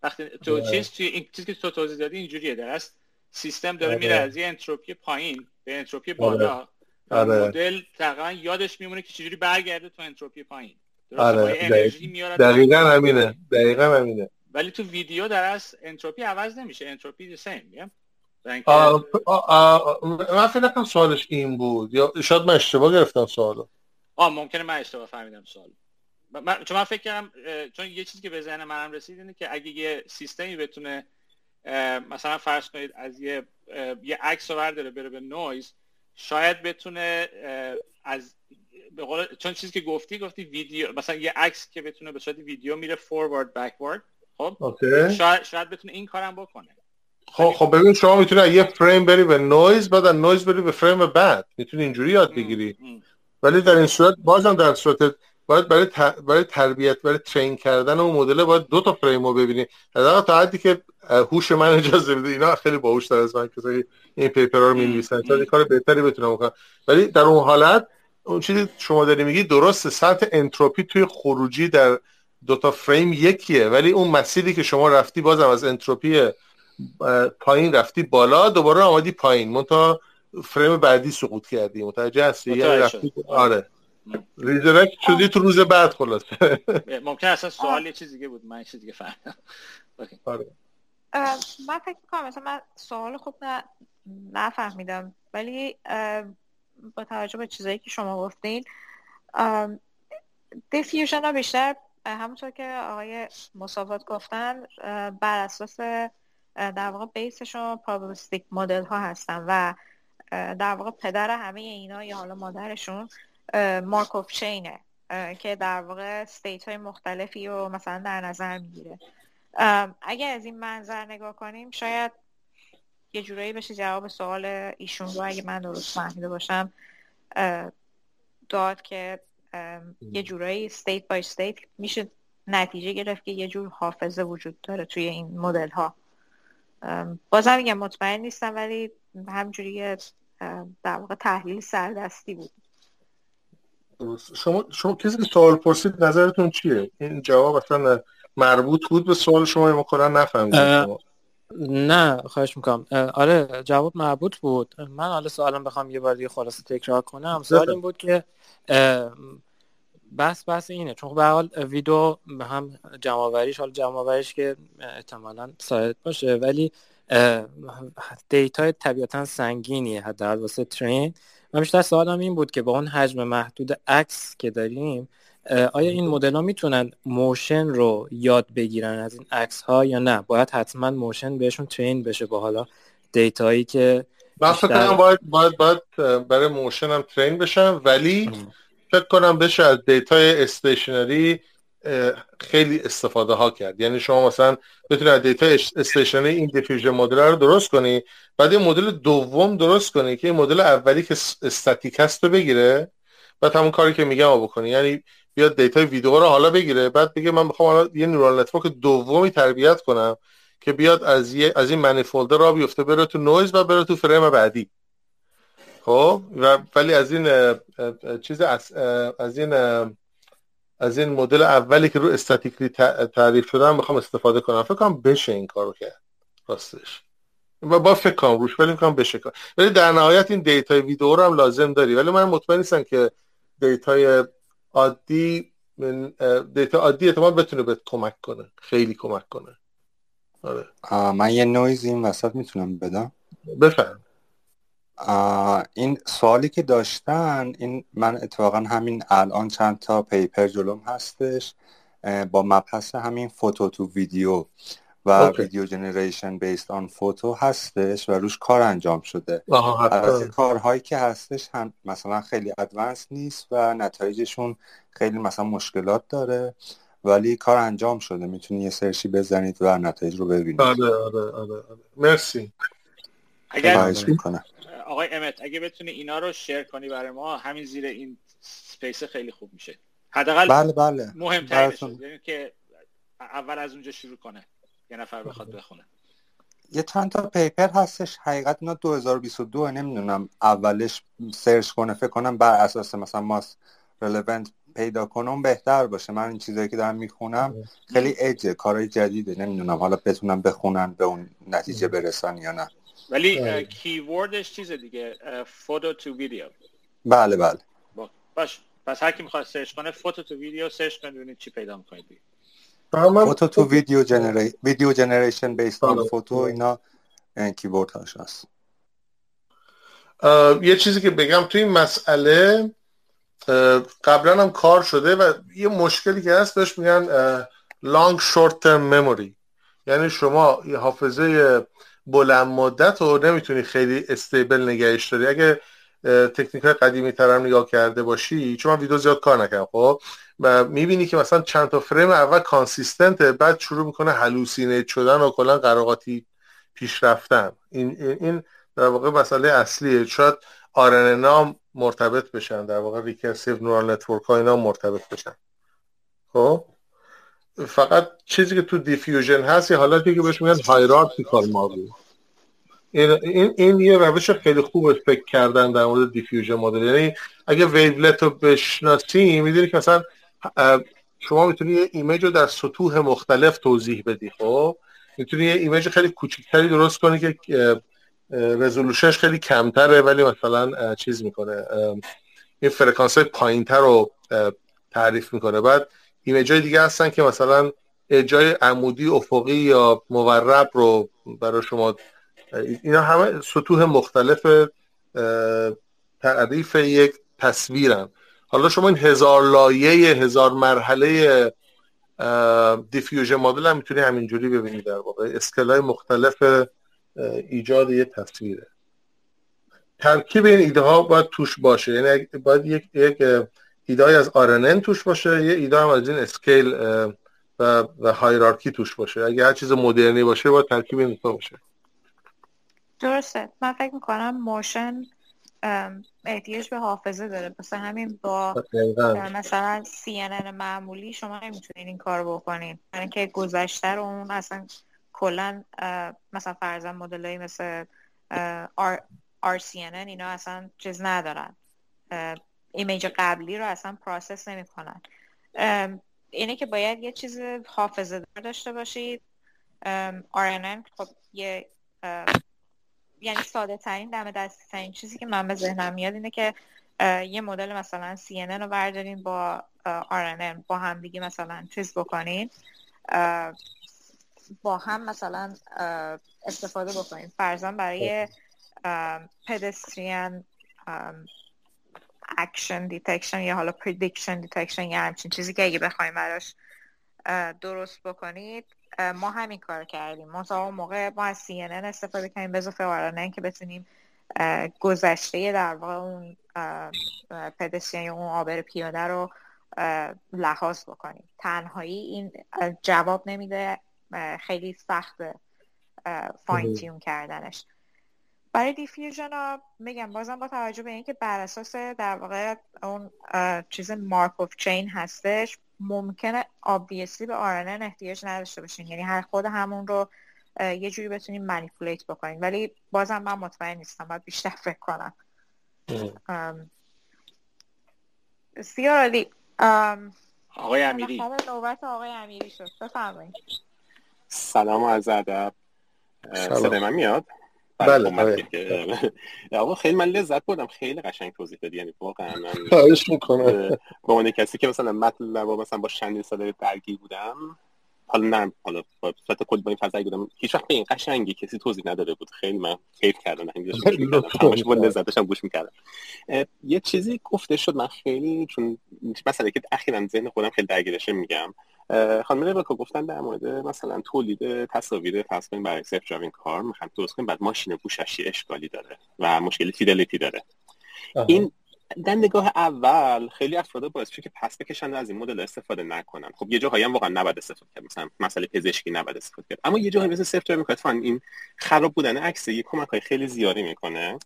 وقتی تو آره. چیز توی این چیزی که تو توضیح دادی اینجوریه. در است سیستم داره میره از یه انتروپی پایین به انتروپی بالا. آره. مدل تقریبا یادش میمونه که چجوری برگرده تو انتروپی پایین. آره. انرژی میاره دقیقا همینه. دقیقا همینه. ولی تو ویدیو در از انتروپی عوض نمیشه. انتروپی سیم من فکر نکنم سوالش این بود. یا شاید من اشتباه گرفتم سوالو. آه ممکنه من اشتباه فهمیدم سوال من چون من فکر کردم چون یه چیزی که به ذهن منم رسید اینه که اگه یه سیستمی بتونه مثلا فرض کنید از یه یه عکس رو برداره بره به نویز شاید بتونه از به قول چون چیزی که گفتی گفتی ویدیو مثلا یه عکس که بتونه به صورت ویدیو میره forward backward خب؟ شاید شاید بتونه این کارم بکنه. خب خب ببین شما می‌تونی یه فریم بری به نویز بعد از نویز بری به فریم بعد. می‌تونی اینجوری یاد بگیری. ولی در این صورت بازم در صورت باید برای, برای تربیت برای train کردن اون مدل باید دو تا فریم رو ببینی. حداقل تا حدی که هوش من اجازه بده. اینا خیلی باهوش از من کسایی این paper رو می‌نویسن. تا کار بهتری بتونم بکنم. ولی در اون حالت اون چیزی شما داری میگی درسته. سطح انتروپی توی خروجی در دوتا فریم یکیه. ولی اون مسیری که شما رفتی بازم از انتروپی پایین رفتی بالا دوباره آمدی پایین. منتها فریم بعدی سقوط کردی. متوجه هستی؟ یعنی رفتی آره. redirect شدی تو روز بعد خلاص. ممکن اصلا سوال یه چیز دیگه بود. من چیز دیگه فهمیدم. آره. من فکر کنم مثلا من سوال خوب نفهمیدم. ولی با توجه به چیزایی که شما گفتین دیفیوژن ها بیشتر همونطور که آقای مصافات گفتن بر اساس در واقع بیسشون پرابلیستیک مدل ها هستن و در واقع پدر همه اینا یا حالا مادرشون Markov chain ه که در واقع state های مختلفی رو مثلا در نظر می‌گیره. اگر از این منظر نگاه کنیم شاید یه جورایی بشه جواب سوال ایشون رو اگه من درست فهمیده باشم داد که یه جورایی state by state میشه نتیجه گرفت که یه جور حافظه وجود داره توی این مدل ها بازم میگم مطمئن نیستم ولی همجوری در واقع تحلیل سردستی بود. شما شما کسی که سوال پرسید نظرتون چیه؟ این جواب اصلا مربوط بود به سوال شما یا کلا نفهمیدم نه خواهش می‌کنم. آره جواب مربوط بود. من حالا سوالم بخوام یه بار دیگه خلاصه تکرار کنم. سوال این بود که بس بس اینه. چون به حال ویدیو هم جمعآوریش حالا جمعآوریش که احتمالا سایت باشه ولی data ی طبیعتا سنگینیه حداقل واسه train. من بیشتر سوالم این بود که با اون حجم محدود عکس که داریم آیا این مدل ها می‌تونن motion رو یاد بگیرن از این عکس ها یا نه؟ باید حتما motion بهشون train بشه با حالا data یی که من فکر باید, باید, باید برای motion هم train بشن ولی فکر کنم بشه از data ی stationary خیلی استفاده ها کرد. یعنی شما مثلا بتونی از data stationary این diffusion model رو درست کنی بعد یه مدل دوم درست کنی که این مدل اولی که استاتیک هست رو بگیره بعد همون کاری که میگم بکنی. یعنی بیاد data ویدیو رو حالا بگیره بعد بگه من می‌خوام حالا یه neural network دومی تربیت کنم که بیاد از از این manifold را بیفته بره تو نویز و بره تو فریم بعدی. خب و ولی از این چیز از, از این از این مدل اولی که رو statically تعریف شدن می‌خوام استفاده کنم. فکر کنم بشه این کارو کرد. راستش. و با فکر کنم روش ولی می‌خوام بشه کار. ولی در نهایت این data ی ویدیو رو هم لازم داری. ولی من مطمئن نیستم که data ی عادی data عادی اعتماد بتونه بهت کمک کنه. خیلی کمک کنه. آره. من یه نویز این وسط می‌تونم بدم. بفهم این سوالی که داشتن این من اتفاقا همین الان چند تا paper جلوم هستش با مبحث همین photo to video و video generation based on photo هستش و روش کار انجام شده. از کارهایی که هستش هم مثلا خیلی advanced نیست و نتایجشون خیلی مثلا مشکلات داره ولی کار انجام شده. می‌تونی یه search ی بزنید و نتایج رو ببینید. آره آره آره, آره. مرسی. اگر آقای امت اگه بتونی اینا رو share کنی برای ما همین زیر این space خیلی خوب میشه. حداقل بله بله. مهمترین یعنی که اول از اونجا شروع کنه. یه نفر بخواد بخونه. یه چند تا پیپر هستش. حقیقت اینا 2022 نمی‌دونم. اولش سرچ کنه فکر کنم بر اساس مثلا ماس رلوونت پیدا کنم بهتر باشه. من این چیزایی که دارم می‌خونم خیلی اجه کارهای جدیده. نمی‌دونم. حالا بتونم بخونن به اون نتیجه برسن یا نه. ولی کیوردش چیز دیگه photo to video. بله بله. باش. پس هر کی می‌خواد search کنه photo to video search کنه ببینید چی پیدا می‌کنید photo to video gener... video generation based on photo اینا keyword هاش هست. یه چیزی که بگم توی این مسئله قبلا هم کار شده و یه مشکلی که هست بهش میگن long short term memory یعنی شما یه حافظه بلند مدت رو نمی‌تونی خیلی stable نگهش داری. اگه تکنیک های قدیمی ترم نگاه کرده باشی چون من ویدیو زیاد کار نکردم خب؟ و می‌بینی که مثلا چند تا فریم اول consistent ه بعد شروع می‌کنه hallucinate شدن و کلا قروقاطی پیش رفتن. این این در واقع مسئله اصلیه. شاید RNN مرتبط بشن در واقع recursive neural network ها اینا مرتبط بشن. خب؟ فقط چیزی که تو diffusion هست یه حالتی که بهش میگن hierarchical model این, این, این یه روش خیلی خوب فکر کردن در مورد diffusion model. یعنی اگه wavelet رو بشناسی می‌دونی که مثلا شما می‌تونی یه image رو در سطوح مختلف توضیح بدی خب؟ می‌تونی یه image خیلی کوچیکتری درست کنی که resolution ش خیلی کمتره ولی مثلا چیز می‌کنه این فرکانس های پایین رو تعریف می‌کنه. بعد image های دیگه هستن که مثلا جای عمودی افقی یا مورب رو برای شما اینا همه سطوح مختلف تعریف یک تصویرن. حالا شما این هزار لایه هزار مرحله diffusion model هم می‌تونی همینجوری ببینید در واقع. scale های مختلف ایجاد یه تصویره. ترکیب این ایده ها باید توش باشه. یعنی باید یک, یک ایده از RNN توش باشه یه ایده هم از این scale و, و hierarchy توش باشه. اگه هر چیز مدرنی باشه باید ترکیب این باشه. درسته. من فکر می‌کنم motion احتیاج به حافظه داره. مثلا همین با مثلا CNN معمولی شما نمی‌تونین این کار بکنین یعنی که گذشته رو اون اصلا کلا مثلا فرضاً مدلایی مثل RCNN اینا اصلا چیز ندارن. image قبلی رو اصلا process نمی‌کنن. اینه که باید یه چیز حافظه دار داشته باشید. RNN خب یه یعنی ساده ترین دم دستی ترین چیزی که من به ذهنم میاد اینه که یه مدل مثلا CNN رو بردارین با RNN با هم دیگه مثلا چیز بکنین. با هم مثلا استفاده بکنین. فرضاً برای pedestrian action detection یا حالا prediction detection یا همچین چیزی که اگه بخوایم براش درست بکنید ما همین کار کردیم. ما تا اون موقع ما از CNN استفاده کردیم به اضافه که بتونیم گذشته در واقع اون pedestrian یا اون عابر پیاده رو لحاظ بکنیم. تنهایی این جواب نمیده خیلی سخت fine tune کردنش. برای diffusion ها میگم بازم با توجه به اینکه بر اساس در واقع اون چیز Markov chain هستش ممکنه obviously به RNN احتیاج نداشته باشین. یعنی هر خود همون رو یه جوری بتونیم manipulate بکنیم ولی بازم من مطمئن نیستم باید بیشتر فکر کنم. سیار علی آقای امیری. نوبت آقای امیری شد. بفرمایید. سلام و از ادب. صدای من میاد؟ بله بله آقا خیلی من لذت بردم. خیلی قشنگ توضیح دادی. یعنی واقعا من خواهش می‌کنم. با اون کسی که مثلا مطلب مثلا با چندین سال درگیر بودم حالا نه حالا صورت کلی با این فضایی بودم. هیچ وقت به این قشنگی کسی توضیح نداده بود. خیلی من کیف کردم. همش با لذت داشتم گوش می‌کردم. یه چیزی گفته شد من خیلی چون مثلا که اخیرا ذهن خودم خیلی درگیرشه میگم. خانم ربکا گفتن در مورد مثلا تولید تصاویر فرض کنیم برای self-driving car می‌خوام درست کنیم بعد ماشین گوشش اشکالی داره و مشکل fidelity داره. این در نگاه اول خیلی افراد باعث که پس بکشن از این مدل استفاده نکنن. خب یه جاهایی هم واقعا نباید استفاده کرد. مثلا مسئله پزشکی نباید استفاده کرد. اما یه جاهایی مثل self-driving این خراب بودن عکس یه کمک های خیلی زیادی می‌کنه.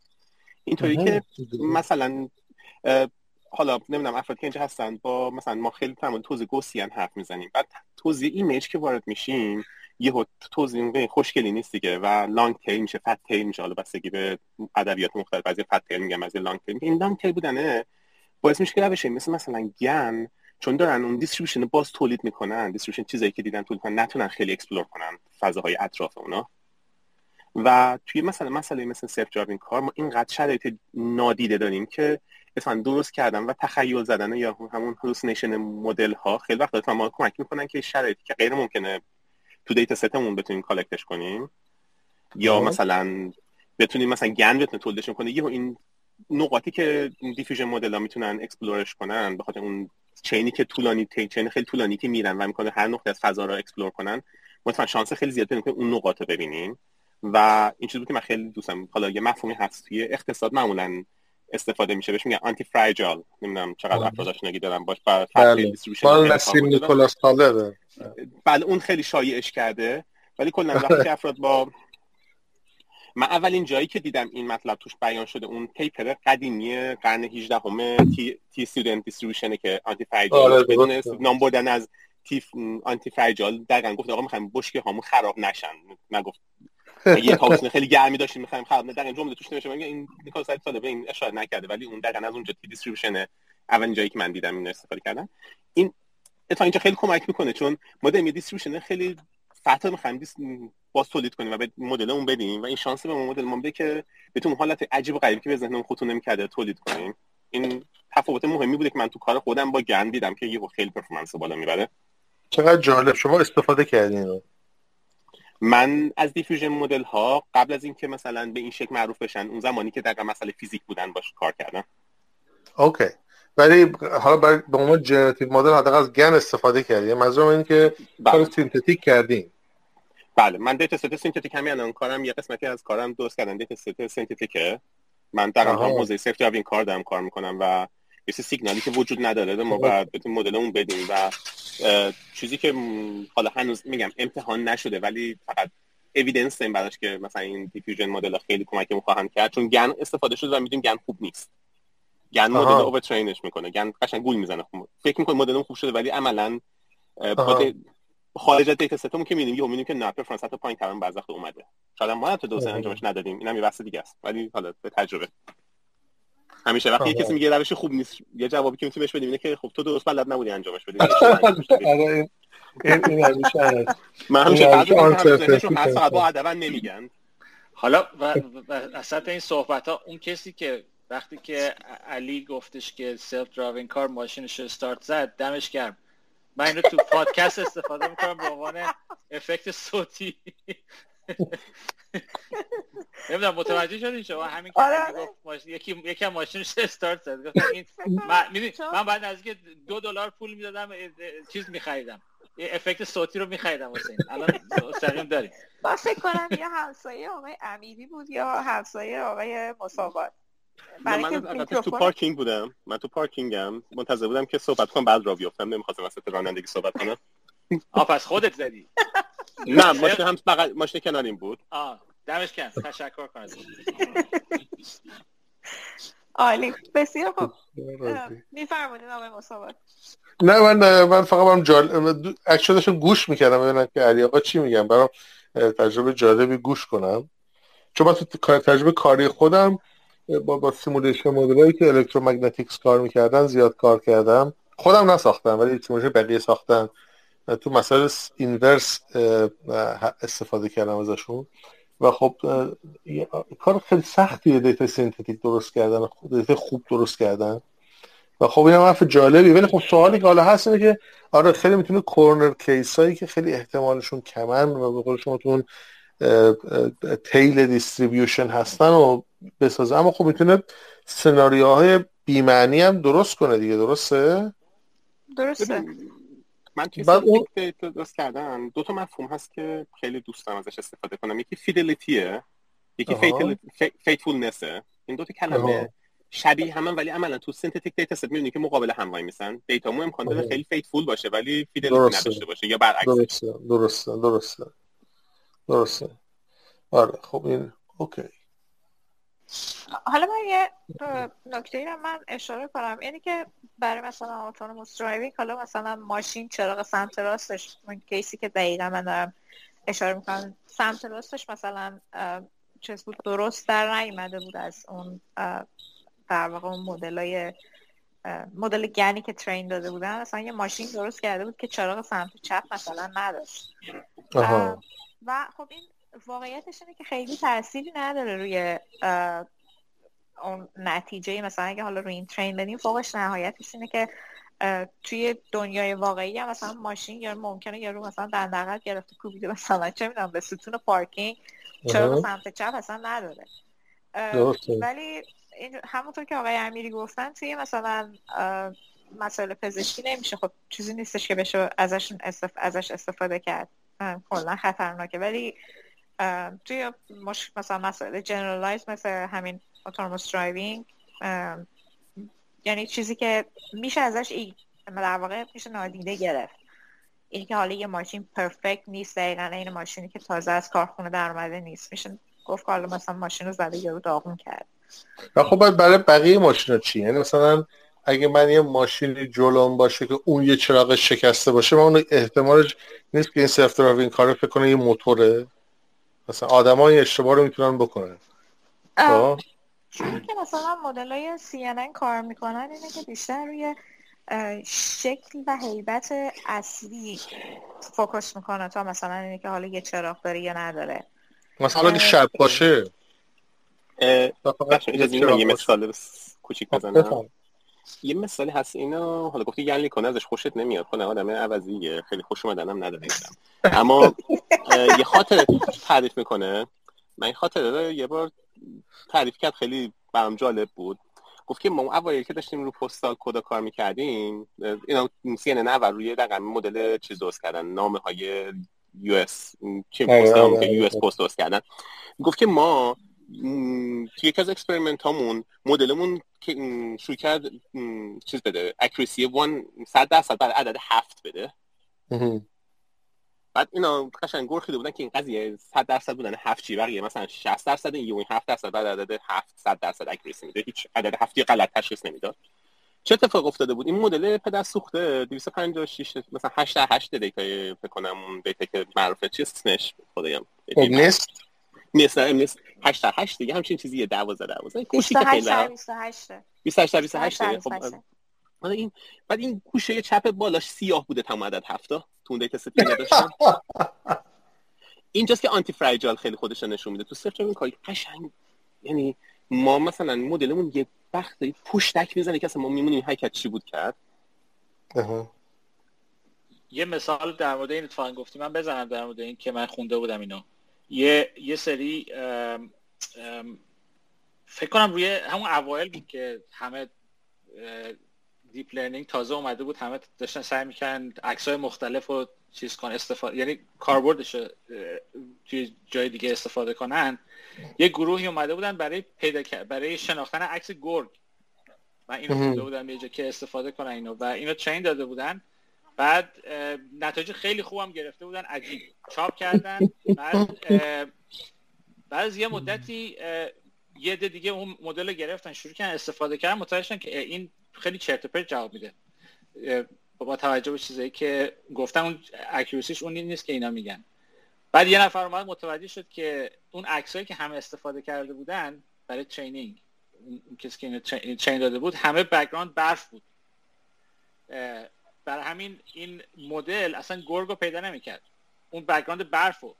اینطوری که مثلا حالا نمی‌دونم افراد که اینجا هستن با مثلا ما خیلی تمام توزیع Gaussian حرف می‌زنیم. بعد توزیع image که وارد میشیم یه به خوشگلی نیست دیگه و long tail میشه fat tail میشه. حالا بستگی به ادبیات مختلف بعضی fat tail میگم از long tail این long tail بودنه باعث میشه که بشه مثل مثلا GAN چون دارن اون distribution باز تولید می‌کنن distribution چیزایی که دیدن تولید کنن نتونن خیلی explore کنن فضاهای اطراف اونا. و توی مثلا مسئله مثل self-driving car ما اینقدر شرایط نادیده داریم که مثلا درست کردن و تخیل زدن یا همون hallucination مدل ها خیلی وقت ما کمک می‌کنن که شرایطی که غیر ممکنه تو data set مون بتونیم collect ش کنیم. یا مثلا بتونیم مثلا GAN بتونه تولیدش کنه یه این نقاطی که diffusion مدل ها می‌تونن explore ش کنن به خاطر اون chain ی که طولانی chain خیلی طولانی که میرن و می‌کنه هر نقطه از فضا رو explore کنن مثلا شانس خیلی زیاد پیدا اون نقاط رو ببینیم. و این چیزی که من خیلی دوستم حالا یه مفهومی هست توی اقتصاد معمولا استفاده میشه. بهش میگن آنتی فراجال نمی‌دونم چقدر افراد آشنایی دارم باش برای بله. نسیم نیکولاس بله اون خیلی شایعش کرده. ولی کلا وقتی افراد با من اولین جایی که دیدم این مطلب توش بیان شده اون پیپر قدیمی قرن 18 همه تی, تی استودنت دیستریبیوشنه که آنتی فراجال بدون نام بردن از تی آنتی فراجال دقیقاً گفت آقا می‌خوایم بشکه هامون خراب نشن. نگفت یه کاوسن خیلی گرمی داشتیم می‌خوایم خراب در جمله توش نمیشه میگه این نیکول ساده به این اشاره نکرده ولی اون دقیقاً از اونجا تی دیستریبیوشن اولین جایی که من دیدم این استفاده کردن این تا اینجا خیلی کمک می‌کنه چون ما داریم دیستریبیوشن خیلی فتا می‌خوایم باز تولید کنیم و به مدل اون بدیم و این شانس به مدل ما که بتون حالت عجیب و غریبی که به ذهنمون خطور نمی‌کرده تولید کنیم. این تفاوت مهمی بوده که من تو کار خودم با GAN دیدم که یه خیلی performance بالا می‌بره. چقدر جالب. شما استفاده کردین. من از diffusion مدل ها قبل از اینکه مثلا به این شکل معروف بشن اون زمانی که در مسئله فیزیک بودن باش کار کردم. Okay. ولی حالا برای به عنوان generative مدل حداقل از GAN استفاده کردی. منظورم این که بله. کار synthetic کردین بله. من data set synthetic همین الان کارم یه قسمتی از کارم درست کردم. data set synthetic ه من در آن حوزه safety این کار دارم کار می‌کنم و یه سیگنالی که وجود نداره ما باید بتون مدل اون بدیم و چیزی که حالا هنوز میگم امتحان نشده ولی فقط evidence داریم براش که مثلا این diffusion مدل خیلی کمک خواهند کرد. چون GAN استفاده شده و می‌دونیم GAN خوب نیست. GAN مدل overtrain ش می‌کنه. GAN قشنگ گول می‌زنه. فکر می‌کنه مدل خوب شده ولی عملا خارج از data set مون که می‌بینیم یه می‌بینیم که نه performance حتی پایین ترم بعضی اومده. شاید ما حتی دوسه انجامش ندادیم. اینم یه بحث دیگه است. ولی حالا به تجربه. همیشه وقتی کسی میگه روش خوب نیست یه جوابی که می‌تونی بهش بدیم اینه که خب تو درست بلد نبودی انجامش بدی. آره، این همیشه من همیشه با ادبا نمیگن. حالا و, اصلا این صحبت ها اون کسی که وقتی که علی گفتش که self-driving car ماشینش استارت زد دمش گرم. من اینو تو پادکست استفاده می‌کنم به عنوان افکت صوتی. نمی‌دونم متوجه شدین شما همین که آره. گفت یکی یکی ماشینش استارت زد. این من من بعد از که دو دلار پول می‌دادم چیز میخریدم. یه افکت صوتی رو میخریدم واسه الان مستقیم داریم. با فکر کنم یا همسایه آقای امیری بود یا همسایه آقای مسابات من تو پارکینگ بودم. من تو پارکینگم. منتظر بودم که صحبت کنم بعد را بیافتم نمی‌خواستم وسط رانندگی صحبت کنم. آ پس خودت زدی. نه ماشین هم بغل ماشین کناریم بود. آ دمش کن تشکر کنم. عالی. بسیار خوب. میفرمونید آقای مصابات نه من من فقط برام جالب اکشنشون گوش می‌کردم ببینم که علی آقا چی میگم؟ برام تجربه جالبی گوش کنم. چون من تو تجربه کاری خودم با با simulation مدلایی که electromagnetics کار می‌کردن زیاد کار کردم. خودم نساختم ولی simulation بقیه ساختن. تو مسائل inverse استفاده کردم ازشون. و خب کار خیلی سختیه data synthetic درست کردن data خوب درست کردن. و خب این هم حرف جالبی ولی خب سوالی که حالا هست اینه که آره خیلی می‌تونه corner case هایی که خیلی احتمالشون کمن و به قول شما تون tail distribution هستن و بسازه. اما خب می‌تونه سناریوهای بیمعنی هم درست کنه دیگه درسته؟ درسته. من توی اون... درست کردم. دو تا مفهوم هست که خیلی دوست دارم ازش استفاده کنم. یکی fidelity ه. یکی faithfulness ه این دو تا کلمه شبیه همن ولی عملا تو synthetic dataset می‌بینی که مقابل هم وایمیسن data مو امکان داره خیلی faithful باشه ولی fidelity نداشته باشه یا برعکس. درسته. درسته. درسته. درسته. آره. خب این okay. حالا من یه نکته رو من اشاره کنم. یعنی که برای مثلا autonomous driving حالا مثلا ماشین چراغ سمت راستش من case ی که دقیقا من دارم اشاره می‌کنم سمت راستش مثلا چیز بود درست در نیومده بود از اون در واقع اون مدل مدل گنی که ترین داده بودن. مثلا یه ماشین درست کرده بود که چراغ سمت چپ مثلا نداشت. و خب این واقعیتش اینه که خیلی تأثیری نداره روی اون نتیجه. مثلا اگه حالا روی این ترین بدیم فوقش نهایتش اینه که توی دنیای واقعی هم مثلا ماشین یا ممکنه یارو مثلا دندقت گرفته کوبیده مثلا چه می‌دونم به ستون پارکینگ چرا سمت چپ اصلا نداره. ولی همونطور که آقای امیری گفتن توی مثلا مسائل پزشکی نمیشه. خب چیزی نیستش که بشه ازش, استف... ازش استفاده کرد. کلا خطرناکه. ولی توی مش... مثلا مسائل generalize مثل همین autonomous driving یعنی چیزی که میشه ازش ای... در واقع میشه نادیده گرفت. اینی که حالا یه ماشین perfect نیست دقیقا این ماشینی که تازه از کارخونه در اومده نیست. میشه گفت که حالا مثلا ماشین رو زده یارو داغون کرد. و خب برای بقیه ماشین چی؟ یعنی مثلا اگه من یه ماشینی جلوم باشه که اون یه چراغ شکسته باشه من اون احتمالش نیست که این self-driving car فکر کنه یه موتوره. مثلا آدمای اشتباه رو می‌تونن بکنن. خب؟ چون که مثلا مدل های CNN کار می‌کنن اینه که بیشتر روی شکل و هیبت اصلی فوکس می‌کنه تا مثلا اینه که حالا یه چراغ داره یا نداره. مثلا اگه شب باشه. یه مثال کوچیک بزنم. یه مثالی هست اینو حالا گفتی گلی کنه ازش خوشت نمیاد. کنه آدم عوضیه خیلی خوش اومدنم نداره اما یه خاطر تعریف می‌کنه. من این خاطره یه بار تعریف کرد خیلی برام جالب بود. گفت که ما اوایل که داشتیم رو پستال کدا کار می‌کردیم اینا CNN و روی رقم مدل چیز درست کردن نامه های US چی post US post درست کردن. گفت که ما توی یکی از experiment هامون مدلمون که شروع کرد چیز بده accuracy 100 درصد بعد عدد هفت بده. بعد اینا قشنگ گرخیده بودن که این قضیه 100 درصد بودن هفت چی؟ بقیه مثلا 60 درصد این یه 7 درصد بعد عدد 7 100 درصد accuracy میده. هیچ عدد هفتی غلط تشخیص نمی‌داد. چه اتفاق افتاده بود؟ این مدل پدر سوخته 256 مثلا 8 8 دیتا فکر کنم اون دیتا که معروفه. چیه اسمش؟ خدایم. نیست نیست 8 8 دیگه همچین چیزیه 12 12 کوشی که خیلی 28 28 28 خب این بعد این گوشه چپ بالاش سیاه بوده تمام عدد هفتا. تو اون دیتا ست نداشتم اینجاست که آنتی فرایجال خیلی خودش نشون میده. تو سرچ این کاری قشنگ. یعنی ما مثلا مدلمون یه وقت پشتک می‌زنه که اصلا ما میمونیم. حرکت چی بود کرد. یه مثال در مورد این اتفاقا گفتی. من بزنم در مورد این که من خونده بودم اینو یه یه سری ام ام فکر کنم روی همون اوایل بود که همه deep learning تازه اومده بود همه داشتن سعی می‌کنن عکس های مختلف رو چیز کن استفاده یعنی کاربردش توی جای دیگه استفاده کنن. یه گروهی اومده بودن برای پیدا برای شناختن عکس گرگ. من اینو خونده بودم یه جا که استفاده کنن اینو. و اینو چین داده بودن. بعد نتایج خیلی خوبم گرفته بودن عجیب چاپ کردن. بعد بعد از یه مدتی یه عده دیگه اون مدل گرفتن شروع کردن استفاده کردن. متوجه که این خیلی چرت پرت جواب میده. با توجه به چیزایی که گفتن اون accuracy ش اون نیست که اینا میگن. بعد یه نفر اومد متوجه شد که اون عکسایی که همه استفاده کرده بودن برای training کسی که چین داده بود همه background برف بود. برای همین این مدل اصلا گرگ رو پیدا نمی‌کرد. اون background برف رو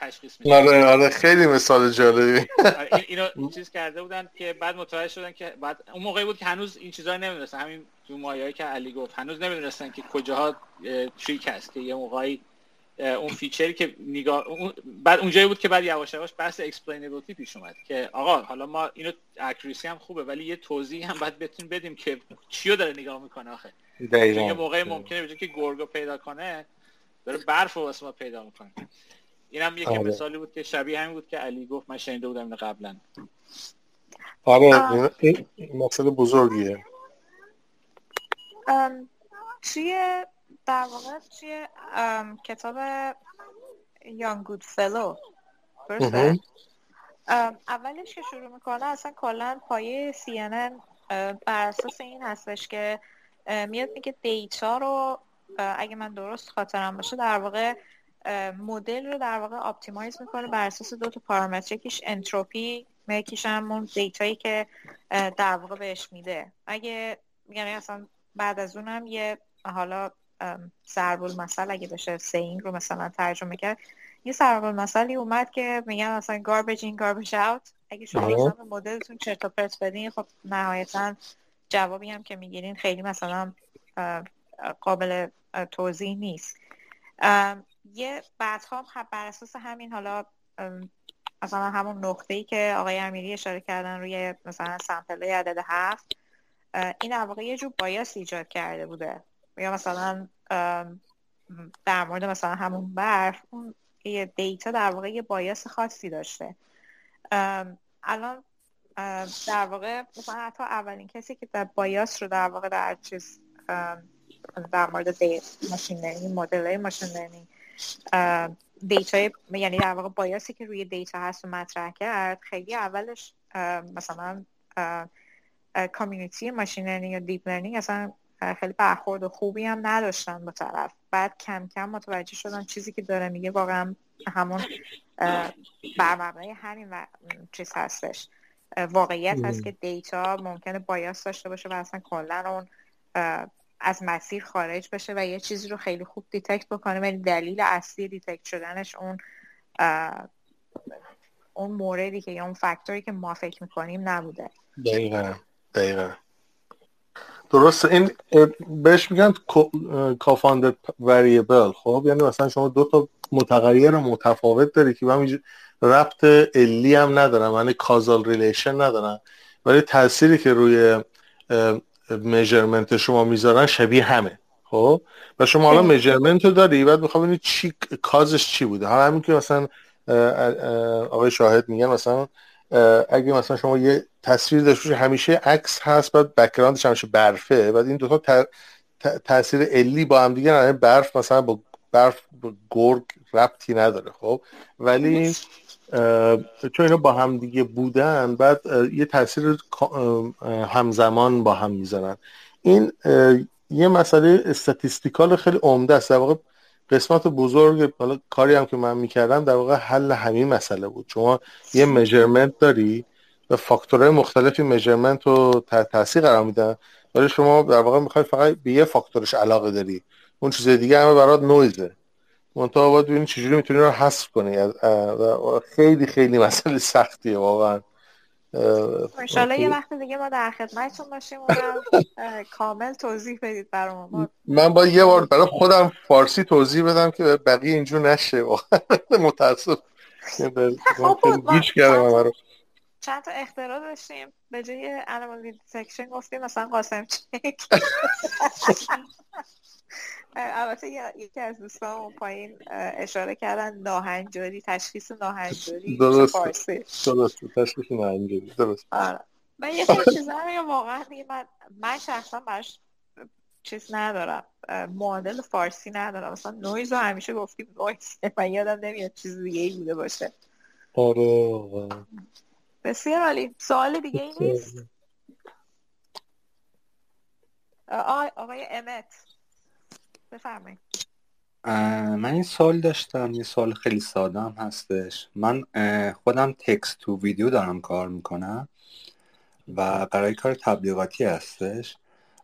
تشخیص میده آره آره خیلی مثال جالبی. آره، اینو چیز کرده بودن که بعد متوجه شدن که بعد اون موقعی بود که هنوز این چیزا نمی‌دونستن. همین تو مایه‌ای که علی گفت هنوز نمی‌دونستن که کجاها trick هست که یه موقعی اون feature ی که نگاه بعد اونجایی بود که بعد یواش یواش بحث explainability پیش اومد که آقا حالا ما اینو accuracy هم خوبه ولی یه توضیح هم باید بتون بدیم که چیو داره نگاه می‌کنه آخه. یه موقعی ممکنه بجای که گورگو پیدا کنه داره برف رو واسه ما پیدا می‌کنه. اینم یکی آره. مثالی بود که شبیه همین بود که علی گفت من شنیده بودم اینو قبلا. آره این مسئله بزرگیه. توی در واقع؟ توی کتاب یان گودفلو اولش که شروع می‌کنه اصلا کلا پایه CNN بر اساس این هستش که میاد میگه data رو اگه من درست خاطرم باشه در واقع مدل رو در واقع optimize می‌کنه بر اساس دو تا پارامتر یکیش انتروپی یکیش هم اون data یی که در واقع بهش میده اگه یعنی اصلا بعد از اونم یه حالا ضرب المثل اگه بشه سینگ رو مثلا ترجمه کرد یه ضرب المثلی اومد که میگن مثلا garbage in garbage out اگه شما. مثلا مدلتون چرت و پرت بدین خب نهایتا جوابی هم که می‌گیرین خیلی مثلا قابل توضیح نیست. یه بعد هم بر اساس همین حالا مثلا همون نقطه ای که آقای امیری اشاره کردن روی مثلا sample ه عدد هفت این در واقع یه جور bias ایجاد کرده بوده. یا مثلا در مورد مثلا همون برف اون یه data در واقع یه bias خاصی داشته. الان در واقع مثلا حتی اولین کسی که در bias رو در واقع در چیز در مورد machine learning مدل machine learning data یعنی در واقع bias ی که روی data هست و مطرح کرد خیلی اولش مثلا community machine learning یا deep learning اصلا خیلی برخورد و خوبی هم نداشتن با طرف. بعد کم کم متوجه شدن چیزی که داره میگه واقعا همون بر مبنای همین چیز هستش. واقعیت هست که data ممکنه bias داشته باشه و اصلا کلا اون از مسیر خارج بشه و یه چیزی رو خیلی خوب detect بکنه. ولی دلیل اصلی detect شدنش اون اون موردی که یا اون فاکتوری که ما فکر می‌کنیم نبوده. دقیقا دقیقا. درست این بهش میگن confounder variable خب؟ یعنی مثلا شما دو تا متغیر متفاوت داری که ربط علی هم ندارن یعنی causal relation ندارن. ولی تأثیری که روی measurement شما می‌ذارن شبیه همه خب؟ و شما حالا measurement رو داری بعد می‌خوام ببینید چی کازش چی بوده. حالا همین که مثلا آقای شاهد میگن مثلا اگه مثلا شما یه تصویر داشته همیشه عکس هست بعد بک‌گراندش همیشه برفه. بعد این دوتا تاثیر علی با هم دیگه یعنی برف مثلا با برف با گرگ ربطی نداره خب؟ ولی چون اینا با هم دیگه بودن بعد یه تاثیر همزمان با هم می‌زنن. این یه مسئله استاتیستیکال خیلی عمده است. در واقع قسمت بزرگ حالا کاری هم که من می‌کردم در واقع حل همین مسئله بود. شما یه میجرمنت داری و فاکتورهای مختلفی میجرمنت رو تحت تاثیر قرار میدن. ولی شما در واقع می‌خوای فقط به یه فاکتورش علاقه داری. اون چیز دیگه همه برات نویزه منتها باید ببینی چجوری می‌تونی رو حذف کنی. خیلی خیلی مسئله سختیه واقعا. انشالله یه وقت دیگه ما در خدمتتون باشیم. و کامل توضیح بدید برامون. من با یه بار برای خودم فارسی توضیح بدم که بقیه اینجور نشه. متاسف. گیج کردم چند تا اختراع داشتیم. به جای anomaly detection گفتیم مثلا قاسم چک. البته یکی از دوستان پایین اشاره کردن ناهنجاری تشخیص ناهنجاری درست. درست. تشخیص ناهنجاری. درست. آره. من یه سری چیزا واقعا من من شخصا براش چیز ندارم. معادل فارسی ندارم. مثلا نویز رو همیشه گفتیم نویز من یادم نمیاد چیز دیگه ای بوده باشه. آره بسیار عالی. سوال دیگه ای نیست؟ آقای امت. بفرمایید. من این سوال داشتم یه سوال خیلی ساده هم هستش. من خودم تکست تو ویدیو دارم کار می‌کنم و برای کار تبلیغاتی هستش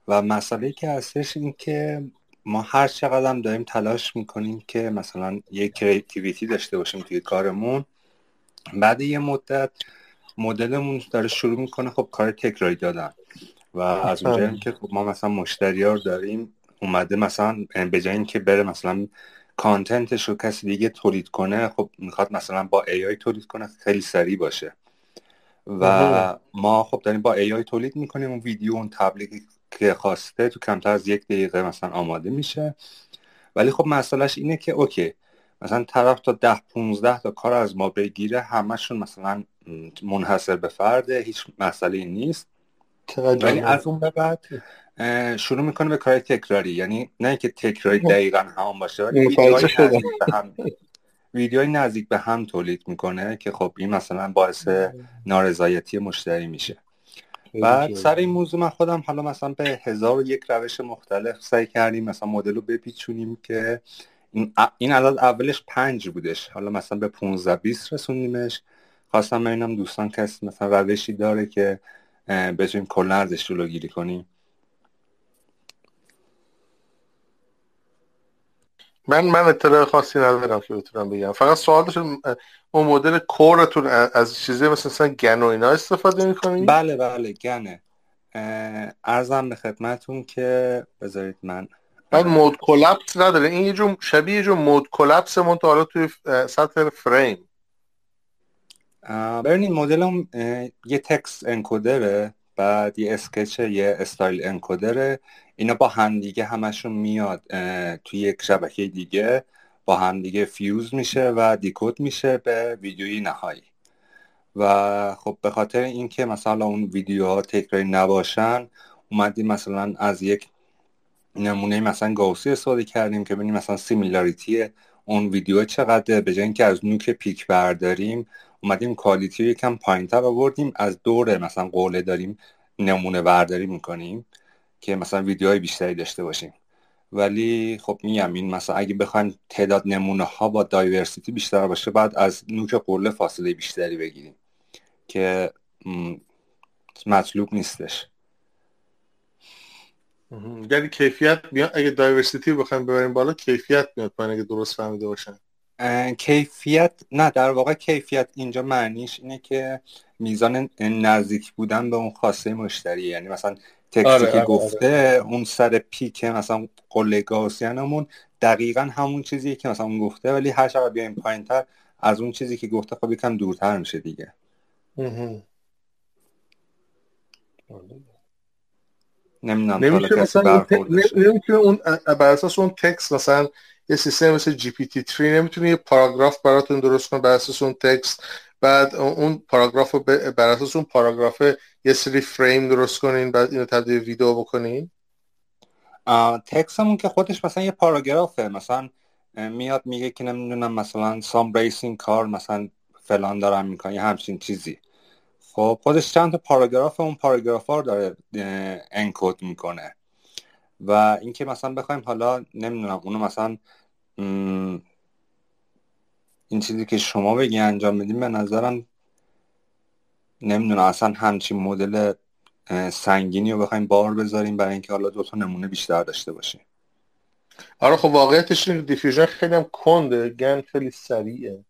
و مسئله که هستش این که ما هر چقدر هم داریم تلاش می‌کنیم که مثلا یه کریتیویتی داشته باشیم توی کارمون. بعد یه مدت مدلمون داره شروع می‌کنه خب کار تکراری دادن و از اونجایی که خب ما مثلا مشتری رو داریم اومده مثلا به جای اینکه بره مثلا content ش رو کسی دیگه تولید کنه خب می‌خواد مثلا با AI تولید کنه خیلی سریع باشه. و ما خب داریم با AI تولید می‌کنیم اون ویدیو اون تبلیغی که خواسته تو کمتر از یک دقیقه مثلا آماده میشه. ولی خب مسئلهش اینه که okay مثلا طرف تا ده 15 تا کار از ما بگیره همشون مثلا منحصر به فرده هیچ مسئله نیست. ولی از اون به بعد شروع می‌کنه به کار تکراری. یعنی نه اینکه تکراری دقیقا هم باشه ویدیوهای نزدیک به هم تولید می‌کنه که خب این مثلا باعث نارضایتی مشتری میشه. بعد سر این موضوع من خودم حالا مثلا به هزار و یک روش مختلف سعی کردیم مثلا مدل رو بپیچونیم که این عدد اولش پنج بودش. حالا مثلا به 15 20 رسوندیمش. خواستم ببینم دوستان کسی مثلا روشی داره که بتونیم کلا ازش جلوگیری کنیم. من من اطلاع خاصی ندارم که بتونم بگم. فقط سوال داشتم اون مدل کورتون از چیزی مثل مثلا گن و اینا استفاده می‌کنید بله بله گنه. ارزم به خدمتون که بذارید من بعد مود کلپس نداره. این یه جور شبیه یه جور مود کلپس من تا حالا توی سطح فریم. ببینید مدل یه text encoder ه بعد یه sketch یه style encoder ه. اینا با همدیگه همشون میاد توی یک شبکه دیگه با همدیگه fuse میشه و decode میشه به ویدیوی نهایی. و خب به خاطر اینکه مثلا اون ویدیوها تکراری نباشن اومدیم مثلا از یک نمونه مثلا گاوسی استفاده کردیم که ببینیم مثلا similarity اون ویدیو چقدر به جای اینکه از نوک پیک برداریم اومدیم کالیتی رو یکم پایینتر آوردیم از دور مثلا قوله داریم نمونه برداری می‌کنیم. که مثلا ویدیوهای بیشتری داشته باشیم. ولی خب میگم این مثلا اگه بخوایم تعداد نمونه ها با دایورسیتی بیشتر باشه بعد از نوک قله فاصله بیشتری بگیریم که مطلوب نیستش. یعنی کیفیت میاد اگه دایورسیتی بخوایم ببریم بالا کیفیت میاد پایین اگه درست فهمیده باشن. کیفیت نه در واقع کیفیت اینجا معنیش اینه که میزان نزدیک بودن به اون خواسته مشتری. یعنی مثلا تکسی آره، که آره، گفته آره. اون سر پیک مثلا قله گاوسیانمون دقیقا همون چیزی که مثلا اون گفته ولی هر شب بیایم پایین تر از اون چیزی که گفته خب یکم دورتر میشه دیگه. نمی‌دونم نمیشه مثلا نمی‌تونه اون بر اساس اون text مثلا یه سیستم مثل GPT 3 نمی‌تونه یه پاراگراف براتون درست کنه بر اساس اون text بعد اون پاراگراف رو بر اساس اون پاراگراف یه سری فریم درست کنین بعد اینو تبدیل ویدیو بکنین. تکسمون که خودش مثلا یه پاراگرافه. مثلا میاد میگه که نمی‌دونم مثلا some racing car مثلا فلان دارم می‌کنه یه همچین چیزی. خب خودش چند تا پاراگراف اون پاراگراف ها رو داره انکود می‌کنه. و اینکه مثلا بخوایم حالا نمی‌دونم اونو مثلا این چیزی که شما بگی انجام بدیم به نظرم نمی‌دونم اصلا همچین مدل سنگینی رو بخوایم بار بذاریم برای اینکه حالا دو تا نمونه بیشتر داشته باشیم. آره خب واقعیتش این دیفیوژن خیلی هم کنده گن خیلی سریعه.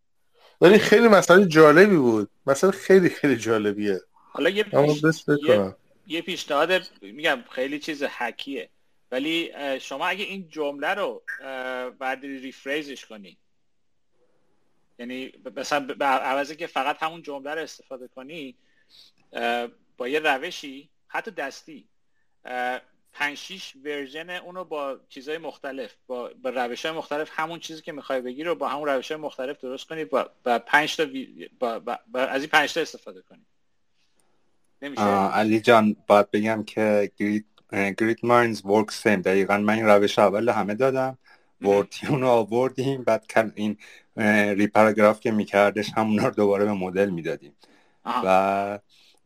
ولی خیلی مسئله جالبی بود. مثلا خیلی خیلی جالبیه. حالا یه پیش... یه... یه پیشنهاد میگم خیلی چیز حکیه. ولی شما اگه این جمله رو بعد ریفریزش کنی یعنی مثلا به عوضی که فقط همون جمله رو استفاده کنی با یه روشی حتی دستی پنج شیش ورژن اونو با چیزهای مختلف با, با روش های مختلف همون چیزی که می‌خوای بگی رو با همون روش های مختلف درست کنی با, با پنج تا با, با, از این پنج تا استفاده کنی. علی جان باید بگم که great minds work same. دقیقا من این روش اول همه دادم. وردیون رو آوردیم بعد این re-paragraph که میکردش همون رو دوباره به مدل می‌دادیم. و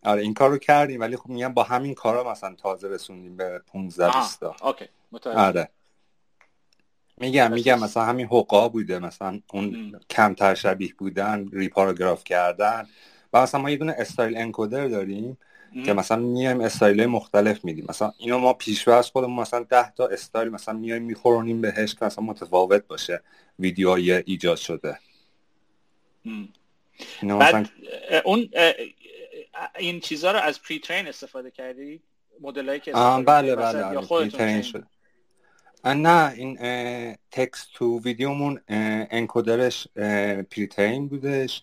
آره این کار رو کردیم ولی خب میگم با همین کارا مثلا تازه رسوندیم به 15 20 okay آره. میگم میگم مثلا همین حقا بوده مثلا اون کمتر شبیه بودن re-paragraph کردن. و مثلا ما یه دونه style encoder داریم. که مثلا میایم استایل مختلف میدیم. مثلا اینو ما پیشوا از خودمون مثلا 10 تا استایل مثلا میایم میخورونیم بهش که مثلا متفاوت باشه. ویدیوهای ایجاد شده. بعد اون این چیزها رو از pre-train استفاده کردی؟ مدلایی که استفاده بله بله یا آره، شده. نه این text to video مون encoder ش pre-train بودش.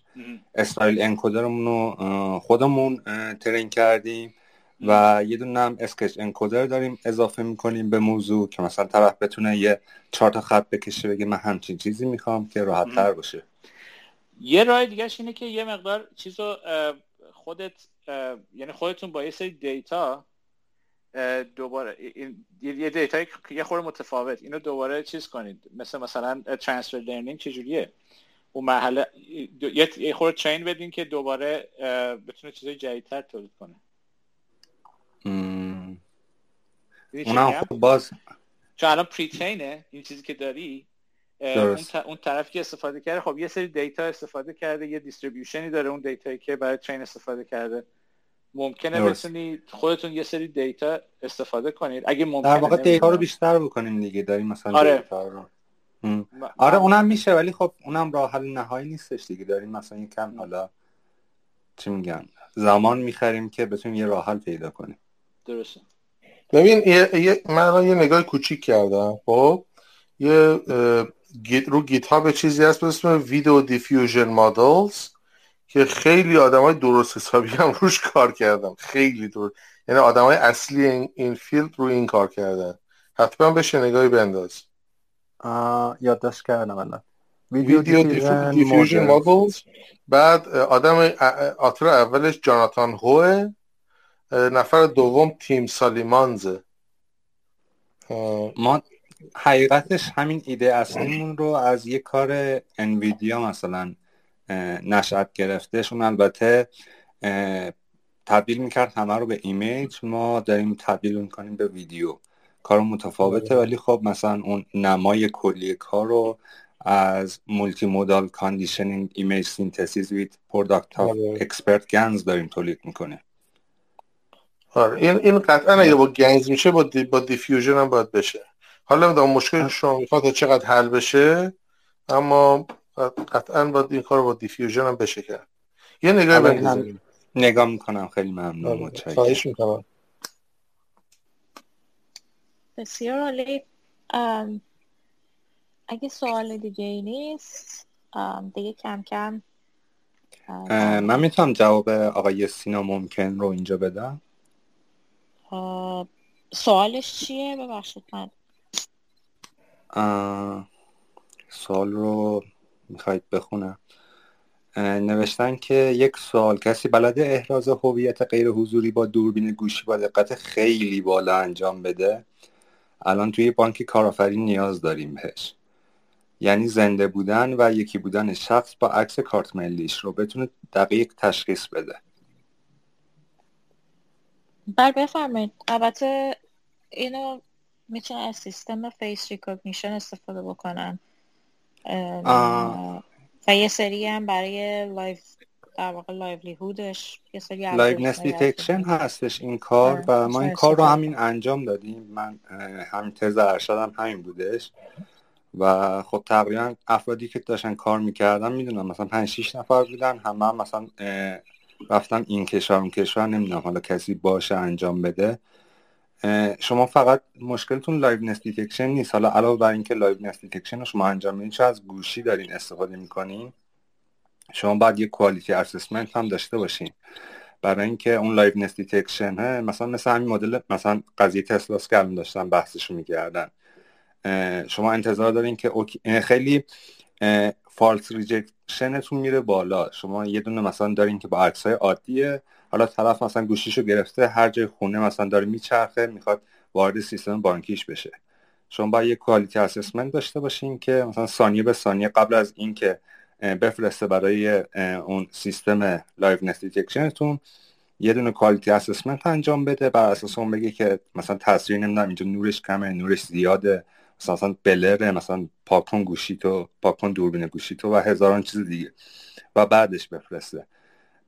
style encoder مون رو خودمون train کردیم و یه دونه هم sketch encoder داریم اضافه می‌کنیم به موضوع که مثلا طرف بتونه یه چهار تا خط بکشه بگه من همچین چیزی می‌خوام که راحت تر باشه. یه راه دیگه اینه که یه مقدار چیزو خودت یعنی خودتون با یه سری data دوباره یه data یی یه خورده متفاوت. اینو دوباره چیز کنید. مثل مثلا transfer learning چجوریه؟ اون مرحله یه خورده train بدین که دوباره بتونه چیزای جدیدتر تولید کنه. اونم خب باز چون الان pre این چیزی که داری اون, اون طرف که استفاده کرده خب یه سری data استفاده کرده یه distribution ی داره اون data یی که برای train استفاده کرده. ممکنه بتونید خودتون یه سری data استفاده کنید. اگه ممکنه در واقع دیتا رو بیشتر بکنیم دیگه داریم مثلا آره. data رو. آره اونم میشه ولی خب اونم راه حل نهایی نیستش دیگه. داریم مثلا یه کم حالا چی میگن زمان می‌خریم که بتونیم یه راه حل پیدا کنیم. درسته. ببین یه, من یه نگاه کوچیک کردم خب؟ یه رو GitHub یه چیزی هست به اسم video diffusion models. که خیلی آدم های درست حسابی هم روش کار کردم خیلی درست. یعنی آدم های اصلی این, این field رو این کار کردن. حتما بهش نگاهی بنداز. یادداشت کردم الان. ویدیو دیفیوژن مدلز بعد آدم آتر اولش جاناتان هوه. نفر دوم تیم سالیمانزه. ما حقیقتش همین ایده اصلیمون رو از یه کار انویدیا مثلا نشأت گرفتهشون اون البته تبدیل می‌کرد همه رو به image. ما داریم تبدیل می‌کنیم به ویدیو. کار متفاوته ولی خب مثلا اون نمای کلی کار رو از multimodal conditioning image synthesis with product expert GANs داریم تولید می‌کنه آره. این این قطعا اگه با GANs میشه با دی با diffusion هم باید بشه. حالا نمی‌دونم مشکل شما می‌خواد چقدر حل بشه اما قطعا باید این کار با diffusion هم بشه کرد. یه نگاه بندازیم. نگاه می‌کنم. خیلی ممنون. متشکرم. خواهش می‌کنم. بسیار عالی. اگه سوال دیگه ای نیست دیگه کم کم من می‌تونم جواب آقای سینا ممکن رو اینجا بدم؟ سوالش چیه؟ ببخشید من سوال رو می‌خواید بخونم نوشتن که یک سوال کسی بلده احراز هویت غیر حضوری با دوربین گوشی با دقت خیلی بالا انجام بده؟ الان توی بانک کارآفرین نیاز داریم بهش. یعنی زنده بودن و یکی بودن شخص با عکس کارت ملیش رو بتونه دقیق تشخیص بده. بر بفرمایید. البته اینو می‌تونه از سیستم face recognition استفاده بکنن. و یه سری هم برای live در واقع livelihood ش یه سری liveness detection هستش این کار آره، و ما این کار رو همین انجام دادیم. من همین تز ارشدم همین بودش. و خب تقریبا افرادی که داشتن کار می‌کردن می‌دونم مثلا 5 6 نفر بودن همه هم مثلا رفتن این کشور اون کشور نمی‌دونم حالا کسی باشه انجام بده. شما فقط مشکلتون liveness detection نیست. حالا علاوه بر اینکه liveness detection رو شما انجام میدین از گوشی دارین استفاده می‌کنین؟ شما باید یه quality assessment هم داشته باشین. برای اینکه اون liveness detection مثلا مثل همین مدل مثلا قضیه تسلاس که داشتن بحثش می‌کردن. شما انتظار دارین که خیلی false rejection تون میره بالا. شما یه دونه مثلا دارین که با عکس های عادیه. حالا طرف مثلا گوشیشو گرفته هر جای خونه مثلا داره میچرخه می‌خواد وارد سیستم بانکیش بشه. شما باید یه quality assessment داشته باشین که مثلا ثانیه به ثانیه قبل از اینکه بفرسته برای اون سیستم live detection تون یه دونه quality assessment انجام بده. بر اساس اون بگه که مثلا تاثیر نمی‌دونم اینجا نورش کمه نورش زیاده مثلا blur ه مثلا پاک کن گوشی تو پاک کن دوربین گوشی تو و هزاران چیز دیگه. و بعدش بفرسته.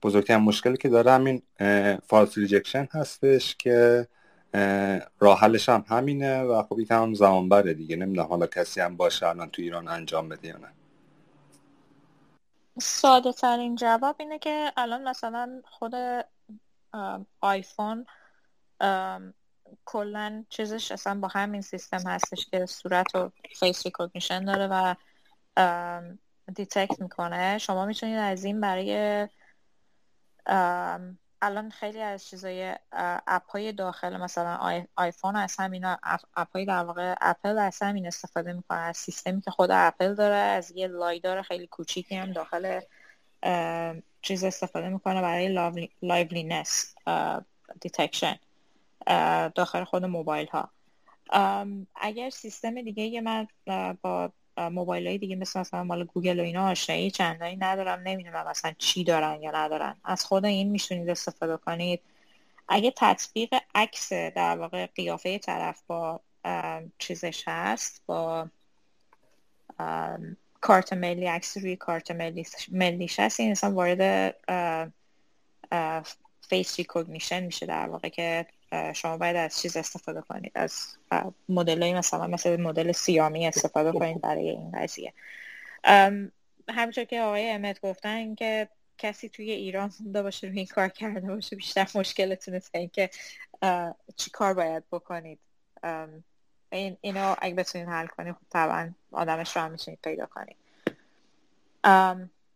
بزرگترین مشکلی که داره همین false rejection هستش که راه حلش هم همینه و خب یکم زمان بره دیگه. نمی‌دونم حالا کسی هم باشه الان تو ایران انجام بده یا نه. ساده ترین جواب اینه که الان مثلا خود آیفون کلا چیزش اصلا با همین سیستم هستش که صورت و face recognition داره و detect می‌کنه. شما می‌تونید از این برای الان خیلی از چیزای app های داخل مثلا آیفون از همین app های در واقع اپل از همین استفاده می‌کنه از سیستمی که خود اپل داره از یه LiDAR خیلی کوچیکی هم داخل چیز استفاده می‌کنه برای liveness detection داخل خود موبایل ها اگر سیستم دیگه من با موبایل های دیگه مثل مثلا مال گوگل و اینا آشنایی چندانی ندارم نمی‌دونم مثلا چی دارن یا ندارن. از خود این میشونید استفاده کنید. اگه تطبیق عکس در واقع قیافه طرف با چیزش هست با کارت ملی عکس روی کارت ملیش هست این اصلا وارد face recognition میشه در واقع که شما باید از چیز استفاده کنید از مدل مثلا مثل مدل سیامی استفاده کنید برای این قضیه. همینطور که آقای امت گفتن که کسی توی ایران زنده باشه روی این کار کرده باشه بیشتر مشکلتونه تا اینکه چی کار باید بکنید. این اینو اگه بتونید حل کنید خب طبعا آدمش رو هم می‌تونید پیدا کنید.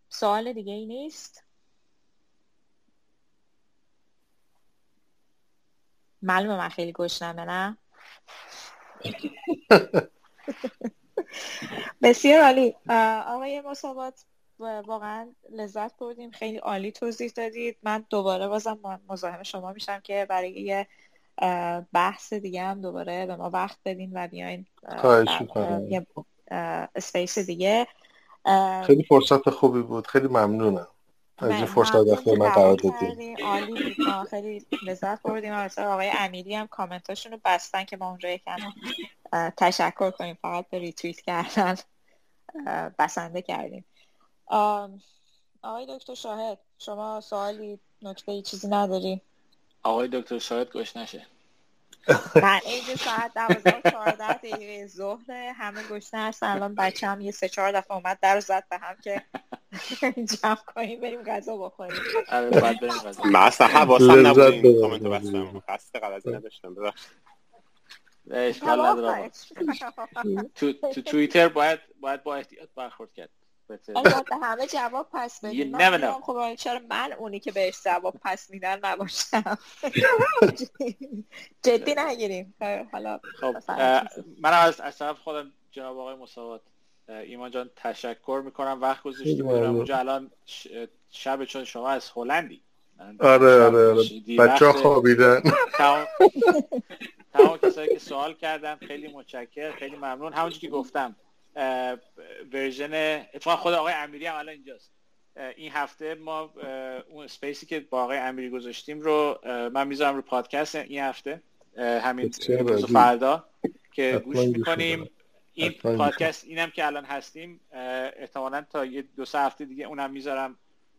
سوال دیگه ای نیست؟ معلومه من خیلی گشنمه نه؟ بسیار عالی. آقای مسابات واقعا لذت بردیم. خیلی عالی توضیح دادید. من دوباره بازم مزاحم شما میشم که برای یه بحث دیگه هم دوباره به ما وقت بدین و بیاین یه space دیگه. خیلی فرصت خوبی بود. خیلی ممنونم. از این فرصت وقتی من قرار دادیم عالی خیلی لذت بردیم. مثلا آقای امیری هم کامنتاشون رو بستن که ما اونجا یکم تشکر کنیم. فقط به ریتویت کردن بسنده کردیم. آقای دکتر شاهد شما سوالی نکته چیزی نداری؟ آقای دکتر شاید گوش نشه. من اینجا ساعت دوازده چهارده دقیقه ظهر همه گشنه هستن الان بچه هم یه سه چهار دفعه اومد در زد به هم که جمع کنیم بریم غذا بخوریم. آره، من اصلا حواسم نبود این کامنت بستم. قصد غلطی نداشتم تو تو توییتر باید باید با احتیاط برخورد کرد. همه جواب پس بدیم من خب چرا من اونی که بهش جواب پس میدن نباشم؟ جدی نگیریم. حالا خب من از از طرف خودم جناب آقای مساوات ایمان جان تشکر می‌کنم. وقت گذاشتی بودم اونجا الان شب چون شما از هلندی. آره آره آره. بچه ها خوابیدن. تمام کسایی که سوال کردم خیلی متشکر خیلی ممنون. همونجور که گفتم ورژن اتفاقا خود آقای امیری هم الان اینجاست. این هفته ما اون سپیسی که با آقای امیری گذاشتیم رو من می‌ذارم رو پادکست این هفته. همین روز فردا که گوش می‌کنیم. این پادکست اینم که الان هستیم احتمالا تا یه دو سه هفته دیگه اونم می‌ذارم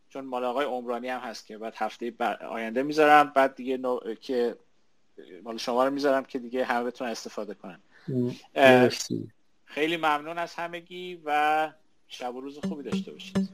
چون مال آقای عمرانی هم هست که بعد هفته آینده می‌ذارم بعد دیگه نو... که مال شما رو می‌ذارم که دیگه همه بتونن استفاده کنن. خیلی ممنون از همگی و شب و روز خوبی داشته باشید.